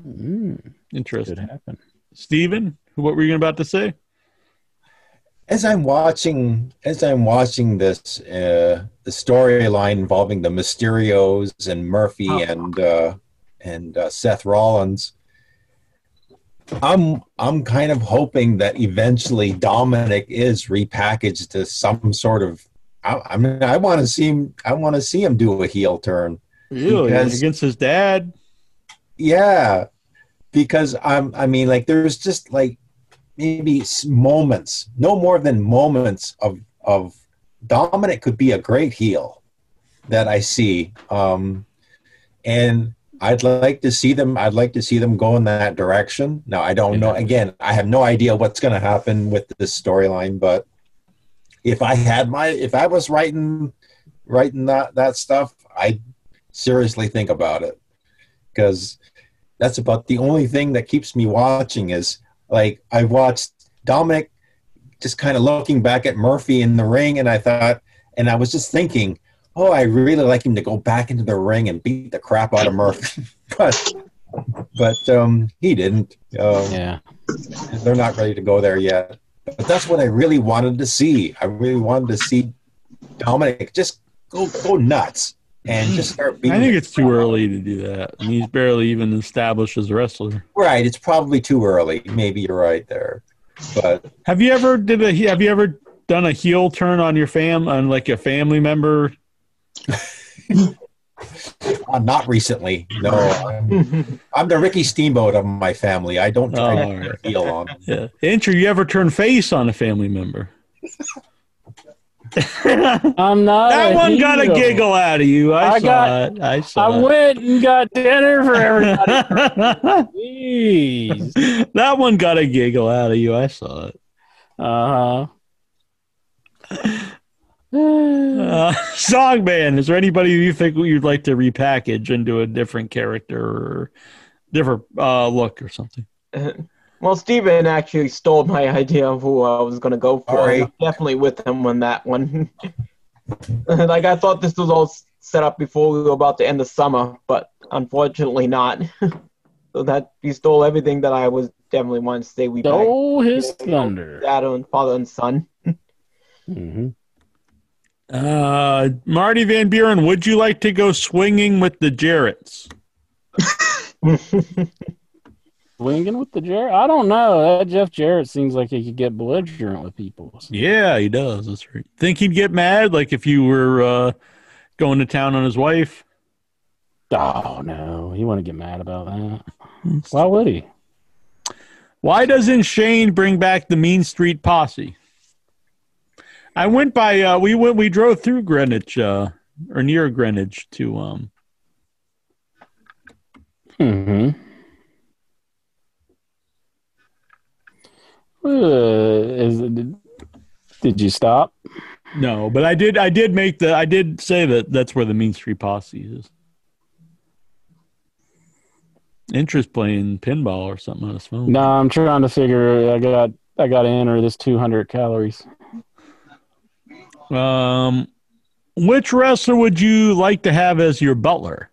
Mm, could
Interesting.
happen.
Steven, what were you about to say?
as I'm watching, as I'm watching this, uh, the storyline involving the Mysterios and Murphy
Oh.
and uh, and uh, Seth Rollins, I'm I'm kind of hoping that eventually Dominic is repackaged to some sort of. I, I mean, I want to see him. I want to see him do a heel turn.
Really?
Because-
Against his dad?
Yeah, because I'm. I mean, like there's just like maybe moments, no more than moments of of Dominic could be a great heel that I see, um, and I'd like to see them. I'd like to see them go in that direction. Now I don't know. Again, I have no idea what's going to happen with this storyline, but if I had my, if I was writing writing that that stuff, I'd seriously think about it because that's about the only thing that keeps me watching is like I watched Dominic just kind of looking back at Murphy in the ring and I thought and I was just thinking, oh, I really like him to go back into the ring and beat the crap out of Murphy. but but um he didn't. Um,
Yeah.
they're not ready to go there yet. But that's what I really wanted to see. I really wanted to see Dominic just go go nuts and just start beating
I think it's too early to do that. I mean, he's barely even established as a wrestler.
Right, it's probably too early. Maybe you're right there, but
Have you ever did a have you ever done a heel turn on your fam on like a family member?
uh, not recently. No, I'm, I'm the Ricky Steamboat of my family. I don't try
Oh,
to
alright.
heel on.
Yeah. Incher, you ever turn face on a family member?
I'm not.
That
a
one got a giggle out of you. I,
I
saw
got-
it. I saw
I
it.
went and got dinner for everybody. Jeez.
that one got a giggle out of you. I saw it.
Uh huh.
Uh, song band. Is there anybody you think you'd like to repackage into a different character or different uh, look or something?
Well, Steven actually stole my idea of who I was going to go for.
Sorry.
I'm definitely with him on that one. like, I thought this was all set up before we were about to end the summer, but unfortunately not. so that he stole everything that I was definitely wanting to say. We back
Stole his thunder.
dad and father and son.
hmm
Uh, Marty Van Buren, would you like to go swinging with the Jarretts?
Swinging with the Jarrett? I don't know. That Jeff Jarrett seems like he could get belligerent with people.
Yeah, he does. That's right. Think he'd get mad, like if you were uh, going to town on his wife?
Oh no, he wouldn't get mad about that. Why would he?
Why doesn't Shane bring back the Mean Street Posse? I went by. Uh, we went. We drove through Greenwich, uh, or near Greenwich, to um.
Hmm. Uh, is did, did you stop?
No, but I did. I did make the. I did say that that's where the Mean Street Posse is. Interest playing pinball or something on his phone.
No, I'm trying to figure. I got. I got to enter this 200 calories.
Um, which wrestler would you like to have as your butler?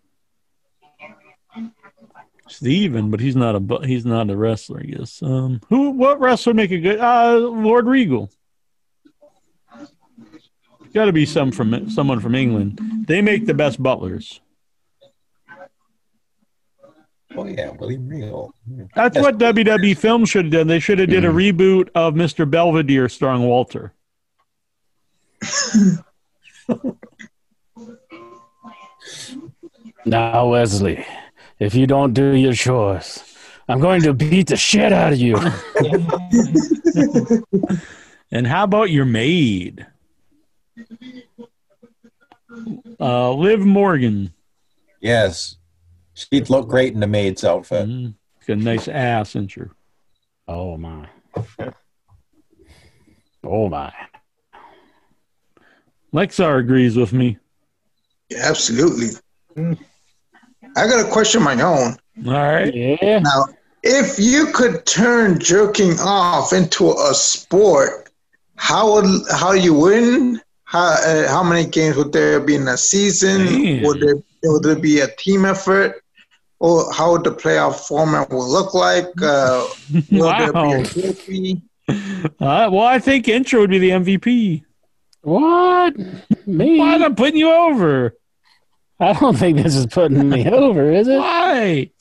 Steven, but he's not a he's not a wrestler. I guess. Um, who? What wrestler make a good? Uh, Lord Regal. Got to be some from someone from England. They make the best butlers.
Oh yeah, William Regal.
That's
Yes.
what WWE Film should have done. They should have did a reboot of Mr. Belvedere starring Walter.
Now, Wesley, if you don't do your chores, I'm going to beat the shit out of you.
And how about your maid? Uh, Liv Morgan.
Yes, she'd look great in the maid's outfit.
Mm, got a nice ass, isn't she?
oh my. Oh my.
Lexar agrees with me.
Yeah, absolutely. I got a question of my own.
All right.
Yeah.
Now, if you could turn jerking off into a sport, how would how you win? How uh, how many games would there be in a season?
Man.
Would there would there be a team effort? Or how would the playoff format will look like? Uh, will there be
Wow.
a?
Uh, well, I think Incher would be the MVP.
What? Me?
Why I'm putting you over?
I don't think this is putting me over, is it?
Why?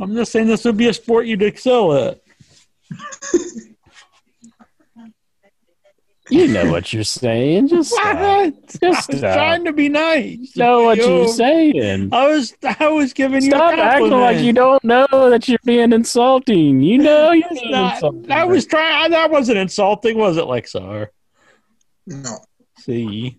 I'm just saying this would be a sport you'd excel at.
You know what you're saying. Just stop.
What? I
Just
was
stop.
trying to be nice.
know what
Yo,
you're saying.
I was I was giving you
Stop acting like you don't know that you're being insulting. You know you're
not-
insulting.
I was trying. That wasn't insulting, was it, Lexar?
No.
See.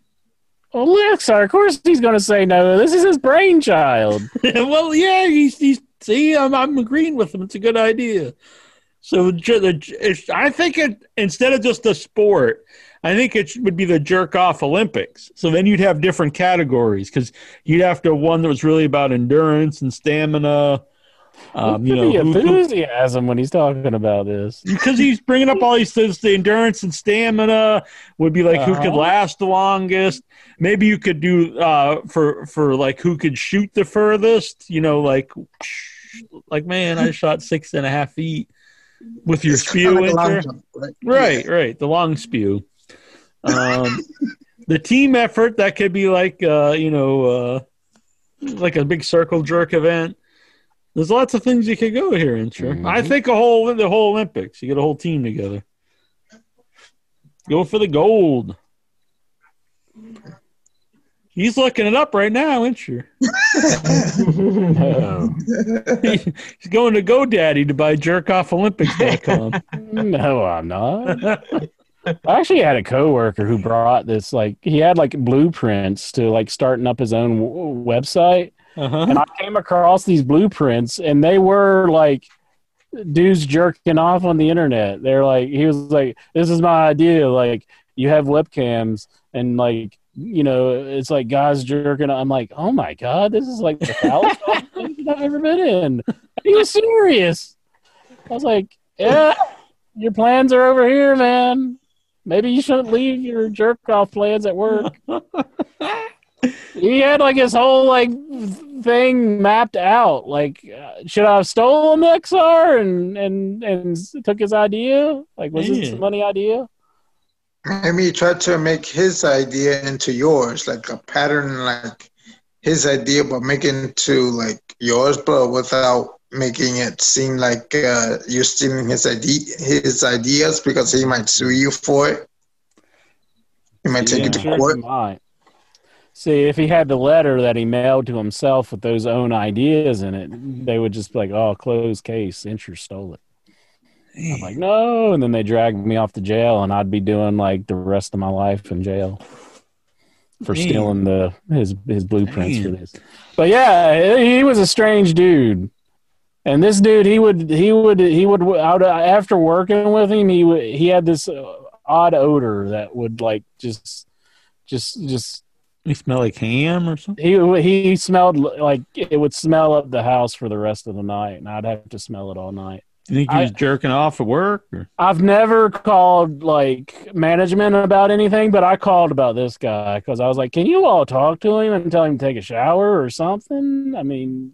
Oh, well, Lexar, of course he's going to say no. This is his brainchild.
well, yeah, he's, he's see, I'm, I'm agreeing with him. It's a good idea. So ju- the, it's, I think it instead of just a sport, I think it would be the jerk off Olympics. So then you'd have different categories because you'd have to one that was really about endurance and stamina. Um, you know,
the
who- who-
enthusiasm when he's talking about this.
because he's bringing up all these things the endurance and stamina would be like who could
Uh-huh.
last the longest maybe you could do uh for for like who could shoot the furthest you know like like man i shot six and a half feet with your
It's
spew
kinda like a long
enter.
jump, right?
right right the long spew um the team effort that could be like uh you know uh like a big circle jerk event there's lots of things you could go here, Incher.
Mhm.
I think a whole the whole Olympics. You get a whole team together. Go for the gold. He's looking it up right now, Incher.
No,
He's going to GoDaddy to buy jerkoffolympics.com.
no, I'm not. I actually had a coworker who brought this like he had like blueprints to like starting up his own w- website,
uh-huh.
and I came across these blueprints, and they were like dudes jerking off on the internet. They're like, he was like, "This is my idea. Like, you have webcams, and like, you know, it's like guys jerking." I'm like, "Oh my god, this is like the foulest I've ever been in." He was serious. I was like, "Yeah, your plans are over here, man. Maybe you shouldn't leave your jerk off plans at work." he had like his whole like thing mapped out. Like, uh, should I have stolen the XR and and and took his idea? Like, was this a money idea?
Maybe you try to make his idea into yours, like a pattern, like his idea, but make it into like yours, but without making it seem like uh, you're stealing his idea, his ideas, because he might sue you for it. He might take
Yeah.
you to
Sure,
court.
See, if he had the letter that he mailed to himself with those own ideas in it, they would just be like, "Oh, closed case. Incher stole it." I'm like, "No," and then they dragged me off to jail, and I'd be doing like the rest of my life in jail for
Damn.
stealing the his his blueprints
Damn.
for this. But yeah, he was a strange dude. And this dude, he would, he would, he would. Out after working with him, he would, he had this uh, odd odor that would like just, just, just.
You smelled like ham or something.
He he smelled like it would smell up the house for the rest of the night, and I'd have to smell it all night.
You think he
I-
was jerking off at work? Or?
I've never called like management about anything, but I called about this guy because I was like, "Can you all talk to him and tell him to take a shower or something?" I mean,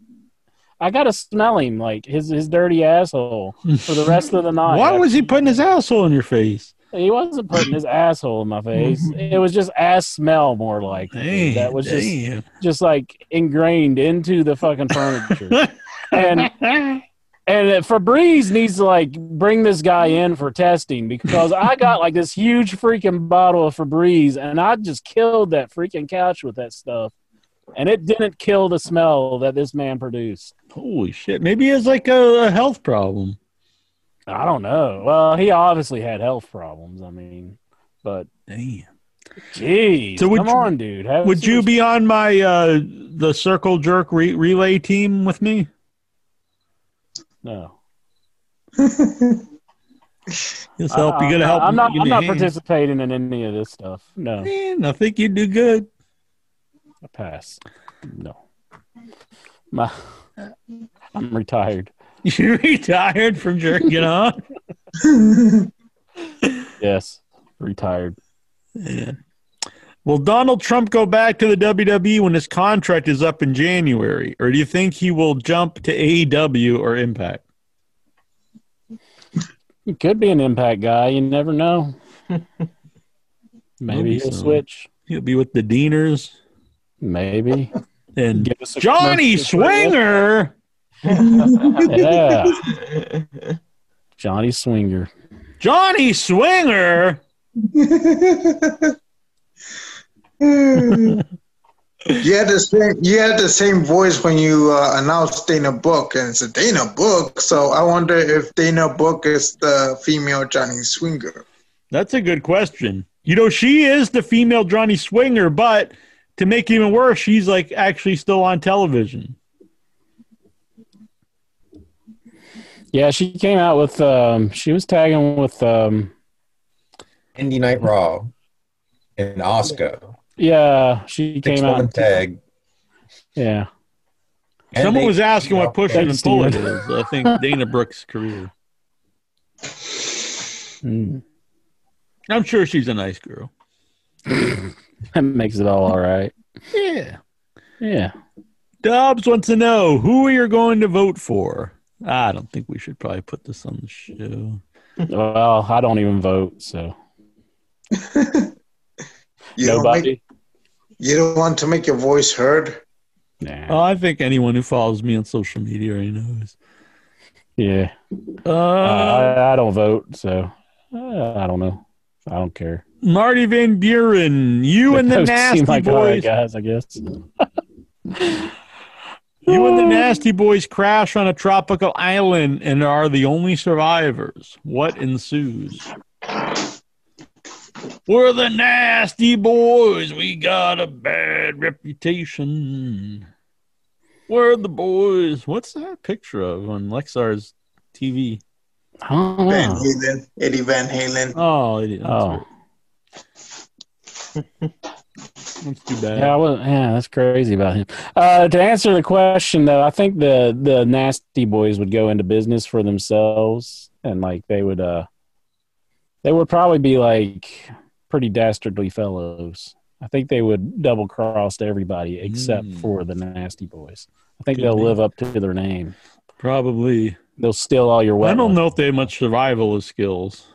I gotta smell him like his his dirty asshole for the rest of the night.
Why was he putting his asshole in your face?
He wasn't putting his asshole in my face. It was just ass smell more like
Damn,
that was just
damn.
just like ingrained into the fucking furniture. and and Febreze needs to like bring this guy in for testing because I got like this huge freaking bottle of Febreze and I just killed that freaking couch with that stuff. And it didn't kill the smell that this man produced.
Holy shit! Maybe it's like a, a health problem.
I don't know. Well, he obviously had health problems. I mean, but
damn,
jeez,
So would
come
you-
on, dude. Have
Would you be on my uh the circle jerk re- relay team with me?
No.
This help. You gonna help?
I'm not. I'm not
hand?
participating in any of this stuff. No.
Man, I think you do good.
I pass. No. My, I'm retired.
You're retired from jerking off.
Yes, retired.
Yeah. Will Donald Trump go back to the WWE when his contract is up in January, or do you think he will jump to AEW or Impact?
He could be an impact guy. You never know. Maybe he'll
so.
switch.
He'll be with the Deaners
Maybe.
and
Give us a
Johnny. Swinger.
Yeah. Johnny Swinger.
Johnny Swinger.
You had the same. You had the same voice when you uh, announced Dana Book, and it's a Dana Book. So I wonder if Dana Book is the female Johnny Swinger.
That's a good question. You know, she is the female Johnny Swinger, but to make it even worse, she's like actually still on television.
Yeah, she came out with um she was tagging with um
Indy Night Raw and Oscar.
yeah, she
Six
came
woman
out
tag.
Yeah.
And
Someone
they-
was asking what pushing and pulling is. I think Dana Brooks' career.
Mm.
I'm sure she's a nice girl.
That makes it all all right.
Yeah.
Yeah.
Dobbs wants to know who you're going to vote for. I don't think we should probably put this on the show.
Well, I don't even vote, so
You don't,
nobody.
make, you don't want to make your voice heard.
Nah.
Oh, I think anyone who follows me on social media already knows.
Yeah.
Uh,
I, I don't vote, so uh, I don't know. I don't care.
Marty Van Buren, you and the Nasty
seem like all right
Boys.
guys, I guess.
You and the oh. Nasty Boys crash on a tropical island and are the only survivors. What ensues? We're the Nasty Boys. We got a bad reputation. We're the boys. What's that picture of on Lexar's TV?
I don't
Van. Halen, Eddie Van Halen.
Oh, it is.
Oh,
That's too bad.
yeah, I was, yeah, that's crazy about him. Uh, to answer the question, though, I think the the nasty boys would go into business for themselves, and like they would, uh, they would probably be like pretty dastardly fellows. I think they would double cross everybody except
Mm.
for the nasty boys. I think they'll live up to their name.
Probably.
They'll steal all your weapons.
I don't know if they have much survival skills.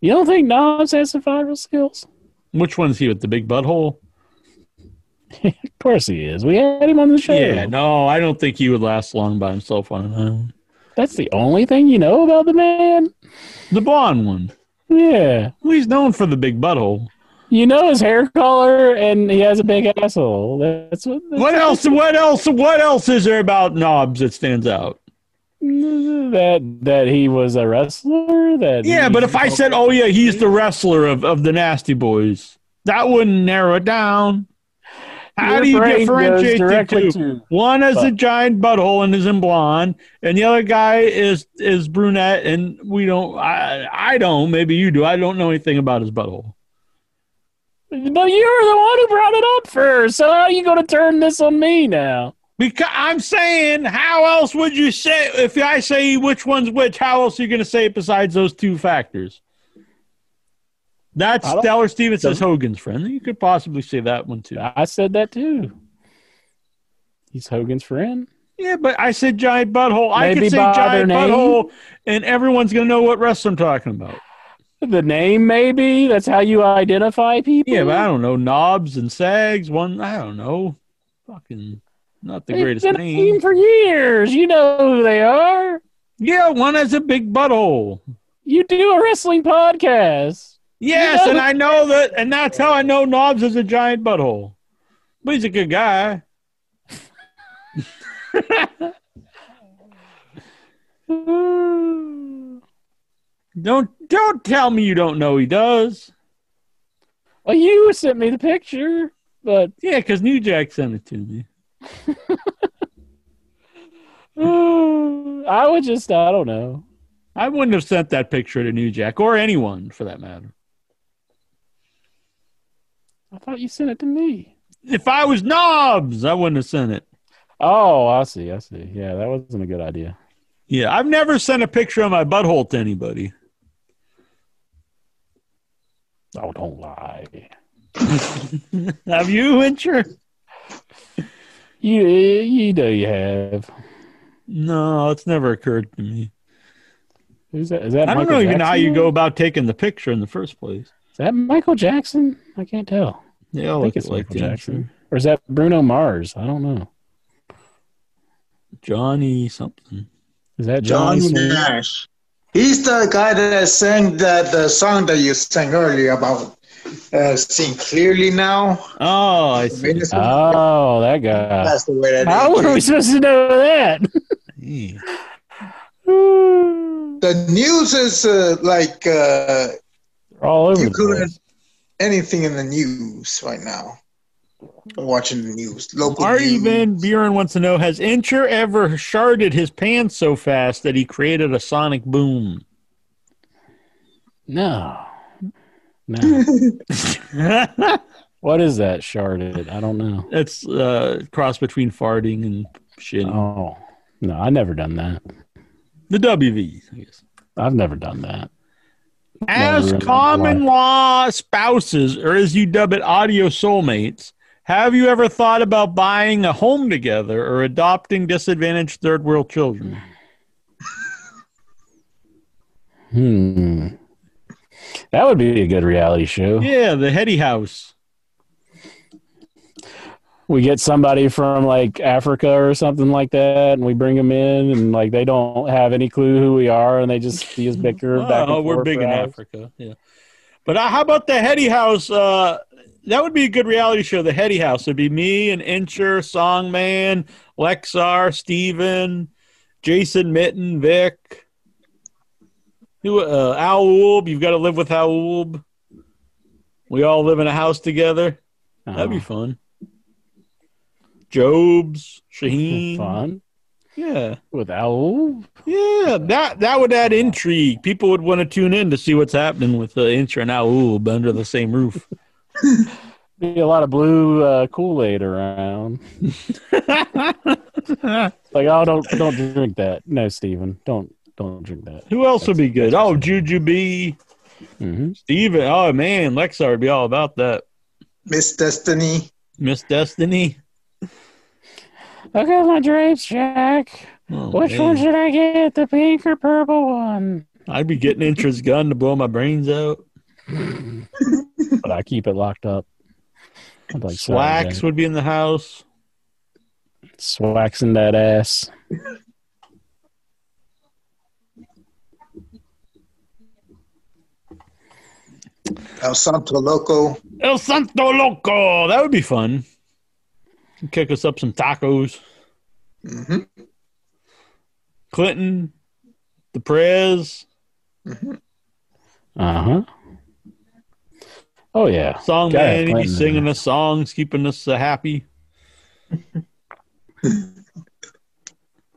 You don't think Knobbs has survival skills?
Which one's he with the big butthole?
Of course he is. We had him on the show.
Yeah, no, I don't think he would last long by himself on an island.
That's the only thing you know about the man?
The blonde one.
Yeah.
Well, he's known for the big butthole.
You know his hair color, and he has a big asshole. That's what. That's
What else? What else? What else is there about Knobbs that stands out?
That that he was a wrestler. That
Yeah, but if I said, "Oh yeah, he's the wrestler of, of the Nasty Boys," that wouldn't narrow it down. How
Your
do you differentiate the two?
to-
One has a giant butthole and is in blonde, and the other guy is is brunette, and we don't. I I don't. Maybe you do. I don't know anything about his butthole.
But you're the one who brought it up first. So how are you going to turn this on me now?
Because I'm saying, how else would you say if I say which one's which? How else are you going to say it besides those two factors? That's Stellar Stevens says Hogan's friend. You could possibly say that one too.
I said that too. He's Hogan's friend.
Yeah, but I said giant butthole. I could say giant butthole, and everyone's going to know what wrestler I'm talking about.
The name, maybe that's how you identify people.
Yeah, but I don't know Knobbs and sags. One, I don't know. Fucking not the
They've
greatest
been a
name.
team for years. You know who they are.
Yeah, one has a big butthole.
You do a wrestling podcast.
Yes,
know
and I know that, and that's how I know Knobbs is a giant butthole. But he's a good guy. Don't don't tell me you don't know he does.
Well, you sent me the picture, but
Yeah, because New Jack sent it to me.
I would just, I don't know.
I wouldn't have sent that picture to New Jack or anyone for that matter.
I thought you sent it to me.
If I was Knobbs, I wouldn't have sent it.
Oh, I see. I see. Yeah, that wasn't a good idea.
Yeah, I've never sent a picture of my butthole to anybody.
Oh, don't lie.
have you, Wincher?
You, you know you have.
No, it's never occurred to me.
Who's that? Is that
I don't
Michael
know even how you go about taking the picture in the first place.
Is that Michael Jackson? I can't tell.
Yeah,
I
look
think
at
it's
like
Michael Jackson. Or is that Bruno Mars? I don't know.
Johnny something.
Is that Johnny?
Johnny Nash. He's the guy that sang that the song that you sang earlier about uh, seeing clearly now.
Oh, I see.
Oh, that guy.
That's the way that
How
is.
were we supposed to know that?
The news is uh, like uh,
All over
you
the
couldn't
place.
anything in the news right now. I'm watching the news. Local
Marty
news.
Van Buren wants to know Has Incher ever sharded his pants so fast that he created a sonic boom?
No. No. what is that sharded? I don't know.
It's uh, cross between farting and shit.
Oh. No, I never done that.
The WV, I guess.
I've never done that.
As
Never
common law spouses, or as you dub it, audio soulmates, have you ever thought about buying a home together or adopting disadvantaged third world children?
Hmm. That would be a good reality show.
Yeah, the Heady House.
We get somebody from like Africa or something like that, and we bring them in, and like they don't have any clue who we are, and they just see us bicker back
Oh, we're big in
hours.
Africa. Yeah. But uh, how about the Heady House? Uh, that would be a good reality show. The Heady House. It'd be me and Incher, Songman, Lexar, Steven, Jason Mitten, Vic. Who, uh, Al. You've got to live with Al. We all live in a house together. That'd be
Oh,
fun. Jobes, Shaheen.
fun
Yeah.
with Owl.
Yeah, that that would add intrigue. People would want to tune in to see what's happening with the Incher and Al under the same roof.
Be a lot of blue uh, Kool Aid around. Like, oh, don't don't drink that. No, Steven, don't don't drink that.
Who else would be good? Oh, Juju B,
hmm
Steven. Oh man, Lexar would be all about that.
Miss Destiny.
Miss Destiny.
Look at my drapes, Jack.
Oh,
Which
man.
one should I get? The pink or purple one?
I'd be getting Incher's gun to blow my brains out.
But I keep it locked up. I'd like
Slacks would be in the house.
Swaxing that ass.
El Santo Loco.
El Santo Loco. That would be fun. Kick us up some tacos.
hmm
Clinton, the Prez,
Uh huh. Oh yeah.
song
Gotta
man. He'd be
Clinton in
singing us songs, keeping us uh, happy.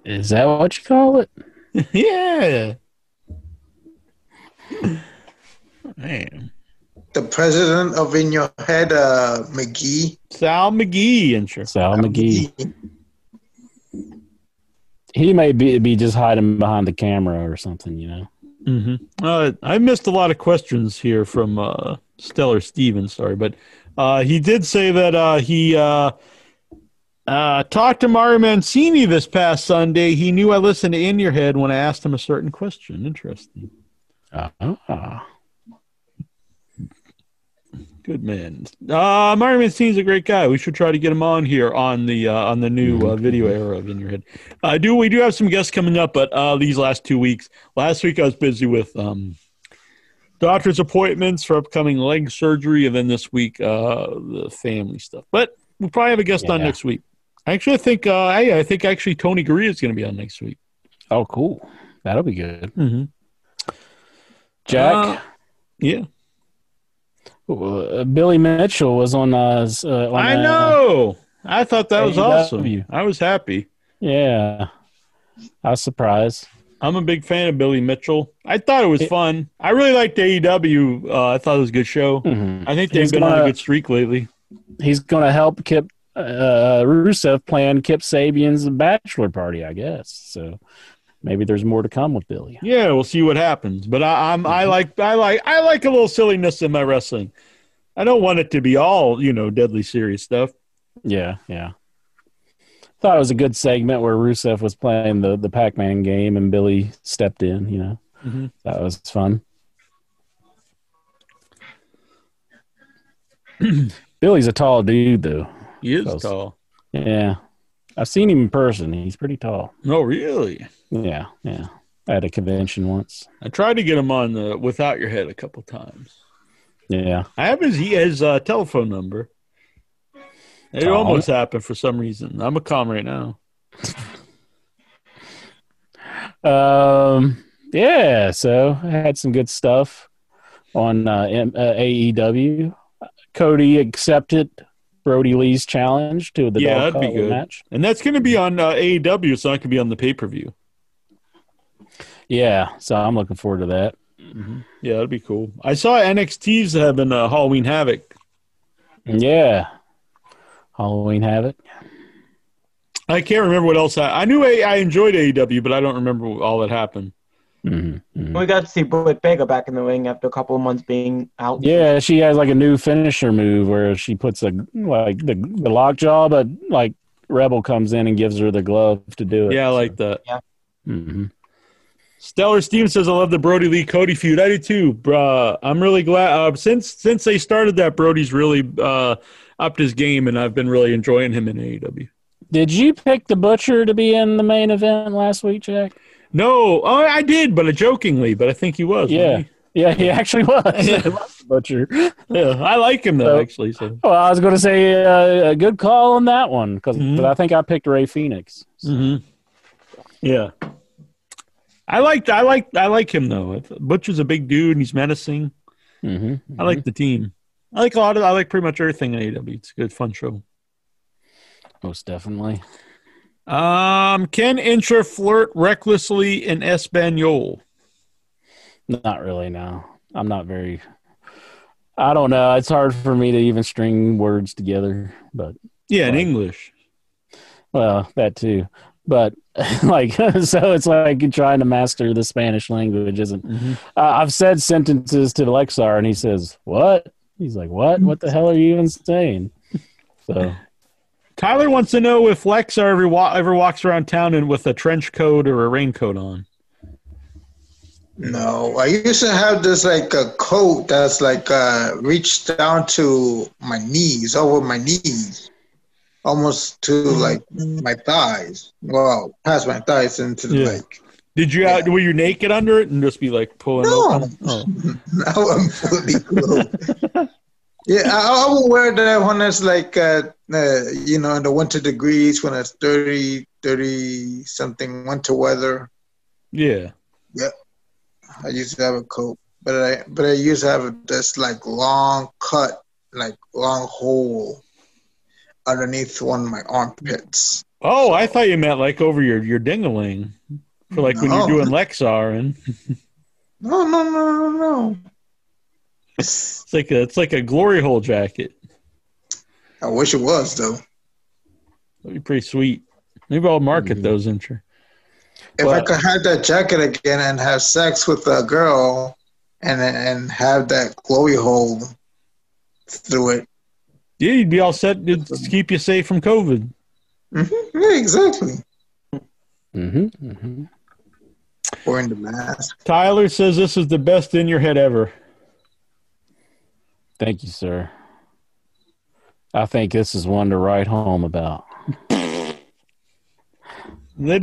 Is that what you call it?
yeah. Man.
The president of In Your Head, uh, McGee.
Sal McGee and sure.
Sal McGee. He may be be just hiding behind the camera or something, you know.
hmm Uh, I missed a lot of questions here from uh, Stellar Stevens. Sorry, but uh, he did say that uh, he uh, uh, talked to Mario Mancini this past Sunday. He knew I listened to In Your Head when I asked him a certain question. Interesting.
Ah.
Good man. Uh, Mario Mancini's a great guy. We should try to get him on here on the uh, on the new uh, video era of In Your Head. Uh, do we do have some guests coming up? But uh, these last two weeks, last week I was busy with um, doctor's appointments for upcoming leg surgery, and then this week uh, the family stuff. But we'll probably have a guest on next week. Actually, I think uh, hey, I think actually Tony Gurria is going to be on next week.
Oh, cool. That'll be good.
Mm-hmm.
Jack.
Uh, yeah,
Billy Mitchell was on. Uh, uh, on
I
uh,
know. I thought that was awesome. I was happy.
Yeah, I was surprised.
I'm a big fan of Billy Mitchell. I thought it was fun. I really liked AEW. Uh, I thought it was a good show.
Mhm.
I think they've
He's
been on a good streak lately.
He's going to help Kip uh, Rusev plan Kip Sabian's bachelor party, I guess. So maybe there's more to come with Billy.
Yeah, we'll see what happens. But I, I'm I like I like I like a little silliness in my wrestling. I don't want it to be all you know deadly serious stuff.
Yeah, yeah. Thought it was a good segment where Rusev was playing the the Pac Man game and Billy stepped in. You know,
Mhm.
that was fun. Billy's a tall dude, though.
He is
Close.
tall.
Yeah, I've seen him in person. He's pretty tall.
No, really.
Yeah, yeah. At a convention once.
I tried to get him on the without your head a couple times.
Yeah.
I have his he has a telephone number. It
Oh.
almost happened for some reason. I'm a calm right now.
Um. Yeah. So I had some good stuff on uh, M- uh, AEW. Cody accepted Brodie Lee's challenge to the
yeah, that'd be good.
match.
And that's going to be on uh, AEW, so it can be on the pay per view.
Yeah. So I'm looking forward to that.
Yeah, that'd be cool. I saw NXT's having uh, Halloween Havoc.
Yeah. Halloween Havoc.
I can't remember what else. I, I knew I, I enjoyed AEW, but I don't remember all that happened.
Mm-hmm.
We got to see Britt Baker back in the ring after a couple of months being out.
Yeah, she has like a new finisher move where she puts a like the the lockjaw, but like Rebel comes in and gives her the glove to do it.
Yeah, I like that.
hmm
Stellar Steven says, "I love the Brodie Lee Cody feud. I do too, bruh. I'm really glad uh, since since they started that. Brodie's really uh, upped his game, and I've been really enjoying him in AEW.
Did you pick the butcher to be in the main event last week, Jack?
No, oh, I did, but uh, jokingly. But I think he was.
Yeah.
wasn't
Yeah, he actually was.
Yeah.
I love the butcher.
yeah. I like him though,
So-
actually. So
Well, I was going to say uh, a good call on that one because
Mhm.
I think I picked Rey Fenix.
hmm yeah, I like I like I like him though. Butcher's a big dude, and he's menacing.
Mm-hmm.
I like the team. I like a lot of. I like pretty much everything in AEW. It's a good, fun show.
most definitely.
Um, can Incher flirt recklessly in Espanol?
Not really. No, I'm not very. I don't know. It's hard for me to even string words together, but
Yeah, in
Right.
English.
well, that too. But like, so it's like trying to master the Spanish language, isn't?
Mhm.
Uh, I've said sentences to Lexar, and he says, "What?" He's like, "What? What the hell are you even saying?" So
Tyler wants to know if Lexar ever, wa- ever walks around town and with a trench coat or a raincoat on.
No, I used to have this like a coat that's like uh reached down to my knees, over my knees, almost to like my thighs. Well, past my thighs into
Yeah.
like
Did you out? Were you naked under it and just be like pulling?
No.
Oh.
Now I'm fully clothed. yeah, I, I will wear that when it's like, uh, uh, you know, in the winter degrees, when it's 30, 30 something winter weather.
Yeah.
I used to have a coat, but I but I used to have a, this like long cut, like long hole underneath one of my armpits.
Oh, I thought you meant like over your your dingaling for like when you're doing Lexar and
No, no, no, no, no.
It's like a it's like a glory hole jacket.
I wish it was though.
That'd be pretty sweet. Maybe I'll market those Incher.
If
Well-
I could have that jacket again and have sex with a girl, and and have that glowy hole through it.
Yeah, you'd be all set to keep you safe from COVID.
hmm Yeah, exactly.
Mm-hmm, mm-hmm.
Wearing the mask.
Tyler says this is the best in your head ever.
Thank you, sir. I think this is one to write home about.
It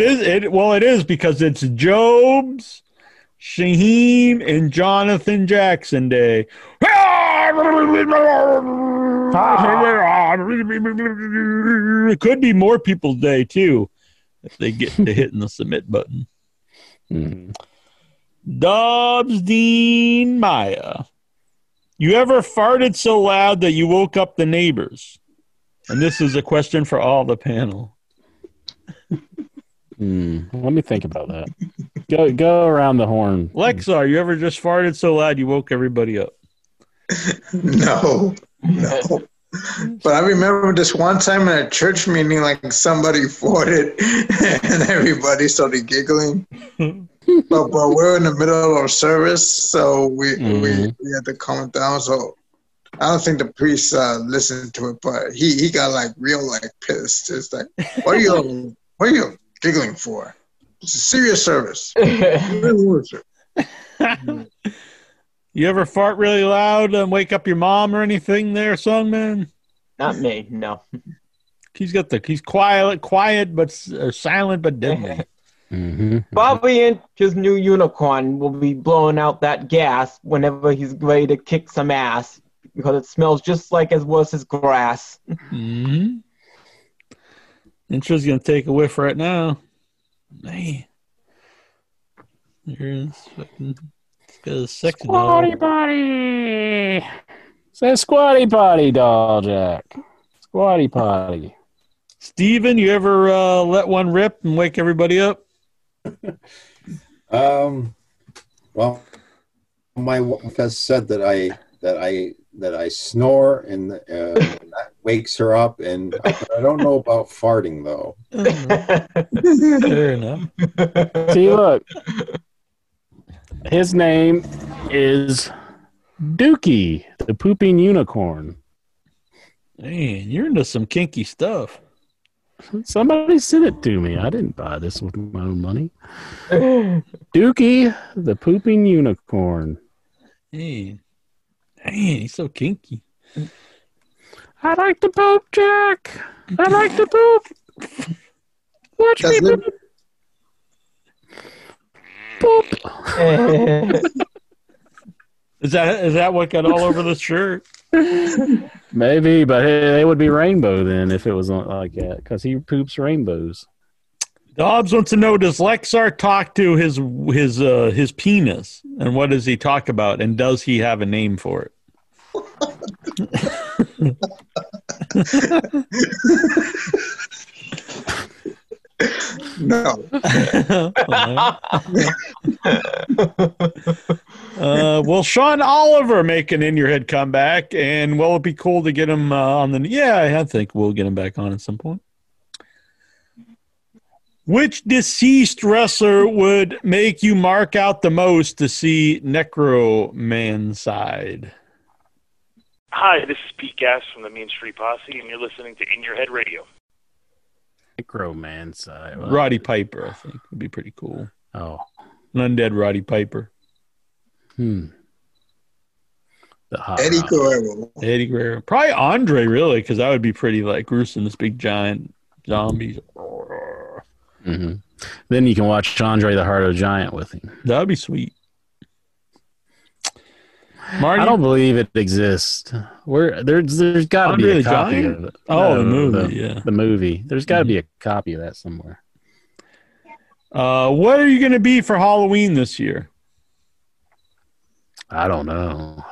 is it well it is because it's Jobes', Shaheen, and Jonathan Jackson Day. It could be more people's day too if they get to hitting the submit button.
Mhm.
Dobbs Dean Maya. You ever farted so loud that you woke up the neighbors? And this is a question for all the panel.
Hmm. Let me think about that. Go go around the horn.
Lexar, you ever just farted so loud you woke everybody up?
No, no. But I remember this one time in a church meeting, like somebody farted and everybody started giggling. But, but we're in the middle of our service, so we, we,
Mhm.
we had to calm it down. So I don't think the priest uh, listened to it, but he, he got like real like pissed. It's like, what are you what are you giggling for? It's a serious service.
You ever fart really loud and wake up your mom or anything there, Songman?
Not me, no.
He's got the he's quiet, quiet but uh, silent but deadly.
Mm-hmm.
Bobby and his new unicorn will be blowing out that gas whenever he's ready to kick some ass because it smells just like as worse as grass.
mm-hmm. Incher's gonna take a whiff right now. Man, here's fucking it's got a sexy
Squatty
dog.
potty. Say squatty potty, doll Jack. Squatty potty.
Steven, you ever uh, let one rip and wake everybody up?
Um, well, my wife has said that I that I that I snore and uh, that wakes her up, and I, I don't know about farting though.
Fair enough.
See, look. His name is Dookie, the pooping unicorn.
Man, you're into some kinky stuff.
Somebody sent it to me. I didn't buy this with my own money. Dookie, the pooping unicorn.
Man, man, he's so kinky.
I like to poop, Jack. I like to poop. Watch me
Does it?
poop. Poop.
Is that is that what got all over the shirt?
Maybe, but hey, they would be rainbow then if it was like that because he poops rainbows.
Dobbs wants to know: Does Lexar talk to his his uh, his penis, and what does he talk about, and does he have a name for it?
No.
uh, will Sean Oliver make an in your head comeback? And will it be cool to get him uh, on the? Yeah, I think we'll get him back on at some point. Which deceased wrestler would make you mark out the most to see Necro Man side?
Hi, this is Pete Gas from the Mean Street Posse, and you're listening to In Your Head Radio.
Micro man. Well,
Roddy Piper, I think, would be pretty cool.
Oh,
An undead Roddy Piper.
hmm. The hot
Eddie
rod.
Guerrero.
Eddie Guerrero. Probably Andre, really, because that would be pretty like gruesome. This big giant zombie.
hmm Then you can watch Andre the Heart of the Giant with him.
That would be sweet. Marty,
I don't believe it exists. Where there's there's got to be a copy
Giant?
of it.
Oh, the
No,
movie, yeah. Mm-hmm.
the movie. There's got to be a copy of that somewhere.
uh, what are you going to be for Halloween this year?
I don't know.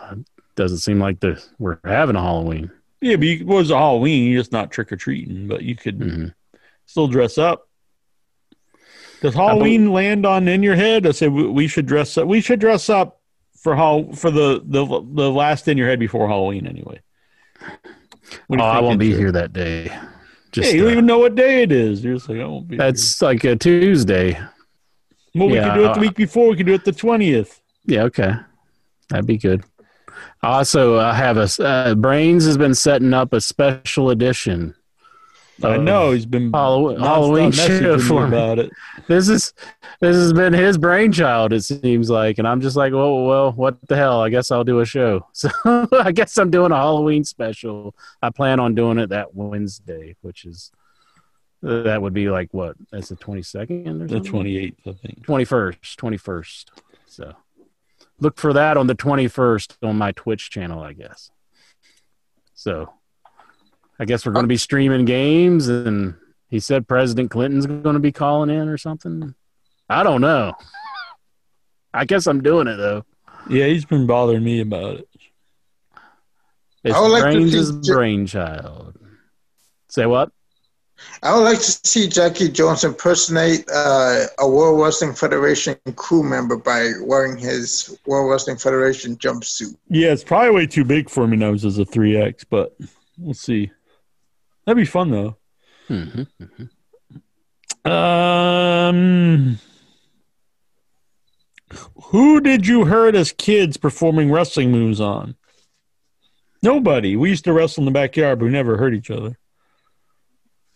Doesn't seem like the we're having a Halloween.
Yeah, but you, it was a Halloween. You're just not trick or treating, but you could
Mhm.
still dress up. Does Halloween land on in your head? I say we, we should dress up. We should dress up for how for the the the last in your head before Halloween anyway.
Oh, I won't be here that day. Just
yeah, you don't
uh,
even know what day it is. You're just like, I won't be.
that's like a Tuesday.
well, we
yeah,
can do it the
uh,
week before. We can do it the twentieth.
Yeah, okay, that'd be good. Also, I have a uh, Brains has been setting up a special edition.
I
um,
know he's been
Halloween, Halloween for me.
about it.
This is this has been his brainchild. It seems like, and I'm just like, well, well, what the hell? I guess I'll do a show. So I guess I'm doing a Halloween special. I plan on doing it that Wednesday, which is that would be like what? That's the 22nd or
The
something.
twenty eighth, I think.
21st, 21st. So look for that on the 21st on my Twitch channel, I guess. So I guess we're going to be streaming games, and he said President Clinton's going to be calling in or something. I don't know. I guess I'm doing it though.
Yeah, he's been bothering me about it.
It's
I like to
Brains'
see-
brainchild. Say what?
I would like to see Jackie Jones impersonate uh, a World Wrestling Federation crew member by wearing his World Wrestling Federation jumpsuit.
Yeah, it's probably way too big for me now as a three X, but we'll see. That'd be fun though.
Mm-hmm.
Um, who did you hurt as kids performing wrestling moves on? Nobody. We used to wrestle in the backyard, but we never hurt each other.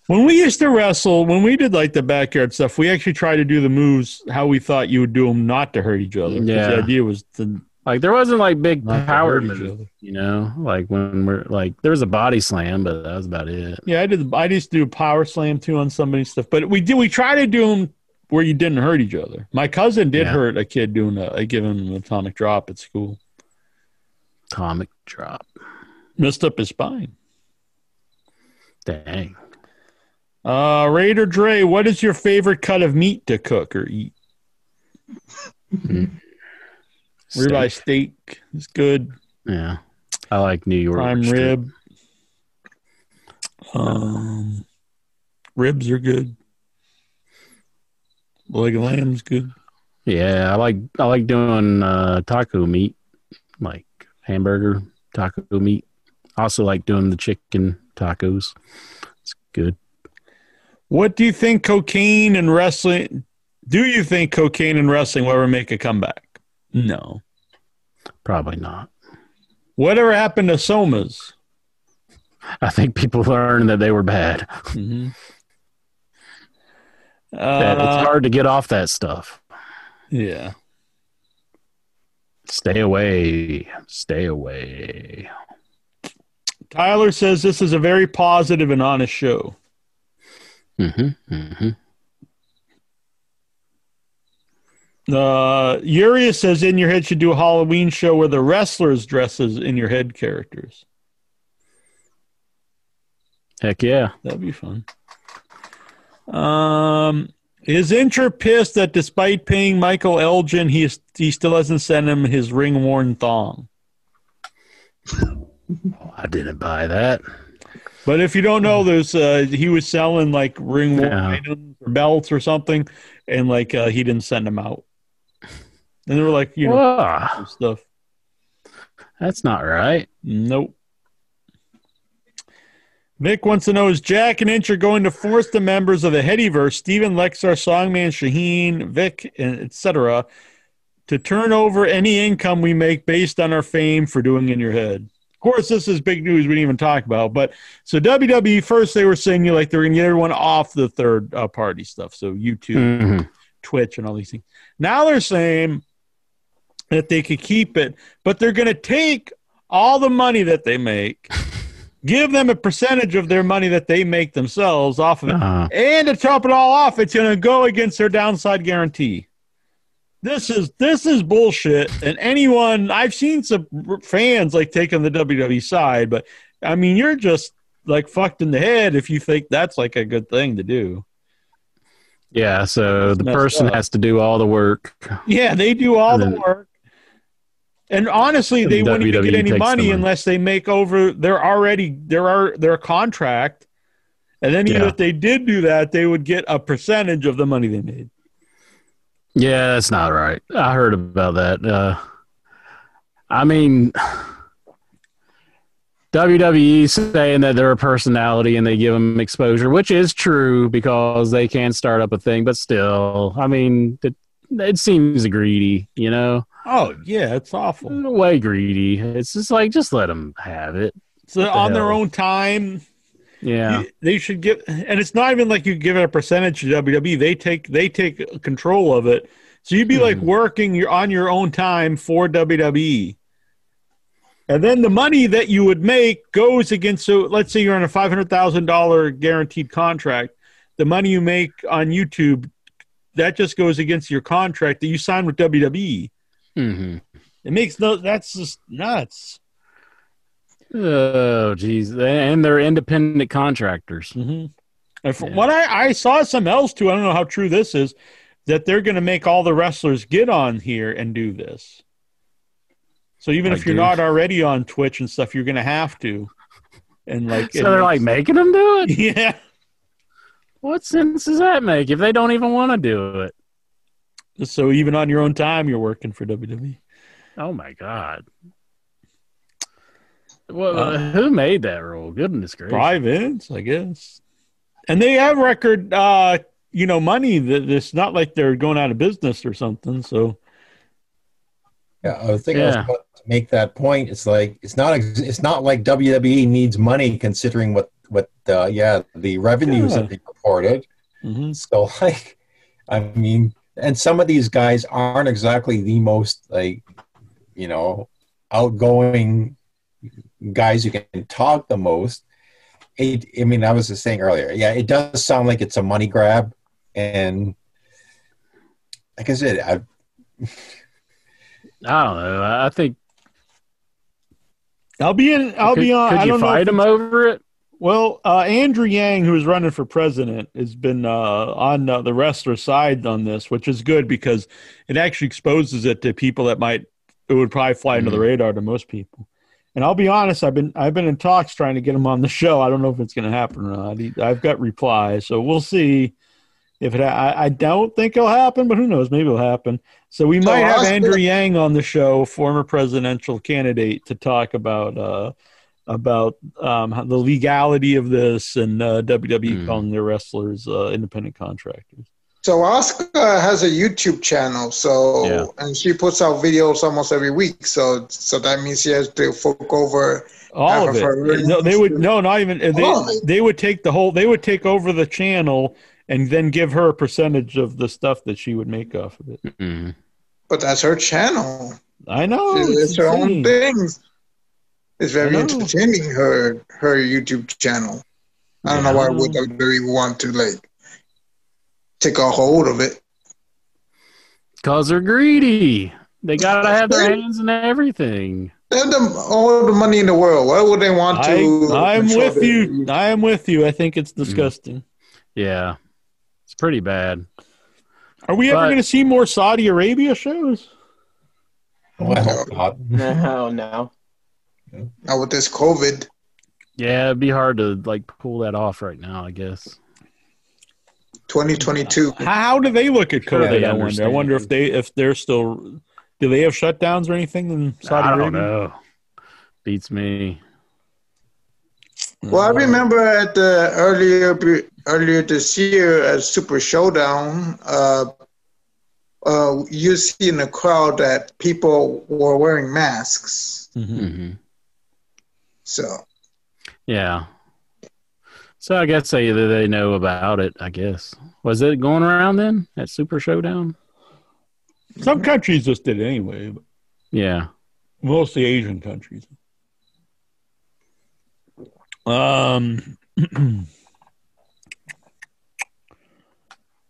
When we used to wrestle, when we did like the backyard stuff, we actually tried to do the moves how we thought you would do them, not to hurt each other.
Yeah.
The idea was to
Like there wasn't like big
Not
power moves,
other.
you know. Like when we're like there was a body slam, but that was about it.
Yeah, I did. I used to do a power slam too on somebody's stuff, but we did. We try to do them where you didn't hurt each other. My cousin did
Yeah.
hurt a kid doing a, a giving him an atomic drop at school.
Atomic drop.
Messed up his spine.
Dang.
Uh, Raider Dre, what is your favorite cut of meat to cook or eat? Ribeye steak is good.
Yeah. I like New York.
Prime
strip.
rib. Um, ribs are good. Leg of lamb's good.
Yeah, I like I like doing uh, taco meat, like hamburger taco meat. Also like doing the chicken tacos. It's good.
What do you think cocaine and wrestling? Do you think cocaine and wrestling will ever make a comeback? No.
Probably not.
Whatever happened to somas?
I think people learned that they were bad.
Mm-hmm. Uh,
it's hard to get off that stuff.
yeah.
Stay away. Stay away.
Tyler says this is a very positive and honest show.
Mm-hmm. Mm-hmm.
Uh, Urias says in your head should do a Halloween show where the wrestlers dresses in your head characters.
Heck yeah.
That'd be fun. Um, is Incher pissed that despite paying Michael Elgin, he is, he still hasn't sent him his ring worn thong?
I didn't buy that.
But if you don't know, there's uh, he was selling like ring worn
Yeah.
items or belts or something, and like uh, he didn't send them out. And they were like, you know,
Whoa,
stuff.
that's not right.
Nope. Vic wants to know is Jack and Incher going to force the members of the Headyverse, Steven Lexar, Songman, Shaheen, Vic, etc., to turn over any income we make based on our fame for doing in your head. Of course, this is big news we didn't even talk about. But so WWE first they were saying you like they're going to get everyone off the third uh, party stuff, so YouTube,
Mhm.
Twitch, and all these things. Now they're saying that they could keep it, but they're going to take all the money that they make give them a percentage of their money that they make themselves off of it.
Uh-huh.
And to top it all off, it's going to go against their downside guarantee. This is this is bullshit. And anyone I've seen some fans like taking the WWE side, but I mean, you're just like fucked in the head if you think that's like a good thing to do.
Yeah, so the person
up.
has to do all the work.
Yeah, they do all the work. And honestly, they wouldn't even get any
the
money
money.
unless they make over their already there are their contract. And then even
Yeah.
if they did do that, they would get a percentage of the money they made.
Yeah, that's not right. I heard about that. Uh, I mean, WWE saying that they're a personality and they give them exposure, which is true because they can start up a thing, but still, I mean, it, it seems greedy, you know?
Oh yeah, it's awful.
Way greedy. It's just like, just let them have it.
So
the
on their own time,
Yeah.
you- they should give, and it's not even like you give it a percentage to WWE. They take they take control of it. So you'd be like
Mm-hmm.
working your on your own time for WWE. And then the money that you would make goes against. So let's say you're on a five hundred thousand dollar guaranteed contract. The money you make on YouTube, that just goes against your contract that you signed with WWE.
Hmm
It makes no. That's just nuts.
Oh, geez. And they're independent contractors.
Mm-hmm. And from what I, I saw some else too, I don't know how true this is, that they're going to make all the wrestlers get on here and do this. So even
Like
if you're not already on Twitch and stuff, you're going to have to. And like,
So they're like making them do it?
Yeah.
What sense does that make if they don't even want to do it?
So even on your own time, you're working for WWE.
Oh my god! Well,
Uh,
who made that rule? Goodness gracious!
Probably Vince, I guess. And they have record, uh, you know, money. That it's not like they're going out of business or something. So
Yeah, I was thinking I was about to make that point. It's like it's not it's not like WWE needs money considering what what uh, yeah the revenues
Yeah.
that they reported.
Mhm.
So like, I mean, and some of these guys aren't exactly the most like you know outgoing guys who can talk the most. It, I mean, I was just saying earlier. Yeah, it does sound like it's a money grab, and like I said, I
I don't know. I I think
I'll be in. I'll
could,
be on.
Could
I
you
don't know
fight
if
them
it's-
over it?
Well, uh, Andrew Yang, who is running for president, has been uh, on uh, the wrestler side on this, which is good because it actually exposes it to people that might it would probably fly under the
Mm-hmm.
radar to most people. And I'll be honest, I've been I've been in talks trying to get him on the show. I don't know if it's going to happen or not. He, I've got replies, so we'll see if it. I, I don't think it'll happen, but who knows? Maybe it'll happen. So we might have
Oscar-
Andrew Yang on the show, former presidential candidate, to talk about. About um, the legality of this and uh, WWE calling their wrestlers uh, independent contractors.
So Asuka has a YouTube channel, so
Yeah.
and she puts out videos almost every week. So so that means she has to fork over
All of it.
her
No, they would no, not even they.
All.
They would take the whole. They would take over the channel and then give her a percentage of the stuff that she would make off of it.
Mm-hmm.
But that's her channel.
I know.
It's,
it's
her own things. It's very
I
entertaining. Her her YouTube channel. I don't know why would WWE want to like take a hold of it.
Because they're greedy. They gotta have their hands in everything.
They have them all the money in the world. Why would they want
I,
to?
I'm with
the-
you. I am with you. I think it's mm. disgusting.
Yeah, it's pretty bad.
Are we ever going to see more Saudi Arabia shows?
Oh, I hope.
No, no.
Not with this COVID.
Yeah, it'd be hard to like pull that off right now. I guess.
2022.
How, how do they look at COVID?
they
I wonder. I wonder if they if they're still. Do they have shutdowns or anything in Saudi
I don't know. Beats me.
Well, I remember at the earlier earlier this year at Super Showdown, uh, uh, you see in the crowd that people were wearing masks.
Mm-hmm.
So
Yeah. So I guess they they know about it. I guess was it going around then at Super Showdown?
Some countries just did it anyway. But
Yeah.
mostly Asian countries. Um,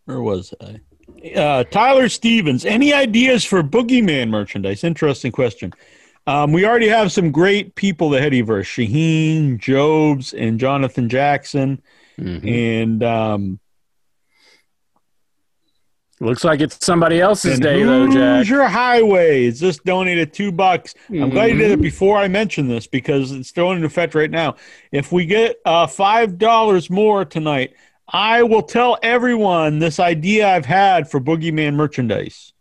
where was I? Uh, Tyler Stevens. Any ideas for Boogeyman merchandise? Interesting question. Um, we already have some great people ahead of us: Shaheen, Jobes, and Jonathan Jackson. And um,
Looks like it's somebody else's day, though, Jack.
Hoosier Highways just donated two bucks. I'm glad you did it
Mhm.
before I mentioned this because it's still in effect right now. If we get uh, five dollars more tonight, I will tell everyone this idea I've had for Boogeyman merchandise.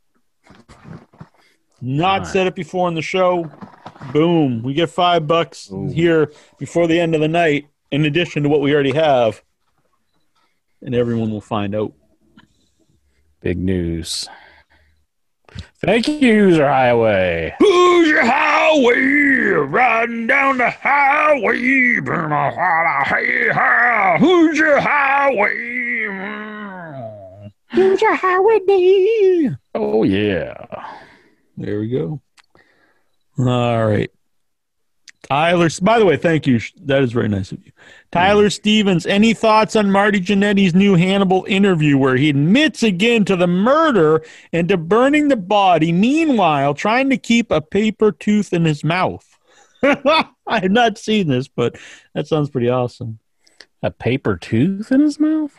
Not said it before in the show. Boom. We get five bucks here before the end of the night, in addition to what we already have. And everyone will find out.
Big news. Thank you, Hoosier Highway.
Hoosier Highway, riding down the highway, burn a while, hey, hi, Hoosier Highway. Mm. Hoosier Highway
Oh, yeah.
There we go. All right. Tyler, by the way, thank you. That is very nice of you. Tyler mm. Stevens, any thoughts on Marty Jannetty's new Hannibal interview where he admits again to the murder and to burning the body, meanwhile, trying to keep a paper tooth in his mouth? I have not seen this, but that sounds pretty awesome.
A paper tooth in his mouth?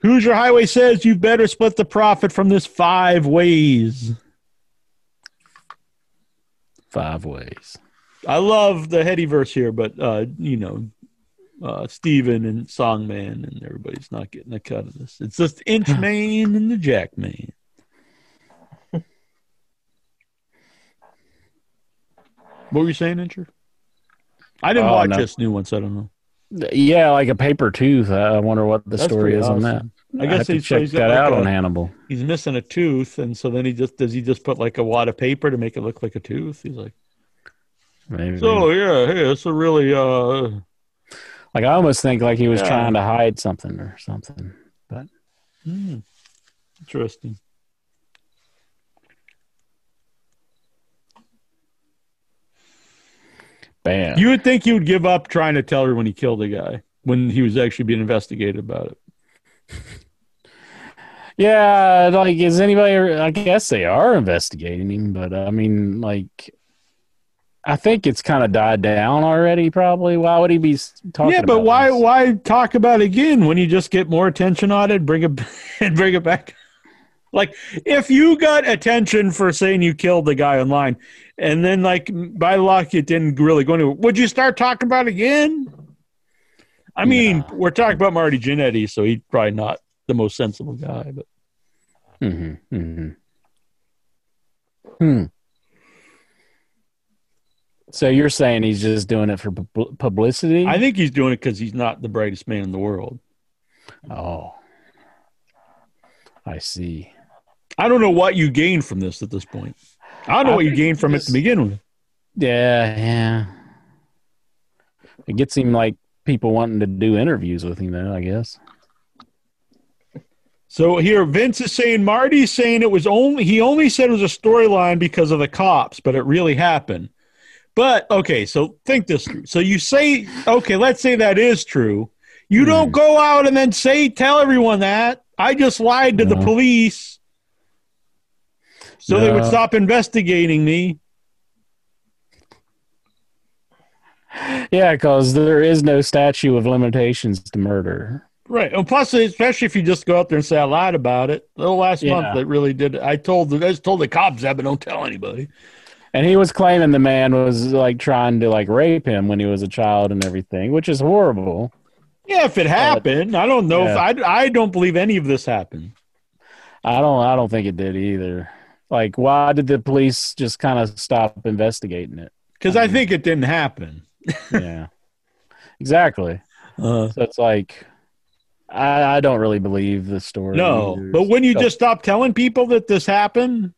Hoosier Highway says you better split the profit from this five ways.
Five ways.
I love the Headyverse here, but uh, you know, uh, Steven and Songman and everybody's not getting a cut of this. It's just Inchman and the Jackman. what were you saying, Incher? I didn't
Oh,
watch
no.
this new one, so I don't know.
Yeah, like a paper tooth. I wonder what the
That's
story is on that.
I
I
guess
to
he's-
check
got
that
like
out
a-
on Hannibal.
He's missing a tooth, and so then he just does he just put like a wad of paper to make it look like a tooth? He's like,
Maybe.
so yeah, hey, it's a really uh
like I almost think like he was
Yeah.
trying to hide something or something. But
hmm, interesting.
bam.
You would think he would give up trying to tell her when he killed a guy when he was actually being investigated about it.
Yeah, like is anybody? I guess they are investigating him, but I mean, like, I think it's kind of died down already. Probably. Why would he be talking?
yeah, but why
this?
why talk about it again when you just get more attention on it? Bring it and bring it back. Like if you got attention for saying you killed the guy online, and then like by luck it didn't really go anywhere, would you start talking about it again? I mean, we're talking about Marty Jannetty, so he's probably not the most sensible guy, but
Mm-hmm, mm-hmm. Hmm. So you're saying he's just doing it for pub- publicity?
I think he's doing it because he's not the brightest man in the world.
Oh, I see.
I don't know what you gain from this at this point. I don't know
I
what you gain from it to begin with.
Yeah, yeah. It gets him like people wanting to do interviews with him, though. I guess.
So here, Vince is saying Marty's saying it was only he only said it was a storyline because of the cops, but it really happened. But okay, so think this through. So you say, okay, let's say that is true. You don't hmm. go out and then say, tell everyone that I just lied to the police, so they would stop investigating me.
Yeah, because there is no statute of limitations to murder.
Right. And plus, especially if you just go out there and say I lied about it. The last
Yeah.
month, that really did. I told the I just told the cops that, but don't tell anybody.
And he was claiming the man was like trying to like rape him when he was a child and everything, which is horrible.
Yeah, if it happened, I don't know
yeah.
if I I don't believe any of this happened.
I don't. I don't think it did either. Like, why did the police just kind of stop investigating it?
Because I think it didn't happen.
Yeah, exactly.
Uh,
so it's like, I, I don't really believe the story.
no,
either.
but when you
So-
just stop telling people that this happened,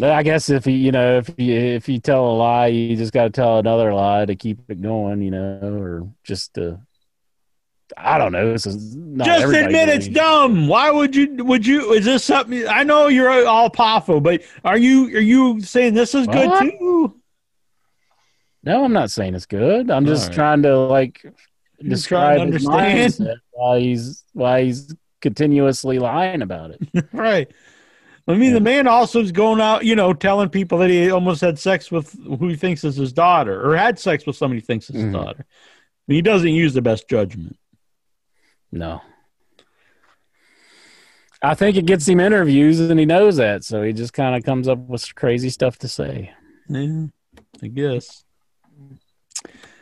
I guess if you you know if you if you tell a lie, you just got to tell another lie to keep it going, you know, or just to. I don't know. This is not
just admit it's
believes.
dumb. Why would you? Would you? Is this something? I know you're all powerful, but are you are you saying this is good
What?
too?
No, I'm not saying it's good. I'm just
Alright.
trying to like
You're
describe
to
his
understand.
mindset, why he's why he's continuously lying about it.
right. I mean, the man also is going out, you know, telling people that he almost had sex with who he thinks is his daughter, or had sex with somebody he thinks is his
Mhm.
daughter. I mean, he doesn't use the best judgment.
No. I think it gets him interviews and he knows that, so he just kind of comes up with crazy stuff to say.
Yeah, I guess.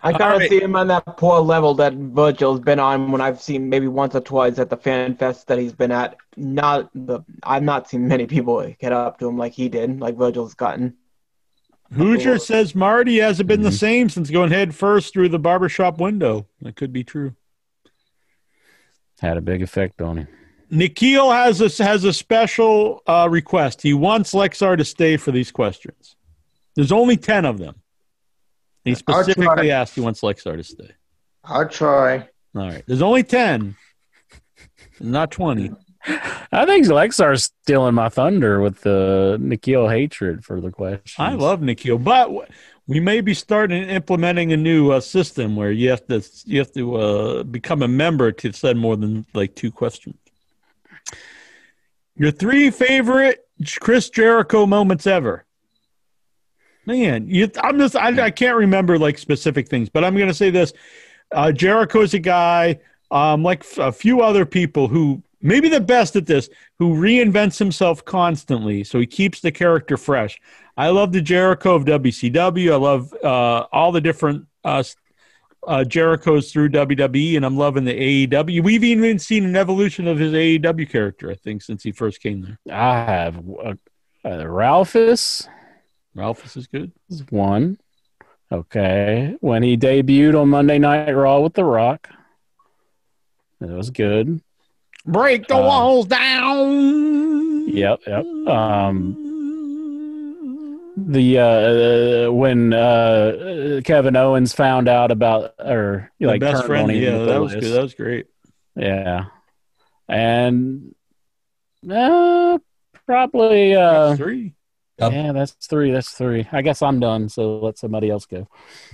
I kind of
right.
see him on that poor level that Virgil's been on when I've seen maybe once or twice at the fan fest that he's been at. Not the I've not seen many people get up to him like he did, like Virgil's gotten.
Hoosier says Marty hasn't been
Mm-hmm.
the same since going head first through the barbershop window. That could be true.
Had a big effect on him.
Nikhil has a, has a special uh, request. He wants Lexar to stay for these questions. There's only 10 of them. He specifically asked he wants Lexar to stay.
I'll try.
All right. There's only 10, not 20.
I think Lexar's stealing my thunder with the Nikhil hatred for the questions.
I love Nikhil, but we may be starting implementing a new uh, system where you have to you have to uh, become a member to send more than like two questions. Your three favorite Chris Jericho moments ever. Man, you, I'm just I, I can't remember like specific things, but I'm going to say this: uh, Jericho's a guy um, like f- a few other people who maybe the best at this, who reinvents himself constantly, so he keeps the character fresh. I love the Jericho of WCW. I love uh, all the different uh, uh, Jerichos through WWE, and I'm loving the AEW. We've even seen an evolution of his AEW character, I think, since he first came there.
I have uh, uh, Ralphus
Ralphus is good.
is one. Okay. When he debuted on Monday Night Raw with The Rock. That was good.
Break the
Um,
walls down.
Yep, yep. Um the uh when uh Kevin Owens found out about or
My
like
best friend. Yeah, that was
list.
good. That was great.
Yeah. And uh probably uh
Three.
Yeah, that's three. That's three. I guess I'm done, so let somebody else go.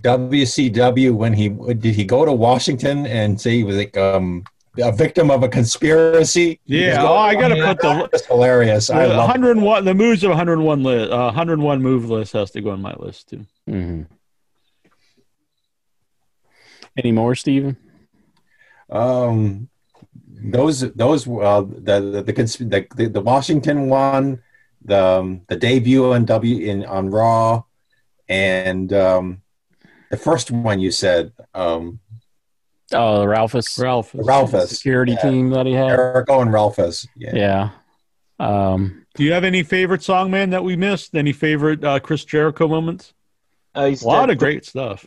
WCW when he did he go to Washington and say he was like um a victim of a conspiracy?
Yeah.
He
Oh, I got to
going-
put the
That's hilarious. I love
101. The moves of 101 list. Uh, 101 move list has to go on my list too.
hmm Any more, Steven?
Um, those those uh, the the the, the the the Washington one, the um, the debut on W in on Raw, and um, the first one you said um,
Oh, Ralphus.
Ralph.
Ralphus
Security
yeah.
team that he had.
Jericho and Ralphus. Yeah.
Yeah. Um
Do you have any favorite song, man, that we missed? Any favorite uh, Chris Jericho moments?
Uh, you
A lot of great stuff.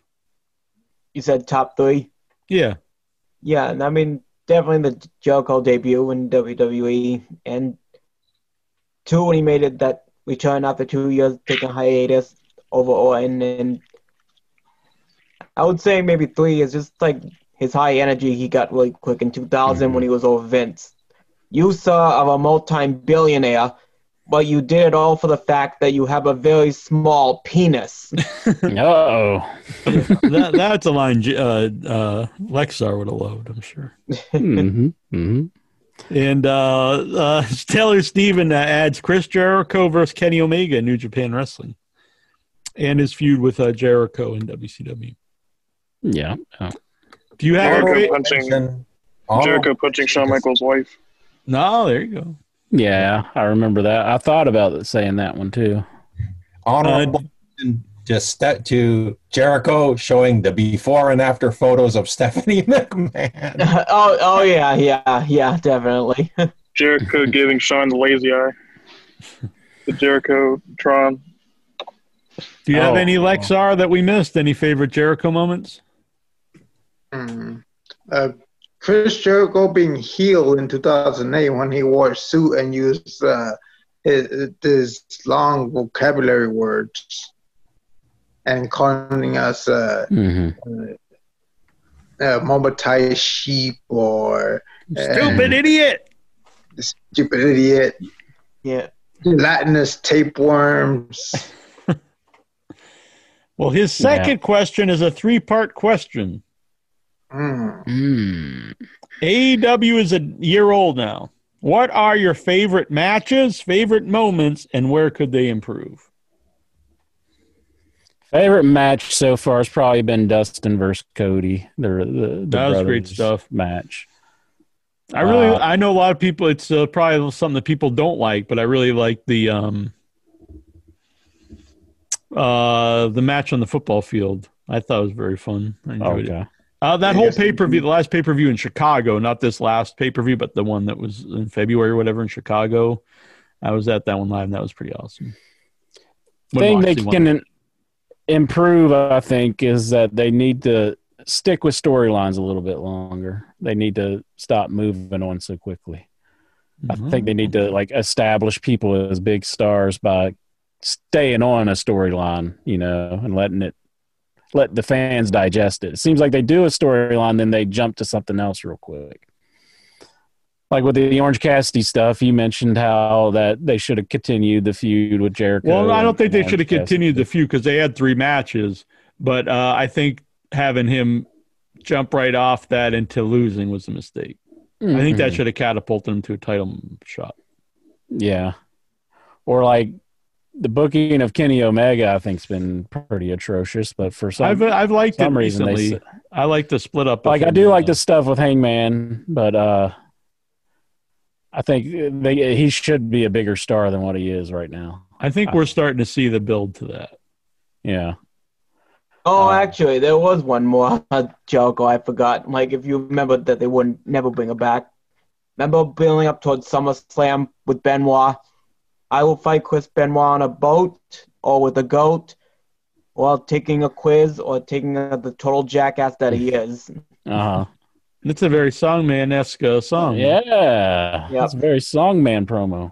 You said top three.
Yeah.
Yeah, and I mean definitely the Jericho debut in WWE, and two when he made it that return after two years taking hiatus overall and and I would say maybe three is just like his high energy he got really quick in 2000 when he was over Vince. You saw of a multi-billionaire, but you did it all for the fact that you have a very small penis.
no,
that, that's a line uh, uh, Lexar would have loved, I'm sure.
hmm hmm
And uh, uh, Taylor Steven uh, adds Chris Jericho versus Kenny Omega in New Japan Wrestling, and his feud with uh, Jericho in WCW.
Yeah. Oh.
Do you have a
Jericho
fa-
punching
Oh,
Jericho punching Shawn Michaels' wife.
No, there you go.
Yeah, I remember that. I thought about saying that one too.
honorable mention just that to Jericho showing the before and after photos of Stephanie McMahon.
oh, oh yeah, yeah, yeah, definitely.
Jericho giving Shawn the lazy eye. The Jericho Tron.
Do you have
Oh.
any Lexar that we missed? Any favorite Jericho moments?
Hmm. Uh, Chris Jericho being heel in 2008 when he wore a suit and used uh, his, his long vocabulary words and calling us uh,
hmm
uh, Mobatai sheep or
Stupid idiot.
stupid idiot,
yeah.
gelatinous tapeworms.
Well, his second question is a three part question.
Mm.
AEW is a year old now. What are your favorite matches, favorite moments, and where could they improve?
Favorite match so far has probably been Dustin versus Cody. The, the, the
That was great stuff.
match.
I really,
Uh,
I know a lot of people. It's uh, probably something that people don't like, but I really like the um, uh, the match on the football field. I thought it was very fun. I enjoyed it. Uh, that
I
whole
guess-
pay per view, the last pay per view in Chicago, not this last pay per view, but the one that was in February or whatever in Chicago. I was at that one live, and that was pretty awesome.
thing they
Moxley won.
can improve, I think, is that they need to stick with storylines a little bit longer. They need to stop moving on so quickly. I mm-hmm. think they need to like establish people as big stars by staying on a storyline, you know, and letting it let the fans digest it. It seems like they do a storyline, then they jump to something else real quick. Like with the Orange Cassidy stuff, you mentioned how that they should have continued the feud with Jericho.
Well, I don't think they
Orange
should have
Cassidy.
continued the feud because they had three matches. But uh, I think having him jump right off that into losing was a mistake. I think that
Mhm.
should have catapulted him to a title shot.
Yeah. Or like the booking of Kenny Omega, I think's been pretty atrocious. But for some,
I've I've liked it
some reason they
recently.
s-
I like the split up.
like I do like the stuff with Hangman, but uh I think they, he should be a bigger star than what he is right now.
I think we're starting to see the build to that.
Yeah.
Oh, actually, there was one more joke I forgot. Like, if you remember that they wouldn't never bring it back. Remember building up towards SummerSlam with Benoit? I will fight Chris Benoit on a boat or with a goat, or taking a quiz or taking a, the total jackass that he is.
Uh huh.
It's a very songman esque uh, song.
Yeah. That's a very songman promo.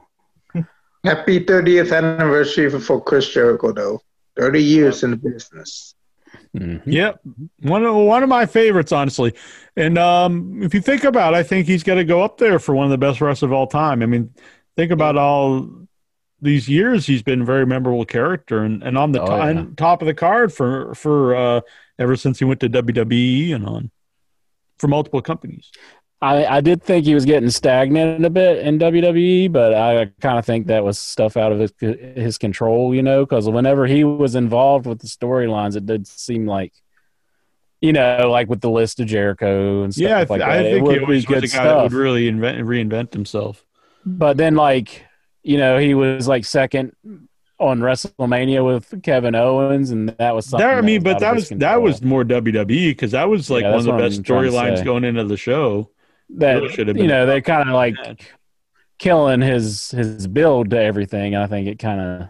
Happy 30th anniversary for Chris Jericho, though. 30 years in the business.
Mm-hmm.
Yep, one of one of my favorites, honestly. And um, if you think about, it, I think he's going to go up there for one of the best wrestlers of all time. I mean, think about all these years he's been a very memorable character, and, and on the
Oh,
to-
yeah.
on top of the card for for uh, ever since he went to WWE and on for multiple companies.
I, I did think he was getting stagnant a bit in WWE, but I kind of think that was stuff out of his, his control, you know, because whenever he was involved with the storylines, it did seem like, you know, like with the list of Jericho and stuff
yeah,
like
th-
that.
I
it
think
be
always was
good
a guy that
stuff.
would really invent, reinvent himself.
But then, like, you know, he was like second on WrestleMania with Kevin Owens, and that was something.
That, I mean,
was
but that was that was more WWE because that was like
Yeah,
one of the best
I'm trying to
storylines going into the show.
that
Really should have been
you
know
they're kind of like killing his his build to everything. I think it kind of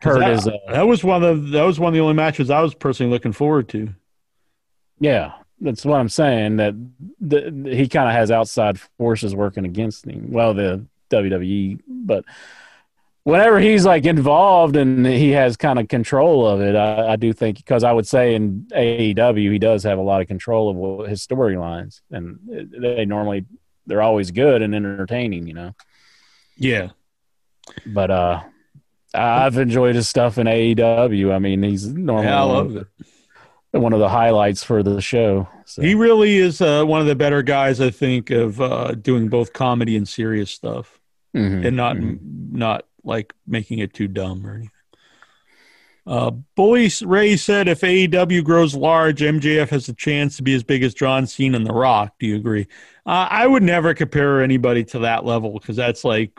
hurt
that,
his. Uh,
that was one of the, that was one of the only matches I was personally looking forward to.
yeah, that's what I'm saying. That the, he kind of has outside forces working against him. Well, the WWE, but whenever he's like involved and he has kind of control of it, I, I do think because I would say in AEW he does have a lot of control of his storylines, and they normally they're always good and entertaining, you know.
Yeah,
But uh, I've enjoyed his stuff in AEW. I mean, he's normally
yeah, I
one,
love it.
one of the highlights for the show. So.
He really is uh, one of the better guys, I think, of uh, doing both comedy and serious stuff,
Mhm,
and not
mhm.
not like making it too dumb or anything. Uh, Bully Ray said, "If AEW grows large, MJF has a chance to be as big as John Cena and The Rock." Do you agree? Uh, I would never compare anybody to that level because that's like,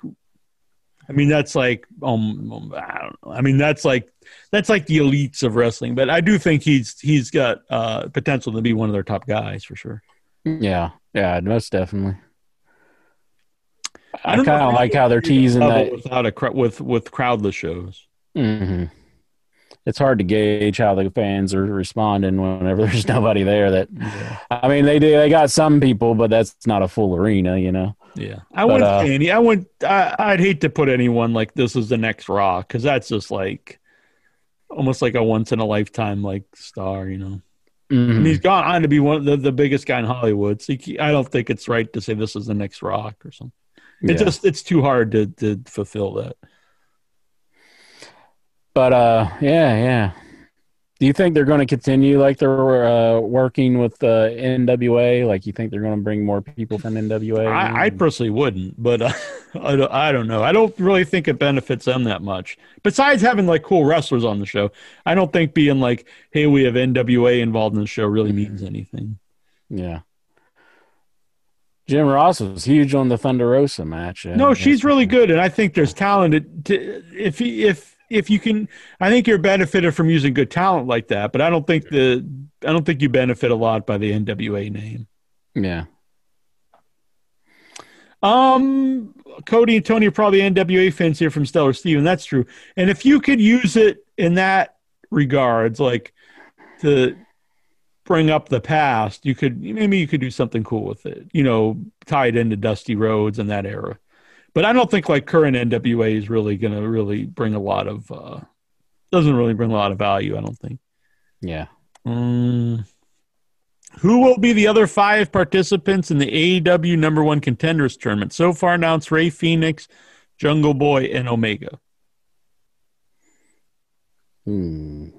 I mean, that's like, um, I don't know. I mean, that's like that's like the elites of wrestling. But I do think he's he's got uh, potential to be one of their top guys for sure.
Yeah, yeah, most definitely. I,
don't
kind of like how they're teasing that.
without a cr- with with crowdless shows.
hmm It's hard to gauge how the fans are responding whenever there's nobody there. That I mean, they do. They got some people, but that's not a full arena, you know.
Yeah, I
But,
wouldn't
uh,
say any. I would. I, I'd hate to put anyone like this is the next Rock because that's just like almost like a once in a lifetime like star, you know.
Mhm.
And he's gone on to be one of the, the biggest guy in Hollywood. So you, I don't think it's right to say this is the next Rock or something. It
Yeah.
just it's too hard to to fulfill that.
But uh, yeah, yeah. Do you think they're going to continue like they're uh, working with uh, NWA? Like, you think they're going to bring more people from NWA?
I, I personally wouldn't, but uh, I, don't, I don't know. I don't really think it benefits them that much. Besides having like cool wrestlers on the show, I don't think being like, hey, we have NWA involved in the show really means anything.
yeah. Jim Ross was huge on the Thunder Rosa match. uh,
No, she's really good, and I think there's talent. To, if if if you can, I think you're benefited from using good talent like that. But I don't think the I don't think you benefit a lot by the NWA name.
Yeah.
Um, Cody and Tony are probably NWA fans here from Stellar Steven. That's true. And if you could use it in that regards, like to bring up the past, you could maybe you could do something cool with it. You know, tie it into Dusty Rhodes and that era. But I don't think like current NWA is really going to really bring a lot of uh doesn't really bring a lot of value. I don't think.
Yeah.
Um, who will be the other five participants in the AEW number one contenders tournament? So far announced Rey Fenix, Jungle Boy, and Omega.
Hmm.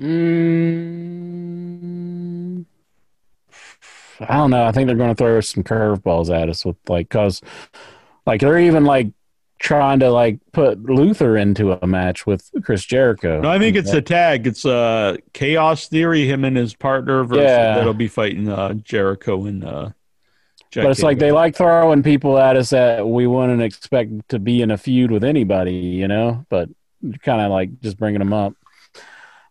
Mm, I don't know. I think they're going to throw some curveballs at us with like, cause like they're even like trying to like put Luther into a match with Chris Jericho.
No, I think it's a tag. It's uh Chaos Theory, him and his partner versus
Yeah.
that'll be fighting uh Jericho and uh Jack
but it's like they like throwing people at us that we wouldn't expect to be in a feud with anybody, you know. But kind of like just bringing them up.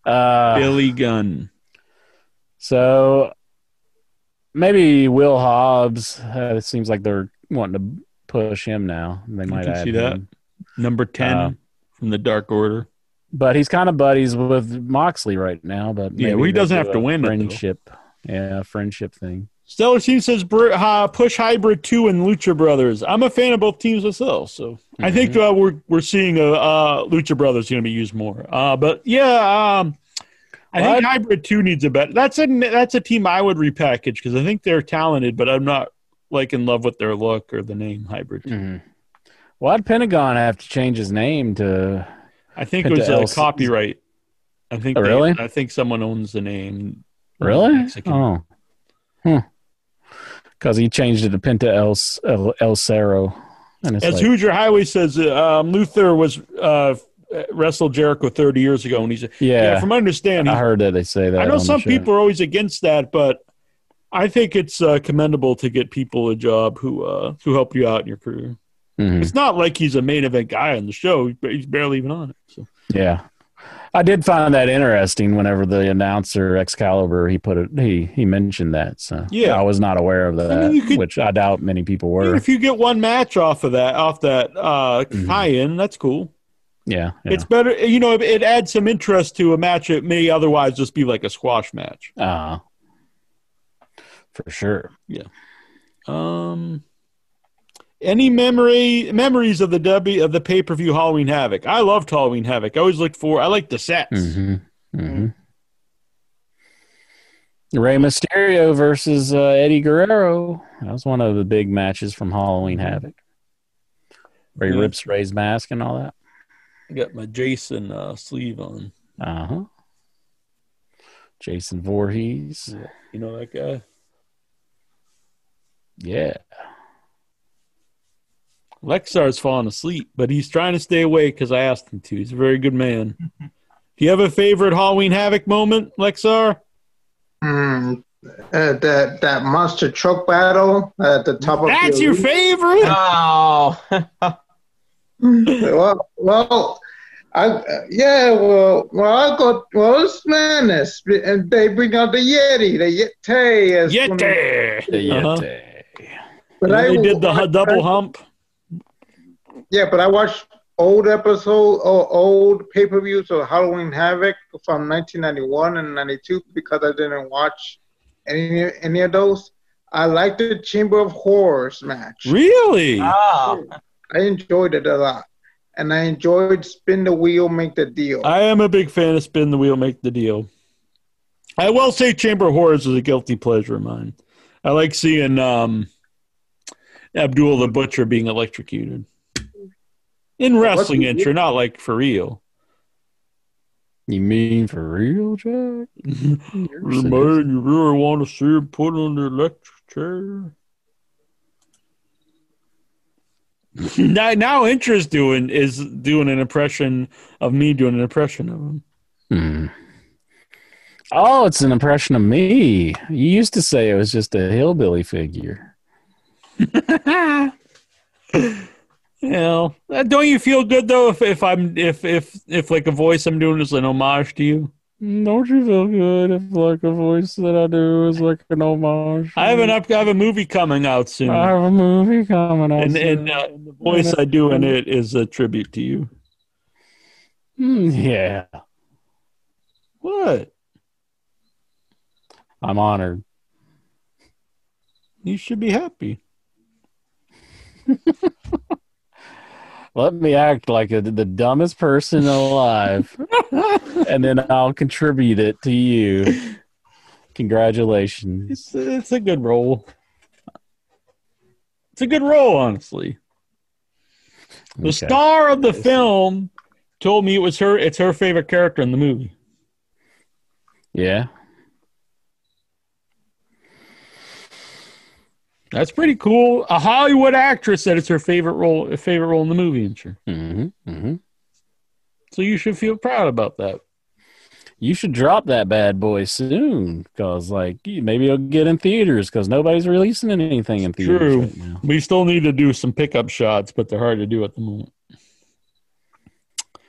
Uh,
Billy Gunn.
So maybe Will Hobbs. Uh, it seems like they're wanting to push him now. They might
can
add
see that.
him.
Number ten
Uh,
from the Dark Order.
but he's kind of buddies with Moxley right now. But
Yeah, well, he doesn't have to win it.
Friendship, yeah, friendship thing.
Stellar Team says uh, push Hybrid 2 and Lucha Brothers. I'm a fan of both teams myself, so I think
Mm-hmm.
uh, we're we're seeing uh, uh, Lucha Brothers going to be used more. Uh, but yeah, um, I think Hybrid 2 needs a better. That's a that's a team I would repackage because I think they're talented, but I'm not like in love with their look or the name Hybrid. 2.
Mm-hmm. Why'd Pentagon have to change his name to?
I think it was a
LC?
copyright. I think
Oh,
they-
really?
I think someone owns the name.
Really?
Mexican.
Oh, hmm. Because he changed it to Penta El El, El Cerro. And it's
As
like,
Hoosier Highway says, uh, um, Luther was uh, wrestled Jericho 30 years ago, and he's
Yeah.
From my understanding,
I heard that they say that.
I know some people are always against that, but I think it's uh, commendable to get people a job who uh, who help you out in your career.
Mhm.
It's not like he's a main event guy on the show; he's barely even on it. So.
Yeah. I did find that interesting whenever the announcer Excalibur he put it he he mentioned that. So
Yeah.
I was not aware of that,
you could-
which I doubt many people were.
If you get one match off of that, off that uh, tie-in, that's cool.
yeah, yeah.
It's better, you know. It, it adds some interest to a match that may otherwise just be like a squash match.
uh, for sure.
Yeah. Um. Any memory memories of the W of the pay per view Halloween Havoc? I loved Halloween Havoc. I always looked for. I like the sets.
hmm hmm Rey Mysterio versus uh, Eddie Guerrero. That was one of the big matches from Halloween Havoc. Where he
Yeah.
rips Rey's mask and all that.
I got my Jason uh, sleeve on.
Uh huh. Jason Voorhees.
You know that guy.
Yeah.
Lexar's falling asleep, but he's trying to stay awake because I asked him to. He's a very good man. Do you have a favorite Halloween Havoc moment, Lexar?
Hmm. Uh, that that monster truck battle at the top of
That's
the
your favorite?
Oh.
well, well, I uh, yeah, well, well, I got well, it's madness, and they bring out the Yeti, the Yeti, as one of-
Yeti. Uh-huh.
But
And
I
they did the
I-
hu- double hump.
Yeah, but I watched old episode or old pay per views of Halloween Havoc from 1991 and 92 because I didn't watch any any of those. I liked the Chamber of Horrors match.
Really?
Oh.
I enjoyed it a lot, and I enjoyed spin the wheel, make the deal.
I am a big fan of Spin the Wheel, Make the Deal. I will say Chamber of Horrors is a guilty pleasure of mine. I like seeing um, Abdullah the Butcher being electrocuted. In wrestling
he-
intro, not like for real.
You mean for real, Jack?
Hey, man, you really want to see him put on the electric chair? now, now interest doing is doing an impression of me doing an impression of him.
Hmm. Oh, it's an impression of me. You used to say it was just a hillbilly figure.
Well, uh, don't you feel good though if, if I'm if if if like a voice I'm doing is an homage to you?
Don't you feel good if like a voice that I do is like an homage?
I have an up I have a movie coming out soon,
I have a movie coming out.
and
soon.
and uh, the voice I do in it is a tribute to you.
Mm, yeah,
What?
I'm honored.
You should be happy.
Let me act like a, the dumbest person alive, and then I'll contribute it to you. Congratulations.
It's it's a good role. It's a good role, honestly. The
Okay.
star of the film told me it was her. It's her favorite character in the movie.
Yeah.
That's pretty cool. A Hollywood actress said it's her favorite role, favorite role in the movie, and sure.
Mm-hmm. Mm-hmm.
So you should feel proud about that.
You should drop that bad boy soon, cause like maybe it'll get in theaters, cause nobody's releasing anything in theaters
True.
right now.
We still need to do some pickup shots, but they're hard to do at the moment.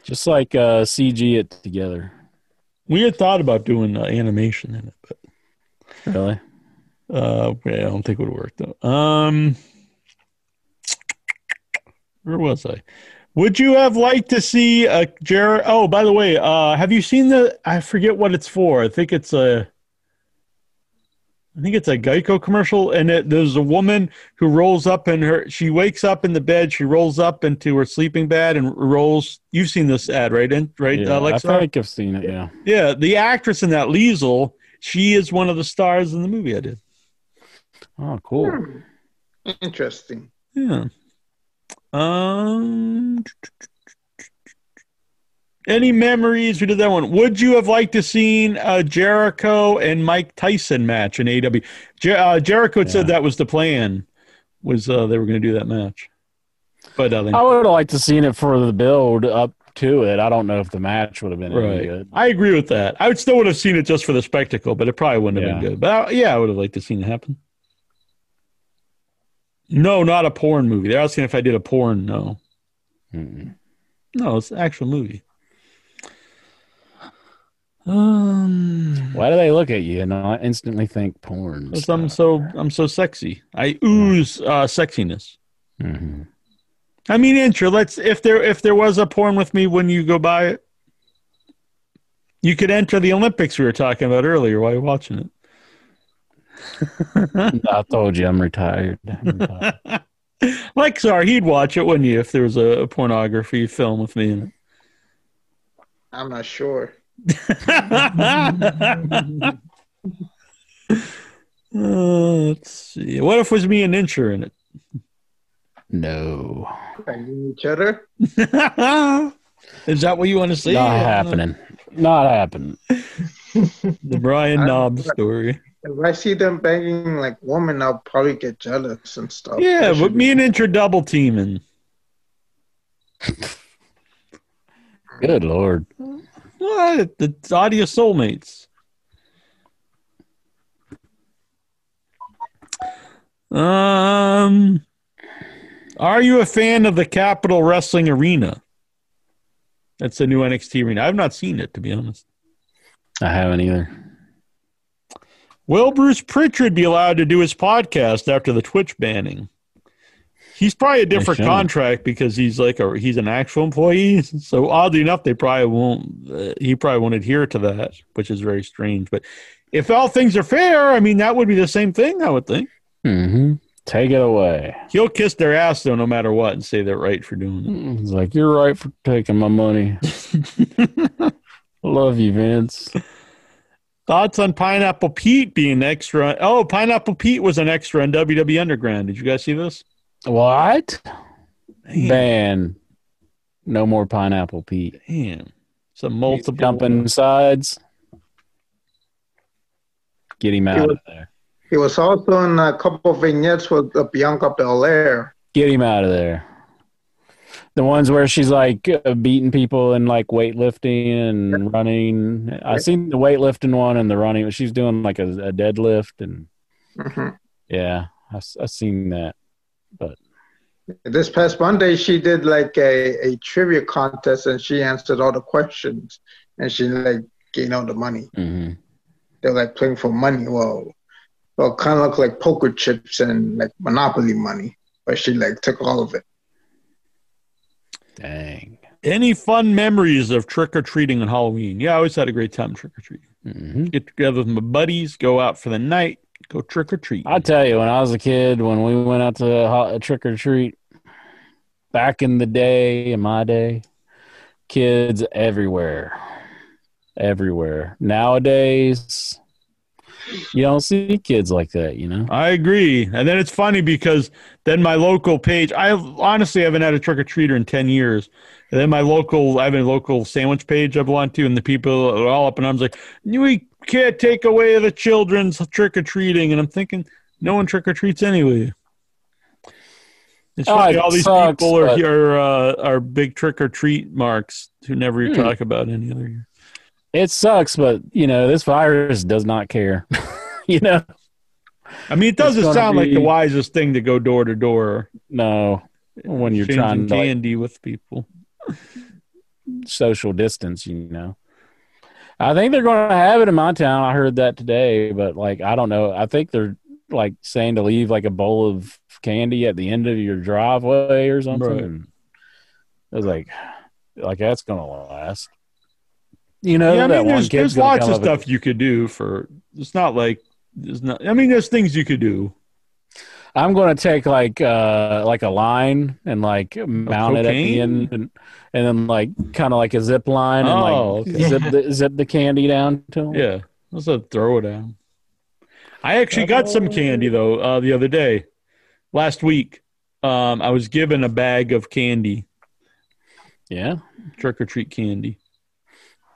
Just like uh, CG it together.
We had thought about doing uh, animation in it, but
Really?
Uh, yeah, I don't think it would work though. Um, where was I? Would you have liked to see a Jared? Oh, by the way, uh, have you seen the? I forget what it's for. I think it's a. I think it's a Geico commercial, and it, there's a woman who rolls up in her. She wakes up in the bed. She rolls up into her sleeping bag and rolls. You've seen this ad, right? And right,
Yeah,
Alexa.
I think I've seen it. Yeah.
Yeah, the actress in that Liesel, she is one of the stars in the movie I did.
Oh, cool.
Interesting.
Yeah. Um. Any memories? We did that one. Would you have liked to seen a Jericho and Mike Tyson match in AW? Jer- uh, Jericho had said that was the plan. Was uh, they were going to do that match? But uh,
I would have liked to seen it for the build up to it. I don't know if the match would have been any
right.
good.
I agree with that. I would still would have seen it just for the spectacle, but it probably wouldn't have
Yeah.
been good. But uh, yeah, I would have liked to seen it happen. No, not a porn movie. They're asking if I did a porn. No,
Mm-mm.
no, it's an actual movie. Um,
Why do they look at you and not instantly think porn?
because I'm so I'm so sexy. I ooze uh, sexiness.
Mhm.
I mean, intro. Let's if there if there was a porn with me, when you go by it, you could enter the Olympics we were talking about earlier while you're watching it.
I told you I'm retired. I'm retired.
like sorry, he'd watch it, wouldn't you, if there was a, a pornography film with me in it?
I'm not sure.
Uh, let's see. What if it was me and Incher in it?
no,
Banging each other.
Is that what you want to see?
not happening. Not happening.
The Brian
I-
Knobbs story.
If I see them banging like women, I'll probably get jealous and stuff.
Yeah, but
should
me and Incher double teaming.
Good lord.
What? The audio soulmates. Um, are you a fan of the Capitol Wrestling Arena? That's the new NXT arena. I've not seen it to be honest.
I haven't either.
Will Bruce Pritchard be allowed to do his podcast after the Twitch banning? He's probably a different contract because he's like a he's an actual employee. So oddly enough, they probably won't. Uh, he probably won't adhere to that, which is very strange. But if all things are fair, I mean that would be the same thing. I would think
Mm-hmm. Take it away.
he'll kiss their ass though, no matter what, and say they're right for doing it.
He's like, you're right for taking my money. Love you, Vince.
Thoughts on Pineapple Pete being extra? Oh, Pineapple Pete was an extra in WWE Underground. Did you guys see this?
What?
Man.
Ban. No more pineapple Pete.
Damn. Some multiple.
Jumping sides. Get him out of there.
He was also in a couple vignettes with uh, Bianca Belair.
Get him out of there. The ones where she's like uh, beating people and like weightlifting and running. I seen the weightlifting one and the running. She's doing like a, a deadlift and
Mhm.
yeah, I, I seen that. But
This past Monday, she did like a, a trivia contest and she answered all the questions and she like gained all the money.
mhm.
They're like playing for money. Well, well, kind of look like poker chips and like Monopoly money, but she like took all of it.
Dang.
Any fun memories of trick or treating on Halloween? Yeah, I always had a great time trick or treating.
Mhm.
Get together with my buddies, go out for the night, go trick or treat.
I tell you, when I was a kid, when we went out to ho- trick or treat, back in the day, in my day, kids everywhere, everywhere. Nowadays, you don't see kids like that. You know,
I agree. And then it's funny because then my local page, I honestly haven't had a trick or treater in 10 years. And then my local, I have a local sandwich page I belong to, and the people are all up in arms like, we can't take away the children's trick or treating. And I'm thinking, no one trick or treats anyway. It's
Oh,
funny,
it
all these
sucks,
people are,
but-
are, uh, are big trick or treat marks who never
Hmm.
talk about any other year.
It sucks, but you know, this virus does not care. you know,
I mean, it doesn't
gonna
sound like the wisest thing to go door to door.
no, when you're trying to like,
candy with people.
social distance, you know. I think they're going to have it in my town. I heard that today, but like I don't know. I think they're like saying to leave like a bowl of candy at the end of your driveway or something.
Right.
I was like, like that's going to last. You know,
yeah, I mean, there's, there's lots of
up and-
stuff you could do for. It's not like there's not. I mean, there's things you could do.
I'm going to take like uh like a line and like mount it at the end and and then like kind of like a zip line and
Oh,
like
okay.
zip the, zip the candy down to 'em.
Yeah, let's a throw it down. I actually got some candy though uh, the other day, last week. Um, I was given a bag of candy,
Yeah.
trick or treat candy.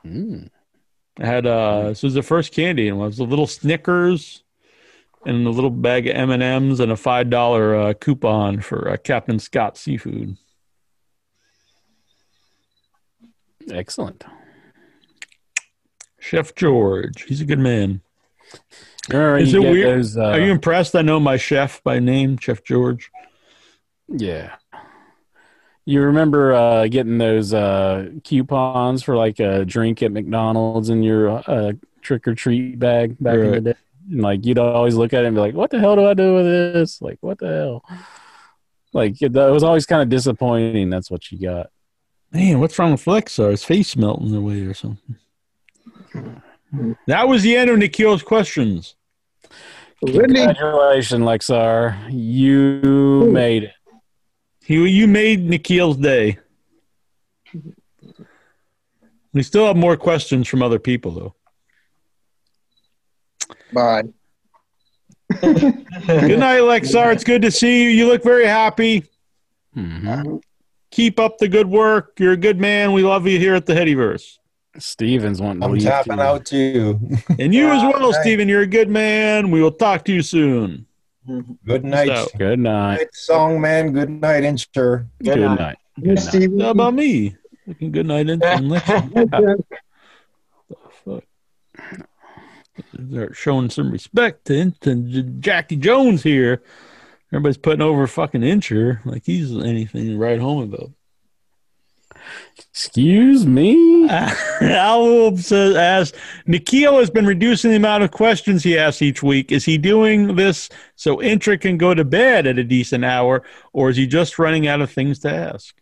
Mm.
I had uh, this was the first candy, and it was a little Snickers, and a little bag of M and M's, and a five dollar uh, coupon for uh, Captain Scott seafood.
Excellent.
Chef George, he's a good man. Is it weird?
those, uh,
Are you impressed? I know my chef by name, Chef George.
Yeah. You remember uh, getting those uh, coupons for like a drink at McDonald's in your uh, trick or treat bag back in the day? And like you'd always look at it and be like, "What the hell do I do with this? Like, what the hell?" Like it, it was always kind of disappointing. That's what you got.
Man, what's wrong with Lexar? His face melting away or something. That was the end of Nikhil's questions.
Congratulations, Lexar. You made it.
You you made Nikhil's day. We still have more questions from other people though.
Bye.
Good night, Lexar. It's good to see you. You look very happy.
Mm-hmm.
Keep up the good work. You're a good man. We love you here at the Headyverse.
Stevens wanting to
I'm
leave.
tapping
too.
out too.
And you as well,
Bye.
Stephen. You're a good man. We will talk to you soon. Mm-hmm.
Good night.
So-
Good night.
Good song, man. Good night, insure.
Good,
night.
night. Good night.
Steven.
How about me? Looking good night in and Lexar. Fuck. They're showing some respect to, to J- Jackie Jones here. Everybody's putting over fucking Incher like he's anything to write home about.
Excuse me.
Al says, asks, Nikhil has been reducing the amount of questions he asks each week. Is he doing this so Incher can go to bed at a decent hour, or is he just running out of things to ask?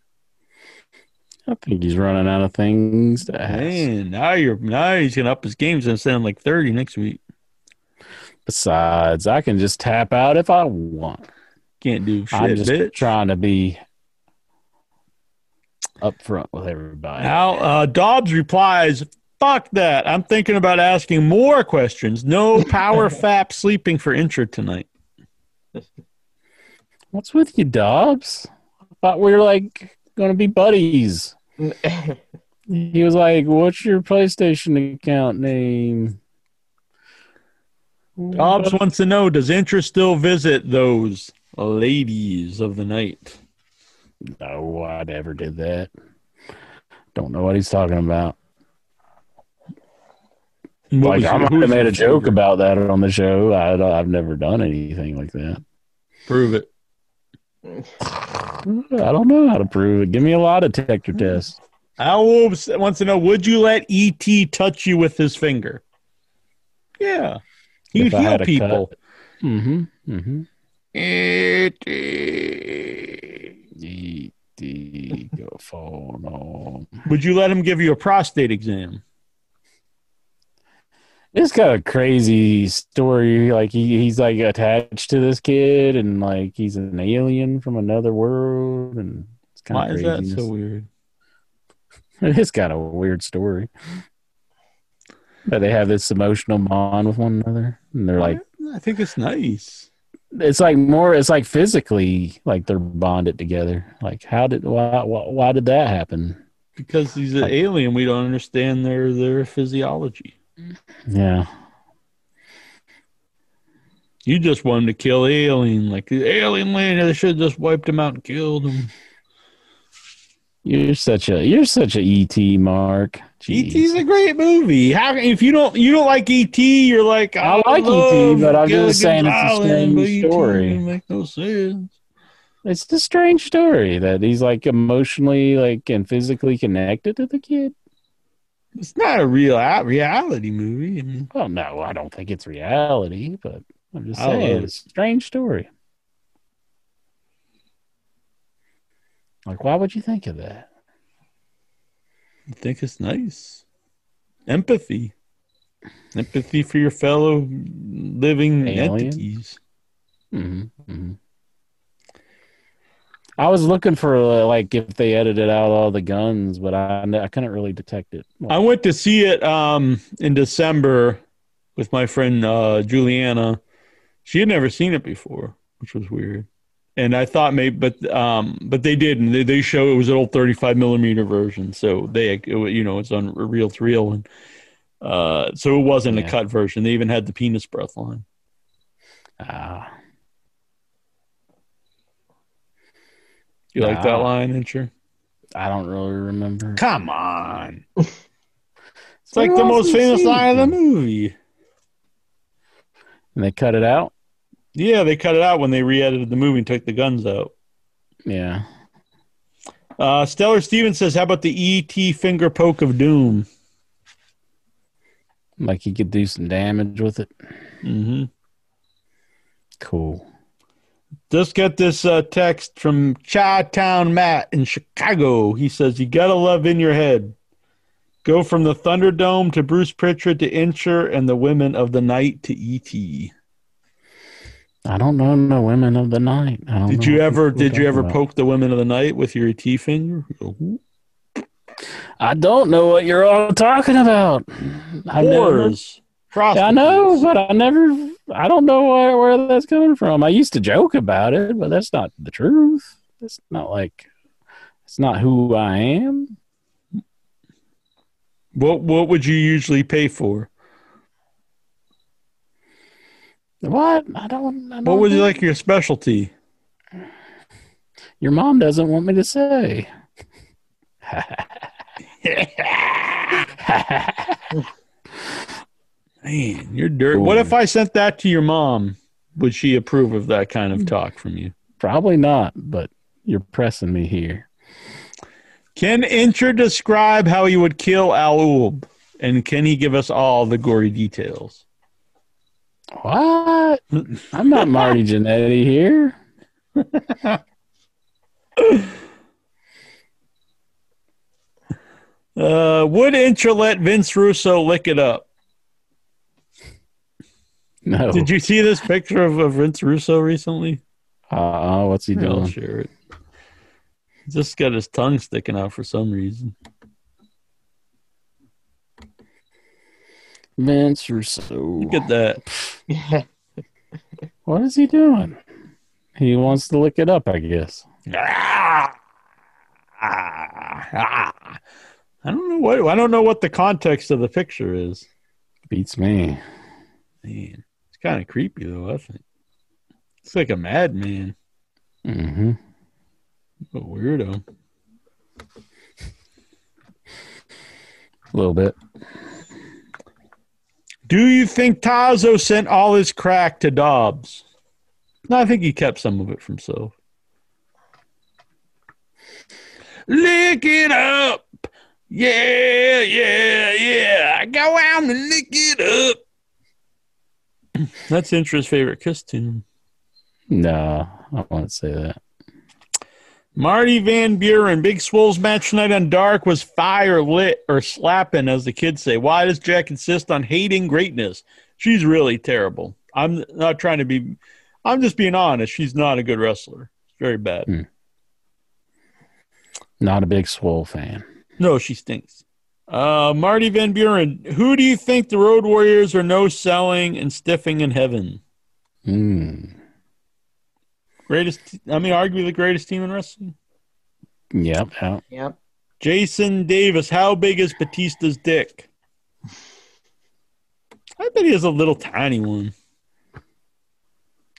I think he's running out of things to ask.
Man, now you're now he's gonna up his games and send like thirty next week.
Besides, I can just tap out if I want.
Can't do shit,
I'm just
bitch.
trying to be upfront with everybody.
Now, uh, Dobbs replies, "Fuck that! I'm thinking about asking more questions. No power fap sleeping for intro tonight."
What's with you, Dobbs? I thought we were like going to be buddies. He was like, "What's your PlayStation account name?"
Dobbs wants to know: Does interest still visit those ladies of the night?
No, I never did that. Don't know what he's talking about.
What
like I might have made a joke
favorite?
about that on the show. I, I've never done anything like that.
Prove it.
I don't know how to prove it. Give me a lot lie detector test.
Al Wolves wants to know: Would you let ET touch you with his finger? Yeah, he'd
If
heal people.
Mm-hmm. Mm-hmm. E.T. go phone on.
Would you let him give you a prostate exam?
It's got a crazy story. Like he, he's like attached to this kid, and like he's an alien from another world, and it's kind
Why
of
is
crazy.
that so weird?
It's got a weird story. But they have this emotional bond with one another, and they're like,
I think it's nice.
It's like more, it's like physically, like they're bonded together. Like, how did, why, why, why did that happen?
Because he's an alien, we don't understand their their physiology.
Yeah,
You just want him to kill alien, like the alien land. They should have just wiped him out and killed him.
You're such a, you're such a ET Mark. Jeez.
ET's a great movie. How if you don't you don't like ET, you're like
I oh,
like
ET, but I'm just saying it's a strange story.
Make no sense.
It's the strange story that he's like emotionally, like, and physically connected to the kid.
It's not a real reality movie. I mean,
Well, no, I don't think it's reality, but I'm just saying it's a strange story. Like, why would you think of that?
I think it's nice. Empathy. Empathy for your fellow living
Alien?
entities.
Mm-hmm. I was looking for uh, like if they edited out all the guns, but I I couldn't really detect it.
I went to see it um in December with my friend uh Juliana. She had never seen it before, which was weird. And I thought maybe, but um, but they didn't. They, they show it was an old 35 millimeter version, so they, it, you know, it's on reel to reel, and uh, so it wasn't a cut version. They even had the penis breath line.
Ah,
You like that
Nah.
line, Incher?
I don't really remember.
Come on,
It's
it's like the most famous
seen
line of the movie.
And they cut it out.
Yeah, they cut it out when they re-edited the movie and took the guns out.
Yeah.
Uh, Stellar Stevens says, "How about the ET finger poke of doom?"
Like he could do some damage with it.
Mm-hmm.
Cool.
Just got this uh, text from Chi-Town Matt in Chicago. He says, "You gotta love in your head. Go from the Thunderdome to Bruce Pritchard to Incher and the Women of the Night to ET."
I don't know no women of the night. I don't
Did you ever? Did you ever
about.
poke the Women of the Night with your ET finger?
I don't know what you're all talking about. I've never, Yeah, I know, but I never. I don't know where, where that's coming from. I used to joke about it, but that's not the truth. It's not like it's not who I am.
What What would you usually pay for?
What? I don't. I don't
What was
know.
like your specialty?
Your mom doesn't want me to say.
Man, you're dirt. What if I sent that to your mom? Would she approve of that kind of hmm. talk from you?
Probably not, but you're pressing me here.
Can Incher describe how he would kill Al Ulb? And can he give us all the gory details?
What? I'm not Marty Jannetty here.
Uh, would Incher let Vince Russo lick it up?
No.
Did you see this picture of, of Vince Russo recently?
Uh, what's he
Here, I'll
doing?
share it. He's just got his tongue sticking out for some reason.
Vince Russo.
Look at that.
What is he doing? He wants to lick it up, I guess.
ah. I don't know what I don't know what the context of the picture is.
Beats me.
Man, it's kind of creepy though. I think it's like a madman.
Mm-hmm.
A weirdo.
A little bit.
Do you think Tazo sent all his crack to Dobbs? No, I think he kept some of it from himself. Lick it up. Yeah, yeah, yeah. Go out and lick it up. That's Incher's favorite kiss tune.
No, I won't say that.
Marty Van Buren, Big Swole's match tonight on Dark was fire lit or slapping, as the kids say. Why does Jack insist on hating greatness? She's really terrible. I'm not trying to be, I'm just being honest. She's not a good wrestler. It's very bad.
Hmm. Not a big swole fan.
No, she stinks. Uh, Marty Van Buren, who do you think the Road Warriors are no selling and stiffing in heaven?
Hmm.
Greatest, I mean, arguably the greatest team in wrestling.
Yep. Yeah.
Yep.
Jason Davis, how big is Batista's dick? I bet he has a little tiny one.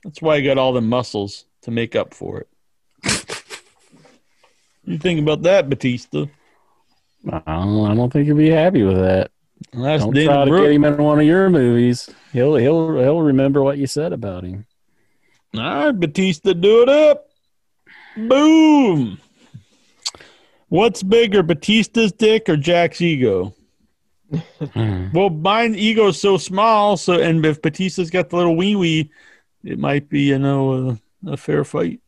That's why he got all the muscles to make up for it. you think about that, Batista?
I don't, I don't think he'll be happy with that.
Well, that's
don't
Dana
try to
Brooke.
get him in one of your movies. He'll he'll he'll remember what you said about him.
All right, Batista, do it up. Boom. What's bigger, Batista's dick or Jack's ego? well, mine ego's so small, so and if Batista's got the little wee wee, it might be you know a, a fair fight.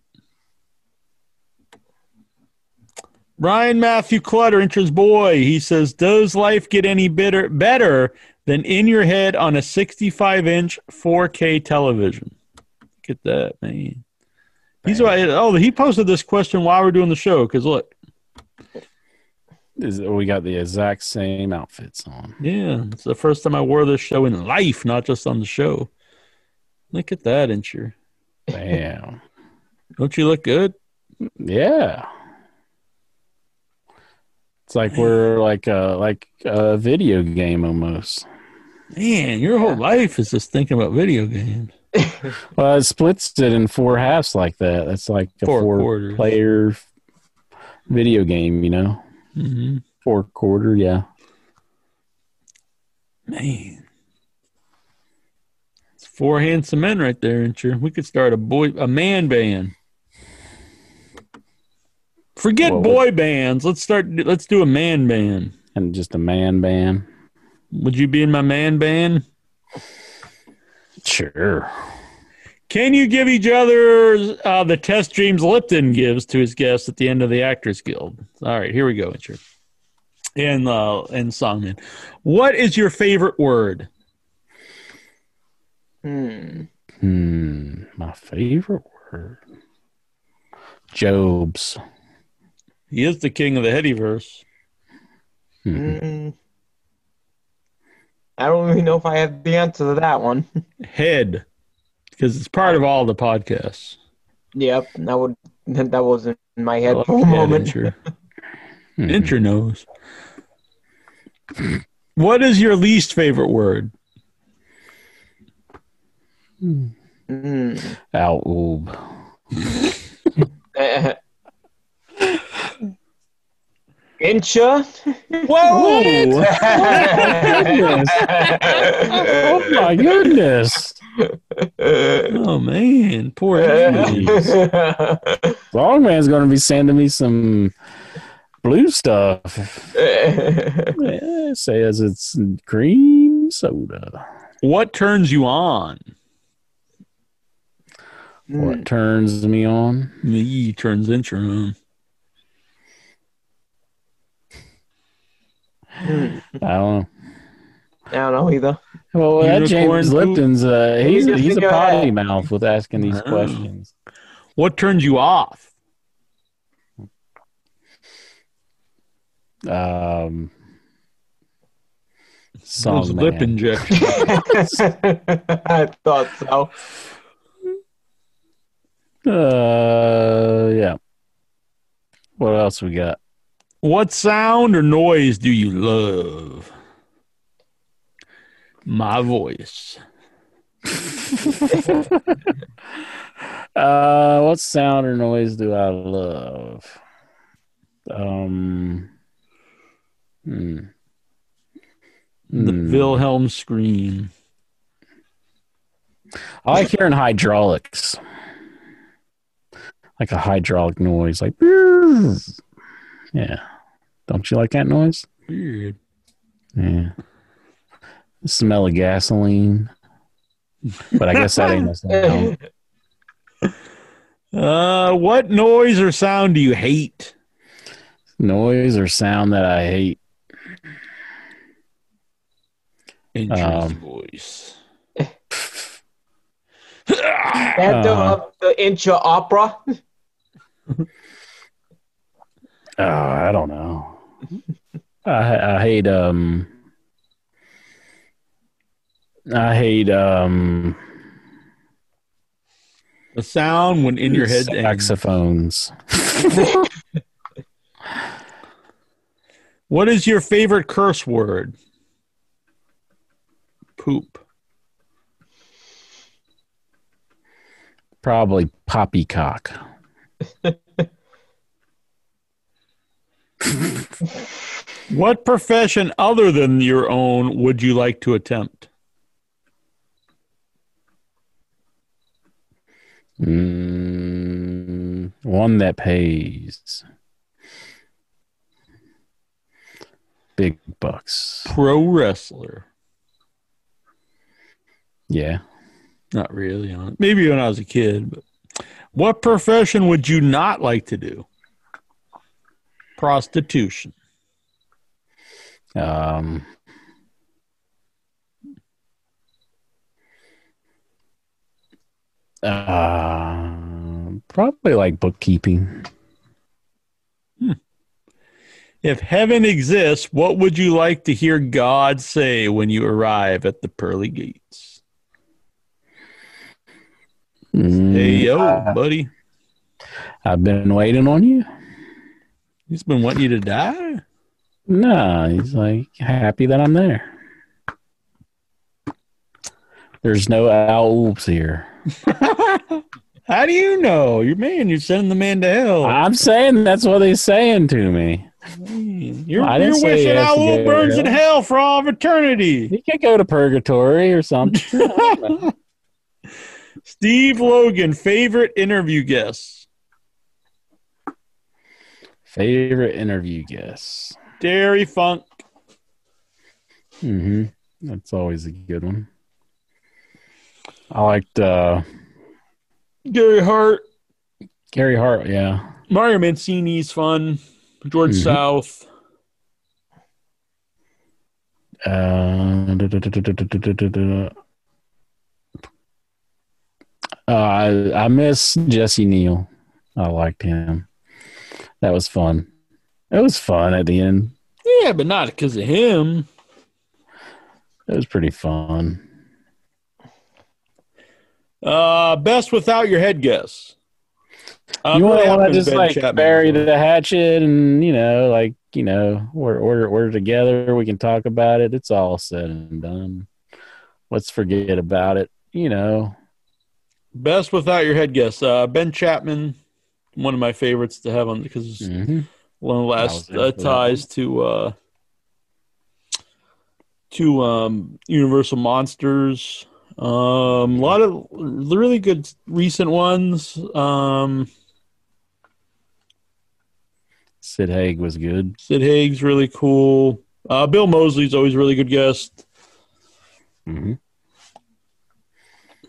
Ryan Matthew Clutter, Incher's boy, he says, "Does life get any better better than in your head on a 65 inch 4K television?" Look at that, man. He's oh, he posted this question while we're doing the show because look,
Is we got the exact same outfits on.
yeah, it's the first time I wore this show in life, not just on the show. Look at that, Incher.
Damn.
Don't you look good?
Yeah. It's like we're like a like a video game almost.
Man, your whole life is just thinking about video games.
Well, it splits it in four halves like that. That's like a
Four
four, player video game, you know?
hmm
Four quarter, yeah.
Man, it's four handsome men right there, Incher. We could start a boy, a man band. Forget boy bands. Let's start. Let's do a man band.
And just a man band.
Would you be in my man band?
Sure.
Can you give each other uh, the test James Lipton gives to his guests at the end of the Actors Guild? All right, here we go, Richard. And uh, and Songman, what is your favorite word?
Hmm.
Hmm. My favorite word. Jobes.
He is the king of the Headyverse.
Mhm.
Mm. I don't even know if I have the answer to that one.
Head, because it's part of all the podcasts.
yep, that would that was in my head for a moment.
Mhm.
Incher knows. What is your least favorite word?
Mm.
Outoob.
Incher.
Whoa!
Oh my goodness.
oh man, poor Incher.
Longman's gonna be sending me some blue stuff. Yeah, it says it's cream soda.
What turns you on?
What turns me on?
Me turns Incher on.
I don't know.
I don't know either.
Well, that
Unicorn
James? Lipton's uh,
Maybe
he's
just
he's a potty
that.
mouth with asking these questions.
What turns you off?
Um,
Those
song
lip
man.
injections.
I thought so.
Uh, yeah. What else we got?
What sound or noise do you love? My voice.
Uh, what sound or noise do I love? Um, hmm.
The
Hmm.
Wilhelm scream.
I like hearing hydraulics, like a hydraulic noise, like yeah. Don't you like that noise?
Weird.
Yeah. The smell of gasoline, but I guess that ain't a sound.
Uh, what noise or sound do you hate?
Noise or sound that I hate.
Injury's
Um,
voice.
That the,
Uh,
uh, the intro opera.
Oh, I don't know. I I hate um I hate um
The sound when in your head.
saxophones.
What is your favorite curse word? Poop.
Probably poppycock.
What profession other than your own would you like to attempt?
Mm, one that pays. Big bucks.
Pro wrestler.
Yeah.
Not really. Maybe when I was a kid. But what profession would you not like to do? Prostitution.
Um uh, probably like bookkeeping.
If heaven exists, what would you like to hear God say when you arrive at the pearly gates? Hey, yo,
Uh,
buddy.
I've been waiting on you.
He's been wanting you to die.
No, he's like happy that I'm there. There's no owls here.
How do you know? You're man. You're sending the man to hell.
I'm saying that's what they're saying to me.
You're,
I
you're wishing Owl burns in
hell.
for all of eternity.
He could go to purgatory or something.
Steve Logan, favorite interview guest.
Favorite interview guest?
Terry Funk.
Mm-hmm. That's always a good one. I liked uh,
Gary Hart.
Gary Hart, yeah.
Mario Mancini's fun. George
mm-hmm.
South.
Uh, I, I miss Jesse Neal. I liked him. That was fun. It was fun at the end.
Yeah, but not because of him.
It was pretty fun.
Uh, best without your head guess.
You want to just
Ben
like
Chapman.
bury the hatchet and you know, like you know, we're we're we're together. We can talk about it. It's all said and done. Let's forget about it. You know,
Best without your head guess. Uh, ben Chapman, one of my favorites to have on because it's
Mhm.
one of the last
That was it
uh, ties to uh, to um, Universal Monsters. Um, a lot of really good recent ones. Um,
Sid Haig was good.
Sid Haig's really cool. Uh, Bill Moseley's always a really good guest.
Mm-hmm.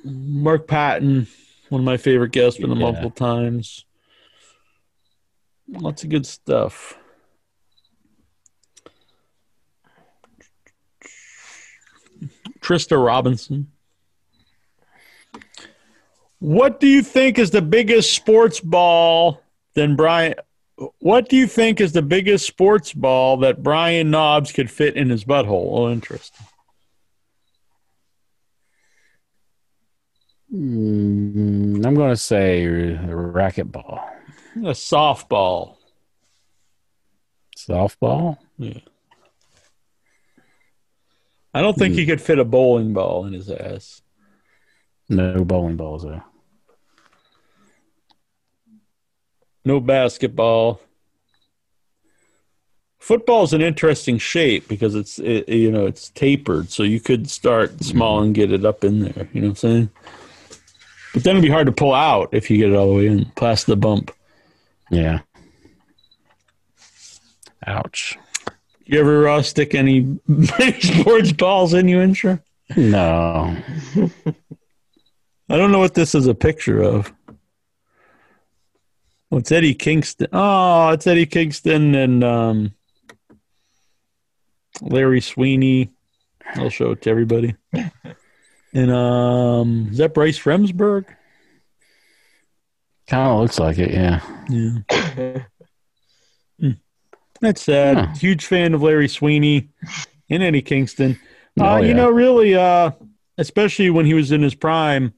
Mark Patton, one of my favorite guests, been
Yeah.
multiple times. Lots of good stuff. Trista Robinson. What do you think is the biggest sports ball than Brian? What do you think is the biggest sports ball that Brian Knobbs could fit in his butthole? Oh, interesting.
Mm, I'm going to say racquetball.
A softball.
Softball.
Yeah. I don't think
Hmm.
he could fit a bowling ball in his ass.
No bowling balls there.
No basketball. Football's an interesting shape because it's it, you know it's tapered, so you could start small and get it up in there. You know what I'm saying? But then it'd be hard to pull out if you get it all the way in past the bump.
Yeah. Ouch.
You ever uh, stick any sports balls in you, Incher?
No.
I don't know what this is a picture of. Oh, it's Eddie Kingston. Oh, it's Eddie Kingston and um, Larry Sweeney. I'll show it to everybody. And um, is that Bryce Remsburg?
Kind of looks like it, yeah.
Yeah. Hmm. That's sad.
Huh.
Huge fan of Larry Sweeney and Eddie Kingston.
Oh,
uh, You know, really, uh, especially when he was in his prime,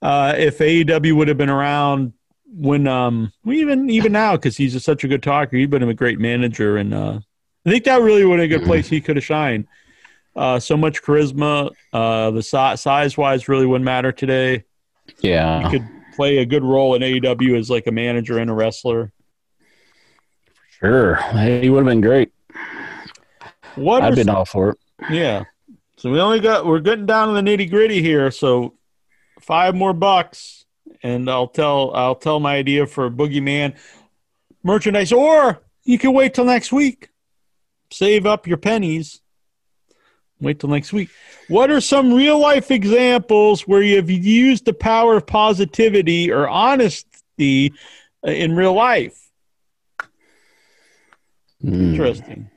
uh, if AEW would have been around when, um, even even now, because he's such a good talker, he'd been a great manager, and uh, I think that really would have been a good place he could have shined. Uh, so much charisma. Uh, the si- size wise really wouldn't matter today.
Yeah.
You could play a good role in AEW as like a manager and a wrestler.
Sure. He would have been great.
What
I've been
some-
all for it.
Yeah. So we only got we're getting down to the nitty gritty here. So five more bucks, and I'll tell I'll tell my idea for Boogeyman merchandise, or you can wait till next week. Save up your pennies. Wait till next week. What are some real life examples where you've used the power of positivity or honesty uh, in real life?
Hmm.
Interesting.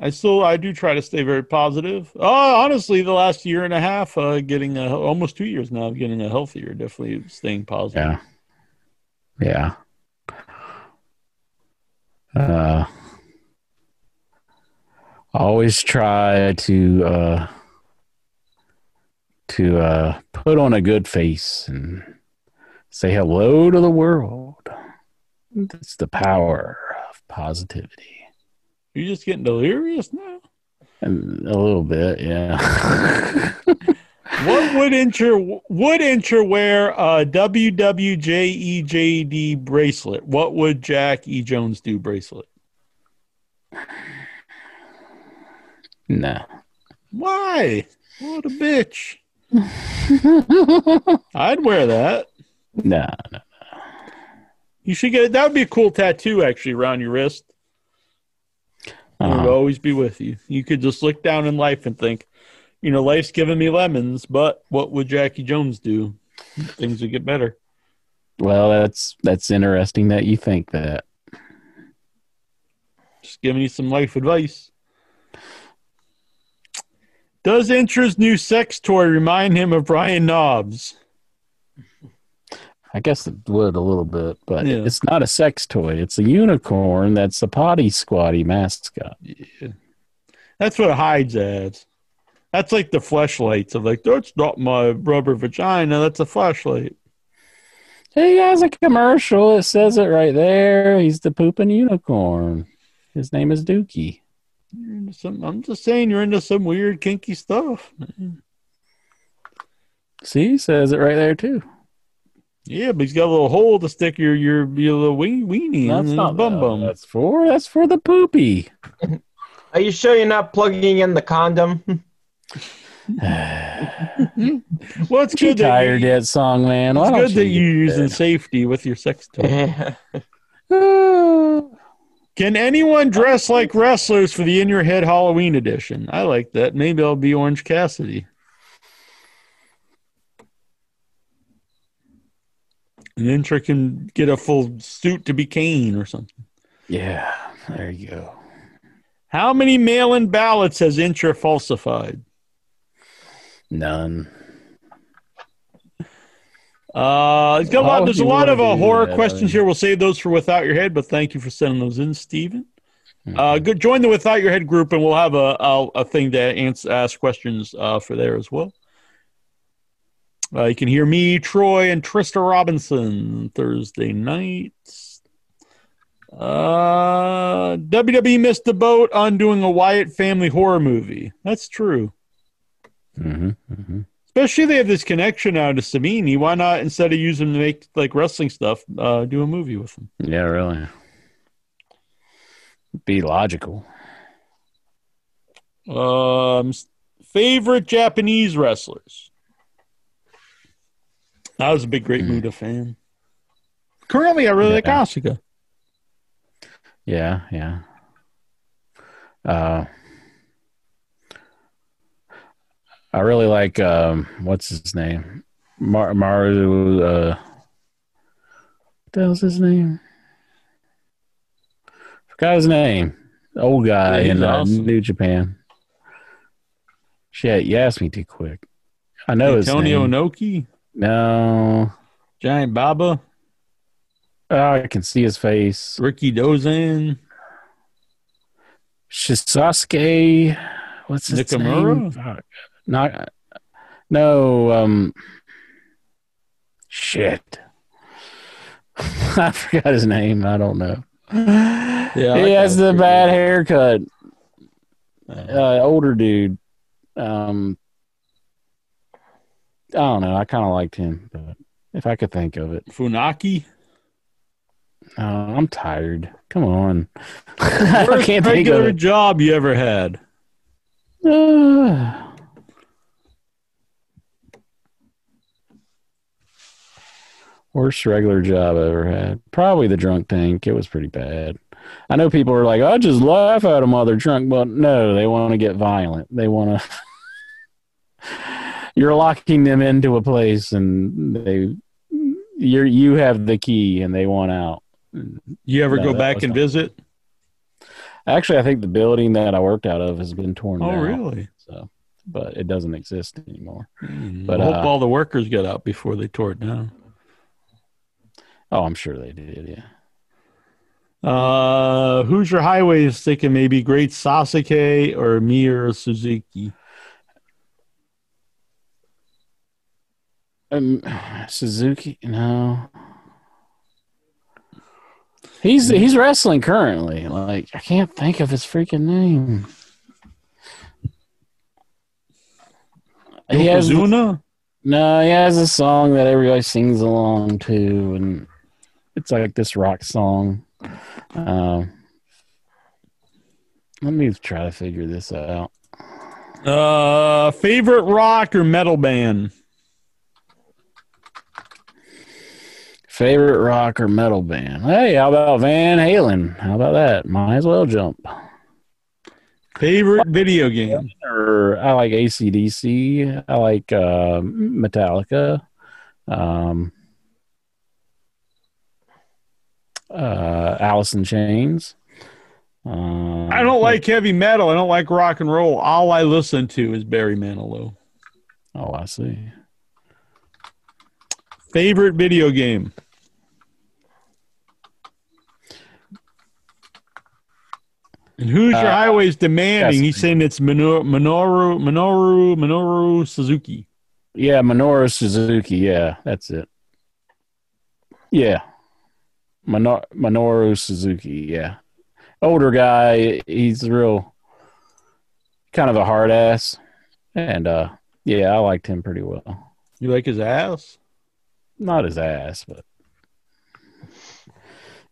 I still I do try to stay very positive. Oh, honestly, the last year and a half, uh, getting a, almost two years now, getting a healthier, definitely staying positive.
Yeah. Yeah. Uh, always try to uh, to uh, put on a good face and say hello to the world. That's the power of positivity.
You're just getting delirious now.
And a little bit, yeah.
What would Incher would Incher wear a WWJEJD bracelet? What would Jack E. Jones do bracelet?
No.
Why? What a bitch! I'd wear that.
Nah, no, no.
You should get it. that. Would be a cool tattoo, actually, around your wrist. It would
Uh-huh.
always be with you. You could just look down in life and think, you know, life's giving me lemons, but what would Jackie Jones do? Things would get better.
Well, that's that's interesting that you think that.
Just giving you some life advice. Does Incher's new sex toy remind him of Brian Knobbs?
I guess it would a little bit, but
Yeah.
it's not a sex toy. It's a unicorn that's a potty squatty mascot.
Yeah. That's what hides as. That's like the fleshlights of like, that's not my rubber vagina, that's a flashlight.
He has a commercial. It says it right there. He's the pooping unicorn. His name is Dookie.
You're into some, I'm just saying you're into some weird kinky stuff.
See, says it right there too.
Yeah, but he's got a little hole to stick your your, your little wee- weenie
That's
in
not
bum bum.
That's for that's for the poopy.
Are you sure you're not plugging in the condom?
Well, it's
You
good that
tired
you,
that song, man? Why
it's
don't
good that
you
you're using
get
safety with your sex toy.
yeah.
Can anyone dress like wrestlers for the In Your Head Halloween edition? I like that. Maybe I'll be Orange Cassidy. And then Trick can get a full suit to be Kane or something.
yeah, there you go.
How many mail-in ballots has Incher falsified?
None.
Uh, it's got a lot, there's a lot of uh, horror
that,
questions here. We'll save those for Without Your Head, but thank you for sending those in, Steven.
Mm-hmm.
Uh, good. Join the Without Your Head group, and we'll have a a, a thing to answer, ask questions uh, for there as well. Uh, you can hear me, Troy, and Trista Robinson Thursday nights. Uh, Uh, WWE missed the boat on doing a Wyatt family horror movie. That's true.
Mm-hmm. Mm-hmm.
Especially they have this connection now to Savini. Why not instead of using them to make like wrestling stuff, uh, do a movie with them?
Yeah, really. Be logical.
Um, favorite Japanese wrestlers. I was a big Great Muta fan. Currently, I really like
Yeah.
Asuka.
Yeah, yeah. Uh, I really like um, what's his name, Mar- Maru. Uh, what the hell's his name? Forgot his name. Old guy
Yeah,
in uh. New Japan. Shit, you asked me too quick. I know his
Antonio. Inoki,
No,
Giant Baba,
oh, I can see his face.
Ricky Dozan,
Shinsuke. What's his
Nakamura?
name? Fuck. Not. No. Um. Shit. I forgot his name. I don't know.
Yeah,
he has the bad
good.
haircut. Uh, older dude. Um. I don't know. I kind of liked him, but if I could think of it,
Funaki.
uh, I'm tired. Come on, I can't think of
regular
it.
job you ever had.
Uh, worst regular job I ever had. Probably the drunk tank. It was pretty bad. I know people are like, I just laugh at them while they're drunk, but no, they want to get violent. They want to. You're locking them into a place, and they, you're you have the key, and they want out.
You ever
No,
go back and
not-
visit?
Actually, I think the building that I worked out of has been torn
Oh,
down.
really?
So, but it doesn't exist anymore.
Hmm.
But
I hope
uh,
all the workers got out before they tore it down.
Oh, I'm sure they did. Yeah.
Uh, Hoosier Highway's thinking maybe Great Sasuke or Mir Suzuki?
Um, Suzuki, no. He's he's wrestling currently. Like I can't think of his freaking name. He has no. He has a song that everybody sings along to, and it's like this rock song. Um, let me try to figure this out.
Uh, favorite rock or metal band?
Favorite rock or metal band? Hey, how about Van Halen? How about that? Might as well jump.
Favorite video game?
Or I like ACDC. I like uh, Metallica. Um, uh, Alice in Chains. Uh,
I don't like heavy metal. I don't like rock and roll. All I listen to is Barry Manilow.
Oh, I see.
Favorite video game? And who's your
Uh,
highways demanding? He's saying it's Minoru, Minoru, Minoru, Minoru Suzuki.
Yeah, Minoru Suzuki. Yeah, that's it. Yeah, Minor- Minoru Suzuki. Yeah, older guy. He's real, kind of a hard ass, and uh, yeah, I liked him pretty well.
You like his ass?
Not his ass, but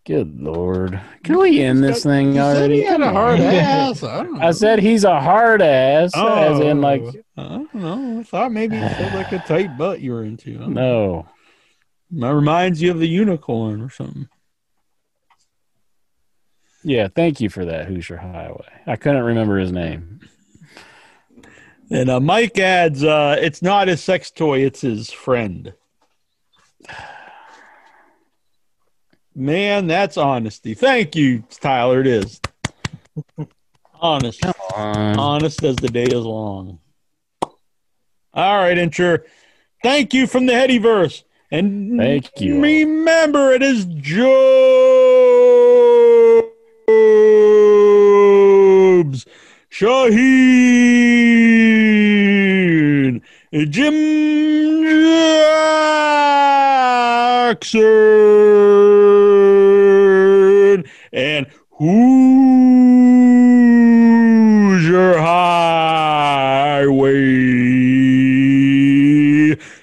good lord, can we end this thing already?
he had a hard ass. I don't know.
I said he's a hard ass, as in like
I don't know. I thought maybe you said like a tight butt you were into. I don't know.
no.
That reminds you of the unicorn or something.
Yeah, thank you for that, Hoosier Highway. I couldn't remember his name.
And uh, Mike adds, uh, it's not his sex toy, it's his friend. Man, that's honesty. Thank you, Tyler. It is. Honest.
on.
Honest as the day is long. All right, Incher. Thank you from the Headyverse. And
Thank you.
remember, it is Jobes Shaheen. Jim Jackson. And Hoosier Highway.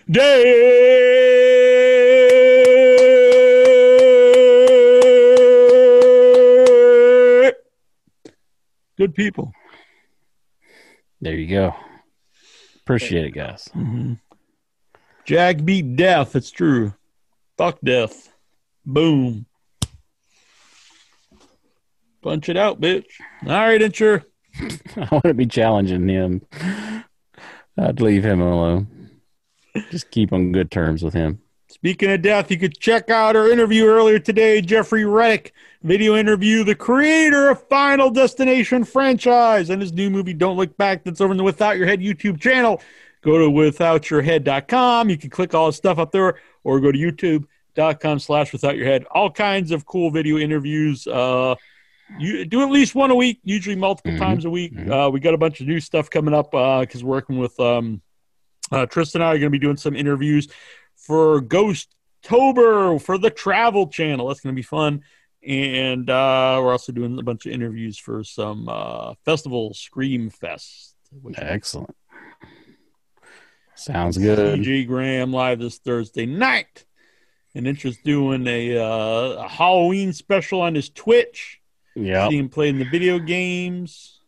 Day. Good people.
There you go. Appreciate it, guys.
Mm-hmm. Jack beat death. It's true. Fuck death. Boom. Punch it out, bitch. All right, Incher.
I want to be challenging him. I'd leave him alone. Just keep on good terms with him.
Speaking of death, you could check out our interview earlier today. Jeffrey Reddick, video interview, the creator of Final Destination franchise and his new movie, Don't Look Back, that's over in the Without Your Head YouTube channel. Go to withoutyourhead.com. You can click all his stuff up there or go to youtube.com slash without your head. All kinds of cool video interviews. Uh, you do at least one a week, usually multiple times a week. Uh, we got a bunch of new stuff coming up because we're working with um, uh, Tristan and I are going to be doing some interviews for Ghosttober for the Travel Channel. That's going to be fun. And uh, we're also doing a bunch of interviews for some uh, festival, Scream Fest.
Excellent. Sounds good.
CJ Graham live this Thursday night. And Incher's doing a, uh, a Halloween special on his Twitch.
Yeah.
See him playing the video games.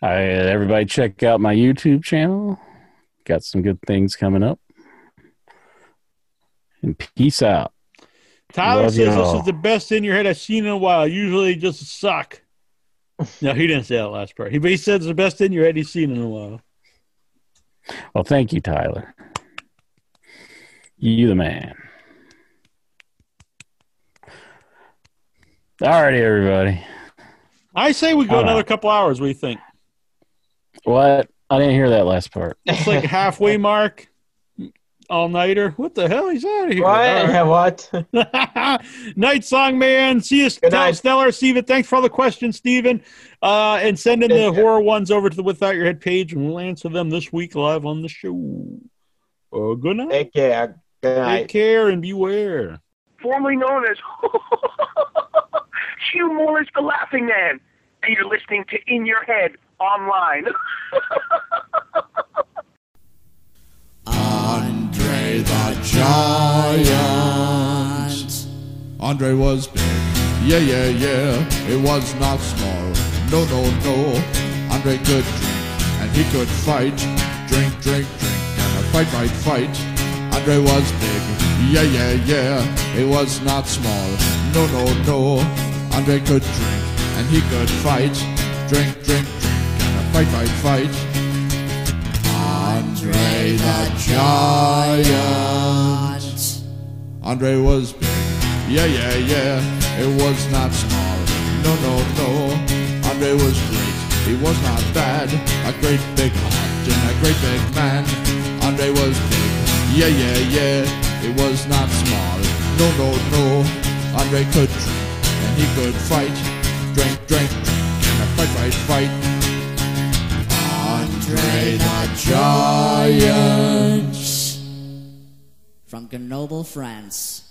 I, everybody check out my YouTube channel. Got some good things coming up. And peace out.
Tyler
Love
says this is the best in your head I've seen in a while. Usually just suck. No, he didn't say that last part. He, but he said it's the best in your head he's seen in a while.
Well, thank you, Tyler. You the man. All righty, everybody.
I say we go another couple hours. What do you think?
What? I didn't hear that last part.
It's like halfway mark. All nighter. What the hell? He's out of here.
What?
All
What?
Night song man. See you, tell
night.
Stellar Steven. Thanks for all the questions, Steven. Uh, and send in the
Thank
horror ones over to the Without Your Head page, and we'll answer them this week live on the show. Uh, good night.
Take care. Good
Take care and beware.
formerly known as Hugh Morris the Laughing Man. And you're listening to In Your Head online.
Andre the Giant. Andre was big. Yeah, yeah, yeah. It was not small. No, no, no. Andre could drink and he could fight. Drink, drink, drink. And a fight, fight, fight. Andre was big. Yeah, yeah, yeah. It was not small. No, no, no. Andre could drink and he could fight. Drink, drink, drink. And a fight, fight, fight. Andre the Giant. Andre was big. Yeah, yeah, yeah. It was not small. No, no, no. Andre was great. He was not bad. A great big heart and a great big man. Andre was big. Yeah, yeah, yeah. It was not small. No, no, no. Andre could drink and he could fight. Drink, drink, drink. And a fight, fight, fight. Andre the Giant.
From Grenoble, France.